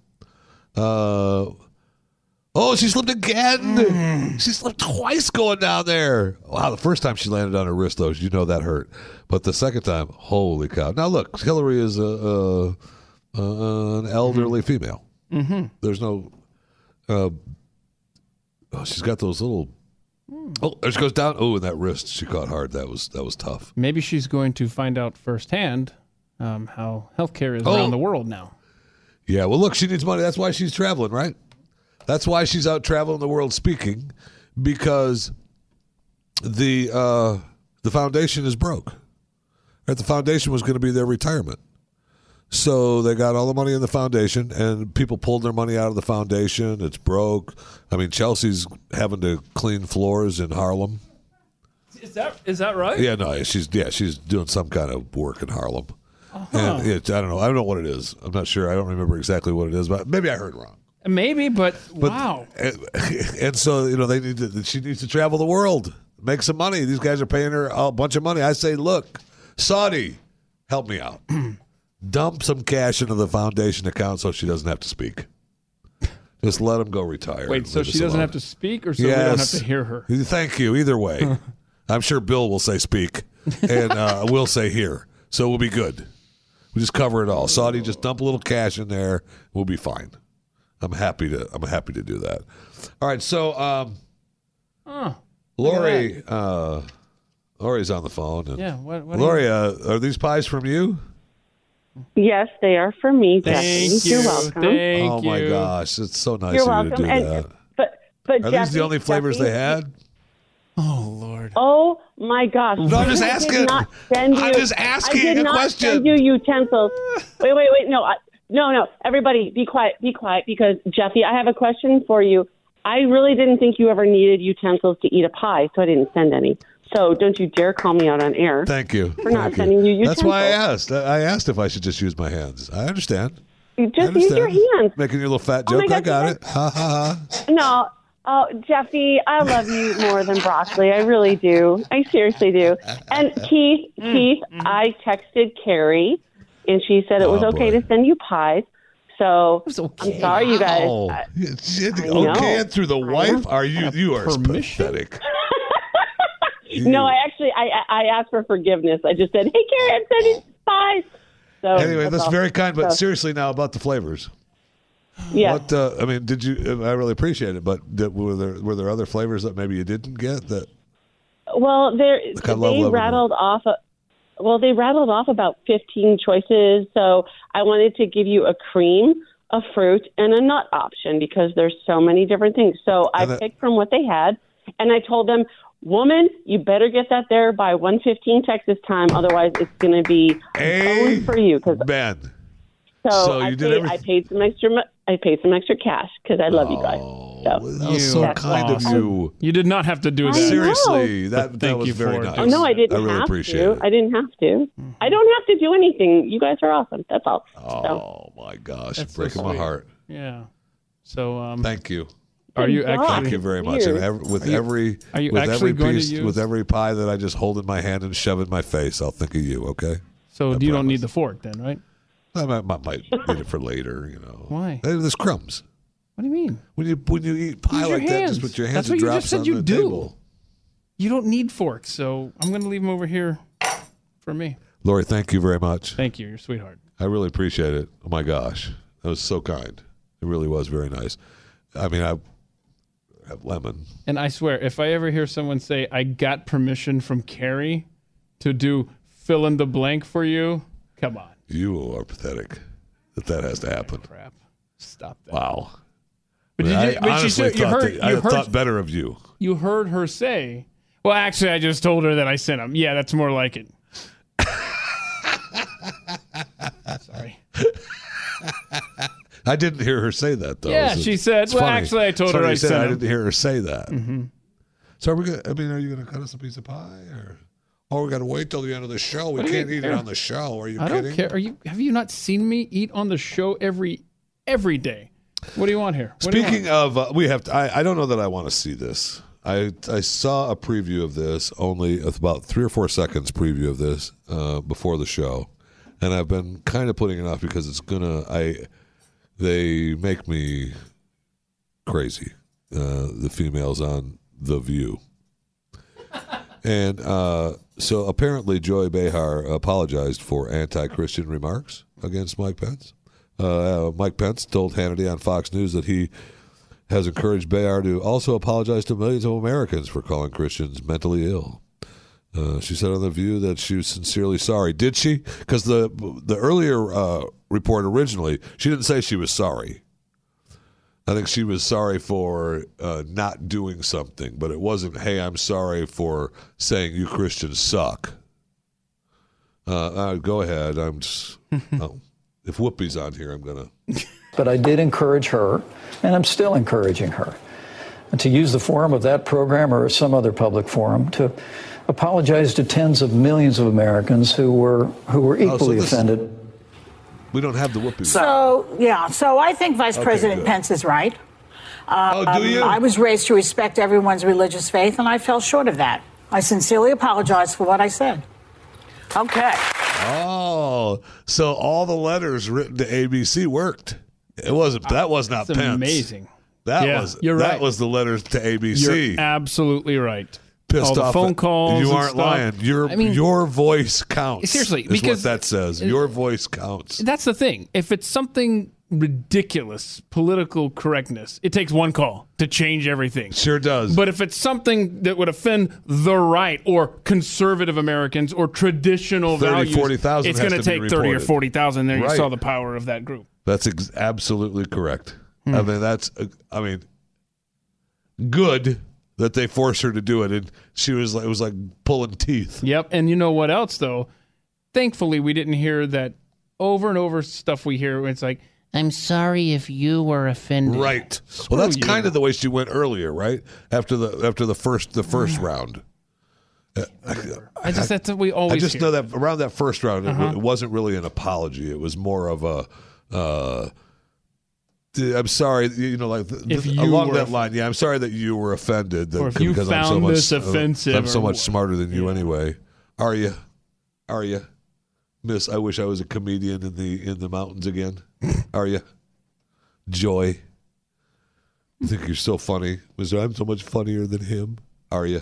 Oh, she slipped again. She slipped twice going down there. Wow, the first time she landed on her wrist, though, you know that hurt. But the second time, holy cow! Now look, Hillary is a, a, a an elderly female. Mm-hmm. There's no. Uh, oh, she's got those little. Oh, there she goes down. Oh, and that wrist she caught hard. That was that was tough. Maybe she's going to find out firsthand um, how healthcare is Oh. around the world now. Yeah. Well, look, she needs money. That's why she's traveling, right? That's why she's out traveling the world speaking, because the uh, the foundation is broke. Right? The foundation was going to be their retirement. So they got all the money in the foundation, and people pulled their money out of the foundation. It's broke. I mean, Chelsea's having to clean floors in Harlem Is that is that right? Yeah, no, she's yeah, she's doing some kind of work in Harlem. Uh-huh. And it, I don't know. I don't know what it is. I'm not sure. I don't remember exactly what it is, but maybe I heard wrong. Maybe, but, But- wow. And, and so you know, they need to. She needs to travel the world, make some money. These guys are paying her a bunch of money. I say, look, Saudi, help me out. Dump some cash into the foundation account so she doesn't have to speak. Just let them go retire. Wait, so she doesn't alone. have to speak, or so we don't have to hear her? Thank you. Either way, I'm sure Bill will say speak, and uh, we'll say here, so we'll be good. We just cover it all. Saudi, just dump a little cash in there. We'll be fine. I'm happy to. I'm happy to do that. All right. So, um, Oh, Lori, uh, Lori's on the phone. And Yeah, what- what do Lori, uh, are these pies from you? Yes, they are for me. Thank Jesse. you. You're welcome. Thank oh my you. gosh, it's so nice You're of you welcome. to do And- that. But but Are these the only flavors Jesse, they had? Oh Lord. Oh my gosh! No, I'm just I asking. Did not send you, I'm just asking I did a not question. Send you utensils. wait, wait, wait! No, I, no, no! Everybody, be quiet, be quiet, because Jeffy, I have a question for you. I really didn't think you ever needed utensils to eat a pie, so I didn't send any. So don't you dare call me out on air. Thank you. For not Thank sending you utensils. That's why I asked. I I asked if I should just use my hands. I understand. You I just use your hands. Making your little fat Oh my joke. I got it. Ha ha ha. No. Oh, Jeffy, I love you more than broccoli. I really do. I seriously do. And Keith, Mm, Keith, I texted Carrie, and she said it was Oh, okay boy. to send you pies. So I'm sorry, you guys. Oh, I- okay, know. and through the wife? Are you? You are pathetic. no, I actually I I I asked for forgiveness. I just said, "Hey, Carrie, I'm sending pies." So Anyway, that's all. very kind. But So, seriously, now about the flavors. yeah. What? Uh, I mean, did you? I really appreciate it. But did, were there were there other flavors that maybe you didn't get? That Well, there Look, I love they rattled off. A, well, they rattled off about 15 choices. So I wanted to give you a cream, a fruit, and a nut option because there's so many different things. So I that- picked from what they had, and I told them, "Woman, you better get that there by 1:15 Texas time, otherwise it's going to be a for you." Because Ben. so, So I, paid, I paid some extra. I paid some extra cash because I love you guys. So That was so That's kind of you. You did not have to do I that. know. Seriously, that, that Thank was you very for it. nice. Oh no, I didn't I really have appreciate to. it. I didn't have to. I don't have to do anything. You guys are awesome. That's all. Oh my gosh, That's so breaking my heart. Yeah. So um, Thank you. are you Thank actually? Thank you very much. And every, with Are you- every are you with actually every going to piece use- with every pie that I just hold in my hand and shove in my face, I'll think of you. Okay. So you don't need the fork then, right? I might, might, might need it for later. You know. Why? There's crumbs. What do you mean? When you when you eat pie Use your like that, hands. just put your hands That's what you drops just said on you the do. table. You don't need forks, so I'm going to leave them over here for me. Lori, thank you very much. Thank you, you're sweetheart. I really appreciate it. Oh my gosh, that was so kind. It really was very nice. I mean, I have lemon. And I swear, if I ever hear someone say, I got permission from Carrie to do fill in the blank for you, come on. You are pathetic. That that has to happen. Crap. Stop that. Wow. But, I, did you, I but she honestly said, you thought heard, that- I you, heard, thought better of you. you heard her say, well, actually, I just told her that I sent them. Yeah, that's more like it. Sorry. I didn't hear her say that though. Yeah, she said, well, funny. actually, I told her I said sent I didn't hear her say that. Mm-hmm. So are we gonna, I mean, are you going to cut us a piece of pie or? Oh, we got to wait till the end of the show. We What do you can't eat it on the show. Are you I kidding? don't care. Are you? Have you not seen me eat on the show every every day? What do you want here? What you want? Speaking of, uh, we have. To, I, I don't know that I want to see this. I I saw a preview of this only about three or four seconds preview of this uh, before the show, and I've been kind of putting it off because it's gonna. I they make me crazy. Uh, the females on the View, and uh, so apparently Joy Behar apologized for anti-Christian remarks against Mike Pence. Uh, Mike Pence told Hannity on Fox News that he has encouraged Behar to also apologize to millions of Americans for calling Christians mentally ill. Uh, she said on the View that she was sincerely sorry. Did she? Because the the earlier uh, report originally, she didn't say she was sorry. I think she was sorry for uh, not doing something, but it wasn't. Hey, I'm sorry for saying you Christians suck. Uh, uh, go ahead. I'm just. oh, if Whoopi's on here, I'm gonna. But I did encourage her, and I'm still encouraging her, to use the forum of that program or some other public forum to apologize to tens of millions of Americans who were who were Oh, so equally this- offended. We don't have the Whoopi. So, yeah, so I think Vice Okay, President good. Pence is right. Um, Oh, do you? I was raised to respect everyone's religious faith, and I fell short of that. I sincerely apologize for what I said. Okay. Oh, so all the letters written to ABC worked. It wasn't. Uh, that was not That's Pence. amazing. That Yeah, was. you're that right. was the letters to ABC. You're absolutely right. Pissed All the off. phone at- calls. You aren't stuff. lying. Your I mean, your voice counts. Seriously, is because- what that says. Your voice counts. That's the thing. If it's something ridiculous, political correctness, it takes one call to change everything. Sure does. But if it's something that would offend the right or conservative Americans or traditional 30, values, 40,000 it's going to take 30 or 40,000. There you saw the power of that group. That's ex- absolutely correct. Hmm. I mean, that's. uh, I mean, good that they forced her to do it, and she was. like It was like pulling teeth. Yep. And you know what else, though? Thankfully, we didn't hear that over and over stuff we hear. It's like, I'm sorry if you were offended. Right. Well, that's you. kind of the way she went earlier, right? After the after the first the first round. Uh, I just that's what we always. I just hear. know that around that first round, it, Uh-huh. it wasn't really an apology. It was more of a. Uh, I'm sorry, you know, like th- If th- you along were that line. Yeah, I'm sorry that you were offended. That, Or if you because I'm so found much, uh, offensive I'm so much what. smarter than you anyway. Are you? Are you, Miss? I wish I was a comedian in the in the mountains again. Are you? Joy. You think you're so funny? Was I'm so much funnier than him? Are you?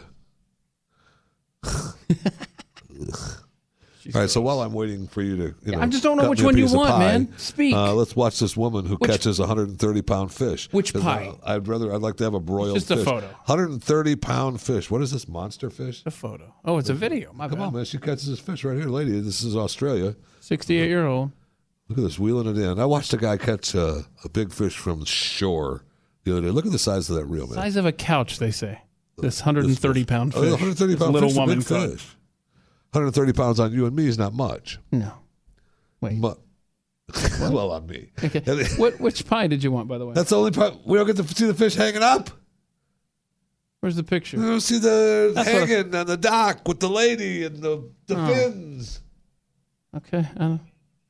All right. So while I'm waiting for you to, you know, I just don't know which one you want, pie, man. Speak. Uh, let's watch this woman who Which- catches a 130 pound fish. Which pie? uh, I'd rather. I'd like to have a broiled Just a fish. photo. 130 pound fish. What is this monster fish? A photo. Oh, it's a video. My Come bad. on, man. She catches this fish right here, lady. This is Australia. 68 year old. Look at this, wheeling it in. I watched a guy catch uh, a big fish from shore the other day. Look at the size of that reel, man. Size of a couch, they say. This 130 pound Oh, fish. 130 This pound little fish, woman caught. fish. 130 pounds on you and me is not much. No. Wait. Mu- well, on me. Okay. what which pie did you want, by the way? That's the only pie. We don't get to see the fish hanging up. Where's the picture? We don't see the That's I- hanging on the dock with the lady and the, the Oh. fins Okay. And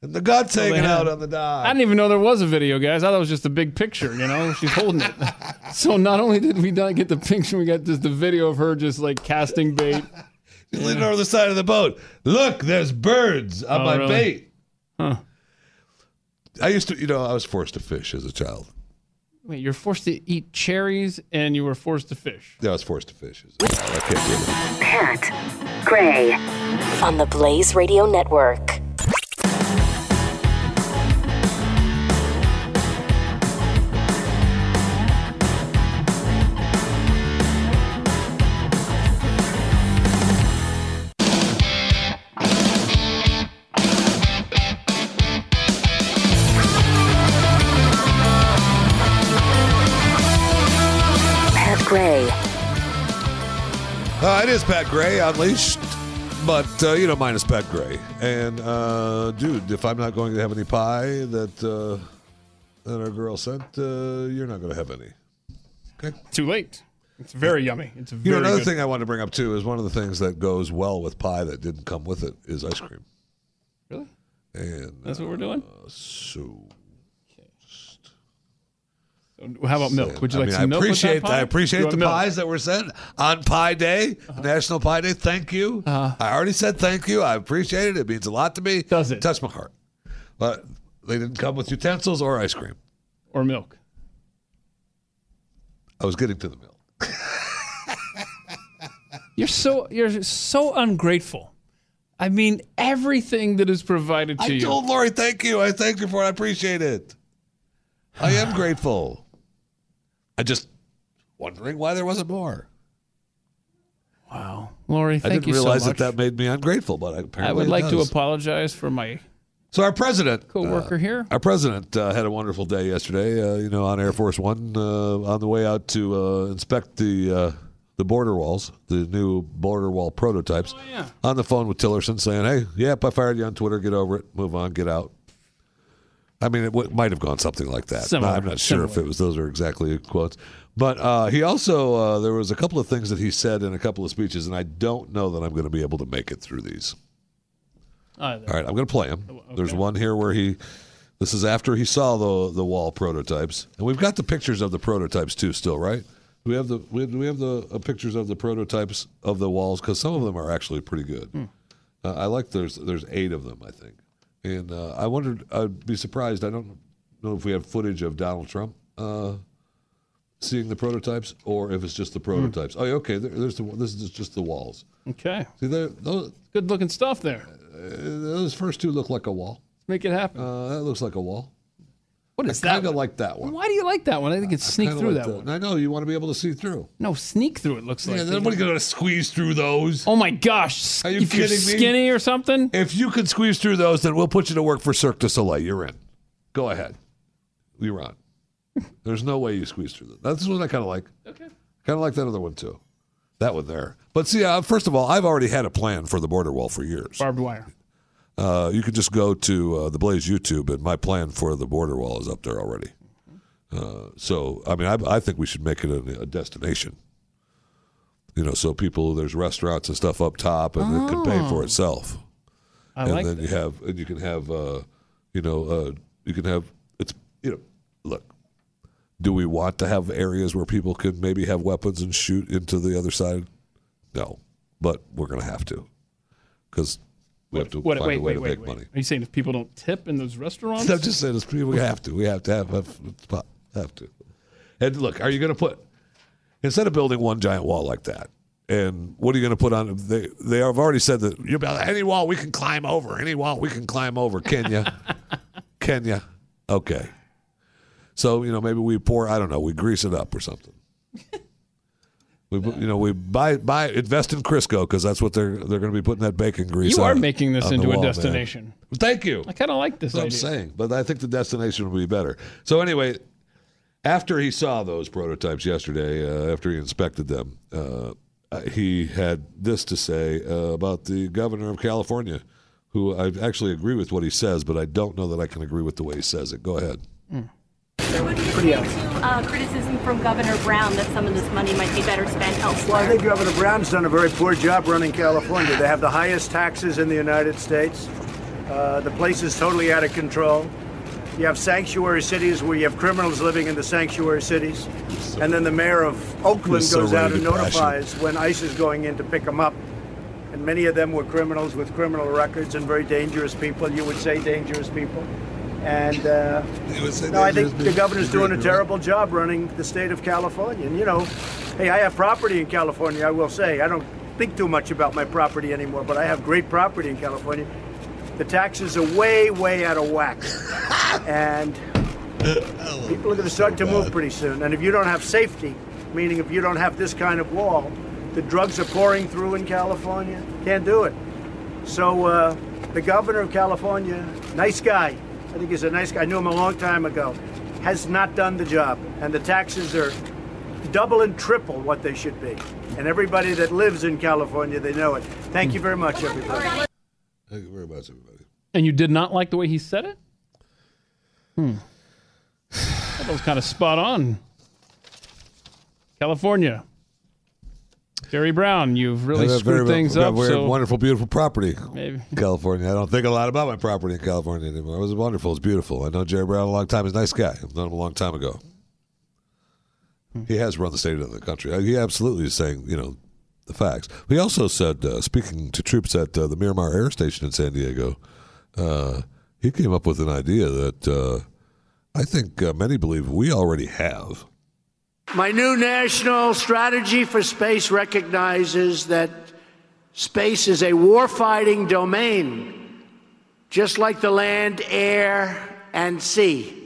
the guts Well, hanging out on the dock. I didn't even know there was a video, guys. I thought it was just a big picture, you know? She's holding it. So not only did we not get the picture, we got just the video of her just like casting bait. She's leaning over the side of the boat. Look, there's birds on Oh, my really? bait. Huh. I used to, you know, I was forced to fish as a child. Wait, you're forced to eat cherries and you were forced to fish. Yeah, I was forced to fish as a child. I can't do it. Pat Gray on the Blaze Radio Network. Uh, it is Pat Gray Unleashed, but uh, you know, minus Pat Gray. And uh, dude, if I'm not going to have any pie that uh, that our girl sent, uh, you're not going to have any. Okay. Too late. It's very yummy. It's very You know, another good. thing I wanted to bring up too is one of the things that goes well with pie that didn't come with it is ice cream. Really? And That's what we're doing? uh, so How about milk? Would you I like mean, some I milk with appreciate that pie? I appreciate the milk? pies that were sent on Pie Day, uh-huh. National Pie Day. Thank you. Uh-huh. I already said thank you. I appreciate it. It means a lot to me. Does it? Touch my heart. But they didn't come with utensils or ice cream or milk. I was getting to the milk. You're so you're so ungrateful. I mean, everything that is provided to I you. told Lori, thank you. I thank you for it. I appreciate it. I am grateful. I just wondering why there wasn't more. Wow, Lori, I thank didn't you so realize much. that that made me ungrateful, but apparently I would it like to does. apologize for my So our president, coworker uh, here. Our president uh, had a wonderful day yesterday. Uh, you know, on Air Force One, uh, on the way out to uh, inspect the uh, the border walls, the new border wall prototypes. yeah. On the phone with Tillerson, saying, "Hey, yep, I fired you on Twitter. Get over it. Move on. Get out." I mean, it w- might have gone something like that. Similar, I'm not sure if it was those are exactly quotes. But uh, he also uh, there was a couple of things that he said in a couple of speeches, and I don't know that I'm going to be able to make it through these. All right, I'm going to play them. There's one here where he. This is after he saw the the wall prototypes, and we've got the pictures of the prototypes too. Still, right? Do we have the we, do we have the uh, pictures of the prototypes of the walls because some of them are actually pretty good. Hmm. Uh, I like there's there's eight of them I think, and uh, I wondered I'd be surprised. I don't know if we have footage of Donald Trump uh, seeing the prototypes or if it's just the prototypes. Oh, okay. There, there's the this is just the walls. Okay. See, there those Good looking stuff there. uh, those first two look like a wall. Let's Make it happen. Uh, that looks like a wall. What I that of like that one. Why do you like that one? I think it's sneak through like that one. I know you want to be able to see through. No, sneak through it looks yeah, like. Yeah, nobody's to squeeze through those. Oh my gosh! Are you if you're kidding me? skinny or something? If you can squeeze through those, then we'll put you to work for Cirque du Soleil. You're in. Go ahead. You're on. There's no way you squeeze through them. That's one I kind of like. Okay. Kind of like that other one too. That one there. But see, uh, first of all, I've already had a plan for the border wall for years. Barbed wire. Uh, you can just go to uh, the Blaze YouTube, and my plan for the border wall is up there already. Uh, so, I mean, I, I think we should make it a, a destination. You know, so people there's restaurants and stuff up top, and it can pay for Oh. itself. I and like then you have, and you can have, uh, you know, uh, you can have. It's you know, look. Do we want to have areas where people can maybe have weapons and shoot into the other side? No, but we're going to have to because we have to What, find wait, a way wait, to wait, make money. Are you saying if people don't tip in those restaurants? I'm just saying, it's, we have to. We have to have, have, have to. And look, are you going to put instead of building one giant wall like that? And what are you going to put on? They they have already said that you build any wall we can climb over. Any wall we can climb over. Kenya, Kenya. Okay. So you know maybe we pour. I don't know. We grease it up or something. We you know we buy buy invest in Crisco because that's what they're they're going to be putting that bacon grease. You are on- making this into a wall, man. destination. Thank you. I kind of like this I'm saying, but I think the destination will be better. So anyway, after he saw those prototypes yesterday, uh, after he inspected them, uh, uh, he had this to say uh, about the governor of California, who I actually agree with what he says, but I don't know that I can agree with the way he says it. Go ahead. So what do you say to uh, criticism from Governor Brown that some of this money might be better spent elsewhere? Well, I think Governor Brown's done a very poor job running California. They have the highest taxes in the United States. Uh, the place is totally out of control. You have sanctuary cities where you have criminals living in the sanctuary cities. And then the mayor of Oakland so goes out and notifies when ICE is going in to pick them up. And many of them were criminals with criminal records and very dangerous people. You would say dangerous people. And uh, no, I think the governor's doing a terrible job running the state of California. And you know, hey, I have property in California. I will say I don't think too much about my property anymore, but I have great property in California. The taxes are way, way out of whack, and people are going to start to move pretty soon. And if you don't have safety, meaning if you don't have this kind of wall, the drugs are pouring through in California. Can't do it. So uh, the governor of California, nice guy. I think he's a nice guy. I knew him a long time ago. Has not done the job, and the taxes are double and triple what they should be. And everybody that lives in California, they know it. Thank you very much, everybody. Thank you very much, everybody. And you did not like the way he said it? Hmm. That was kind of spot on. California. Jerry Brown, you've really I screwed things up. Very So wonderful, beautiful property. Maybe. California. I don't think a lot about my property in California anymore. It was wonderful. It's beautiful. I know Jerry Brown a long time. He's a nice guy. I've known him a long time ago. He has run the state of the country. He absolutely is saying, you know, the facts. He also said, uh, speaking to troops at uh, the Miramar Air Station in San Diego, uh, he came up with an idea that uh, I think uh, many believe we already have. My new national strategy for space recognizes that space is a warfighting domain, just like the land, air, and sea.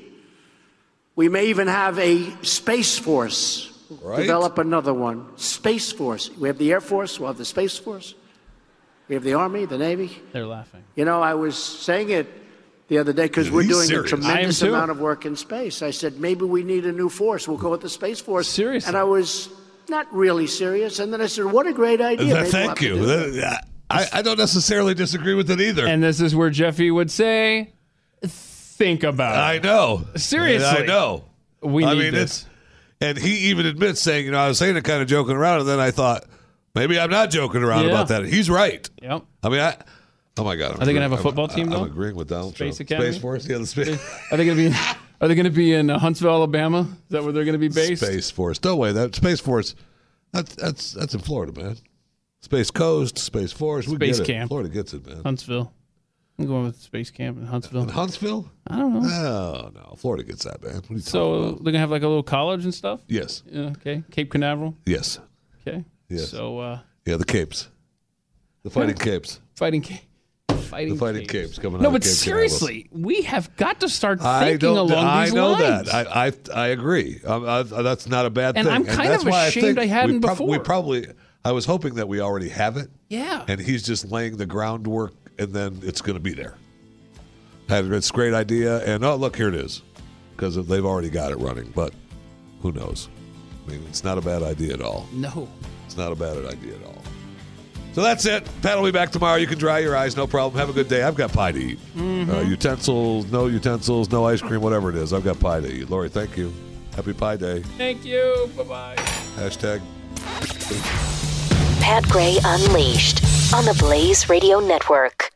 We may even have a space force. Right. Develop another one. Space force. We have the Air Force, we'll have the Space Force. We have the Army, the Navy. They're laughing. You know, I was saying it the other day because we're doing serious. a tremendous I am too. amount of work in space. I said maybe we need a new force. We'll call it the Space Force. Seriously. And I was not really serious. And then I said, what a great idea. Uh, maybe we'll Thank you. do it. That- uh, I, I don't necessarily disagree with it either. And this is where Jeffy would say, think about. It. I know. Seriously. I know. We I need mean, this. it's and he even admits saying, you know, I was saying it kind of joking around, and then I thought maybe I'm not joking around Yeah. about that. He's right. Yep. I mean, I. Oh my God! I'm Are they gonna have a football I'm- team, I'm, agreeing with Donald Space Trump. Academy? Space Force, yeah, the space. Are they going to be? Are they going to be in Huntsville, Alabama? Is that where they're going to be based? Space Force. No way. That Space Force. That's that's that's in Florida, man. Space Coast, Space Force. We Space get it. Camp. Florida gets it, man. Huntsville. I'm going with Space Camp in Huntsville. In Huntsville? I don't know. Oh no, Florida gets that, man. What are you talking So they're gonna have like a little college and stuff. Yes. Yeah. Okay. Cape Canaveral. Yes. Okay. Yes. So uh, Yeah, the Capes, the Fighting Capes, fighting, ca- fighting, the Fighting Capes, coming up. No, out. of but Cape seriously, we have got to start I thinking don't. along I these know that. I I, I agree. Um, I, that's not a bad And thing. I'm kind that's of why ashamed I, think I hadn't we prob- We probably. I was hoping that we already have it. Yeah. And he's just laying the groundwork, and then it's going to be there. Had it's a great idea, and oh look, here it is, because they've already got it running. But who knows? I mean, it's not a bad idea at all. no. It's not a bad idea at all. So that's it. Pat will be back tomorrow. You can dry your eyes, no problem. Have a good day. I've got pie to eat. Mhm. Uh, utensils, no utensils, no ice cream, whatever it is. I've got pie to eat. Lori, thank you. Happy Pie Day. Thank you. Bye bye. Hashtag. Pat Gray Unleashed on the Blaze Radio Network.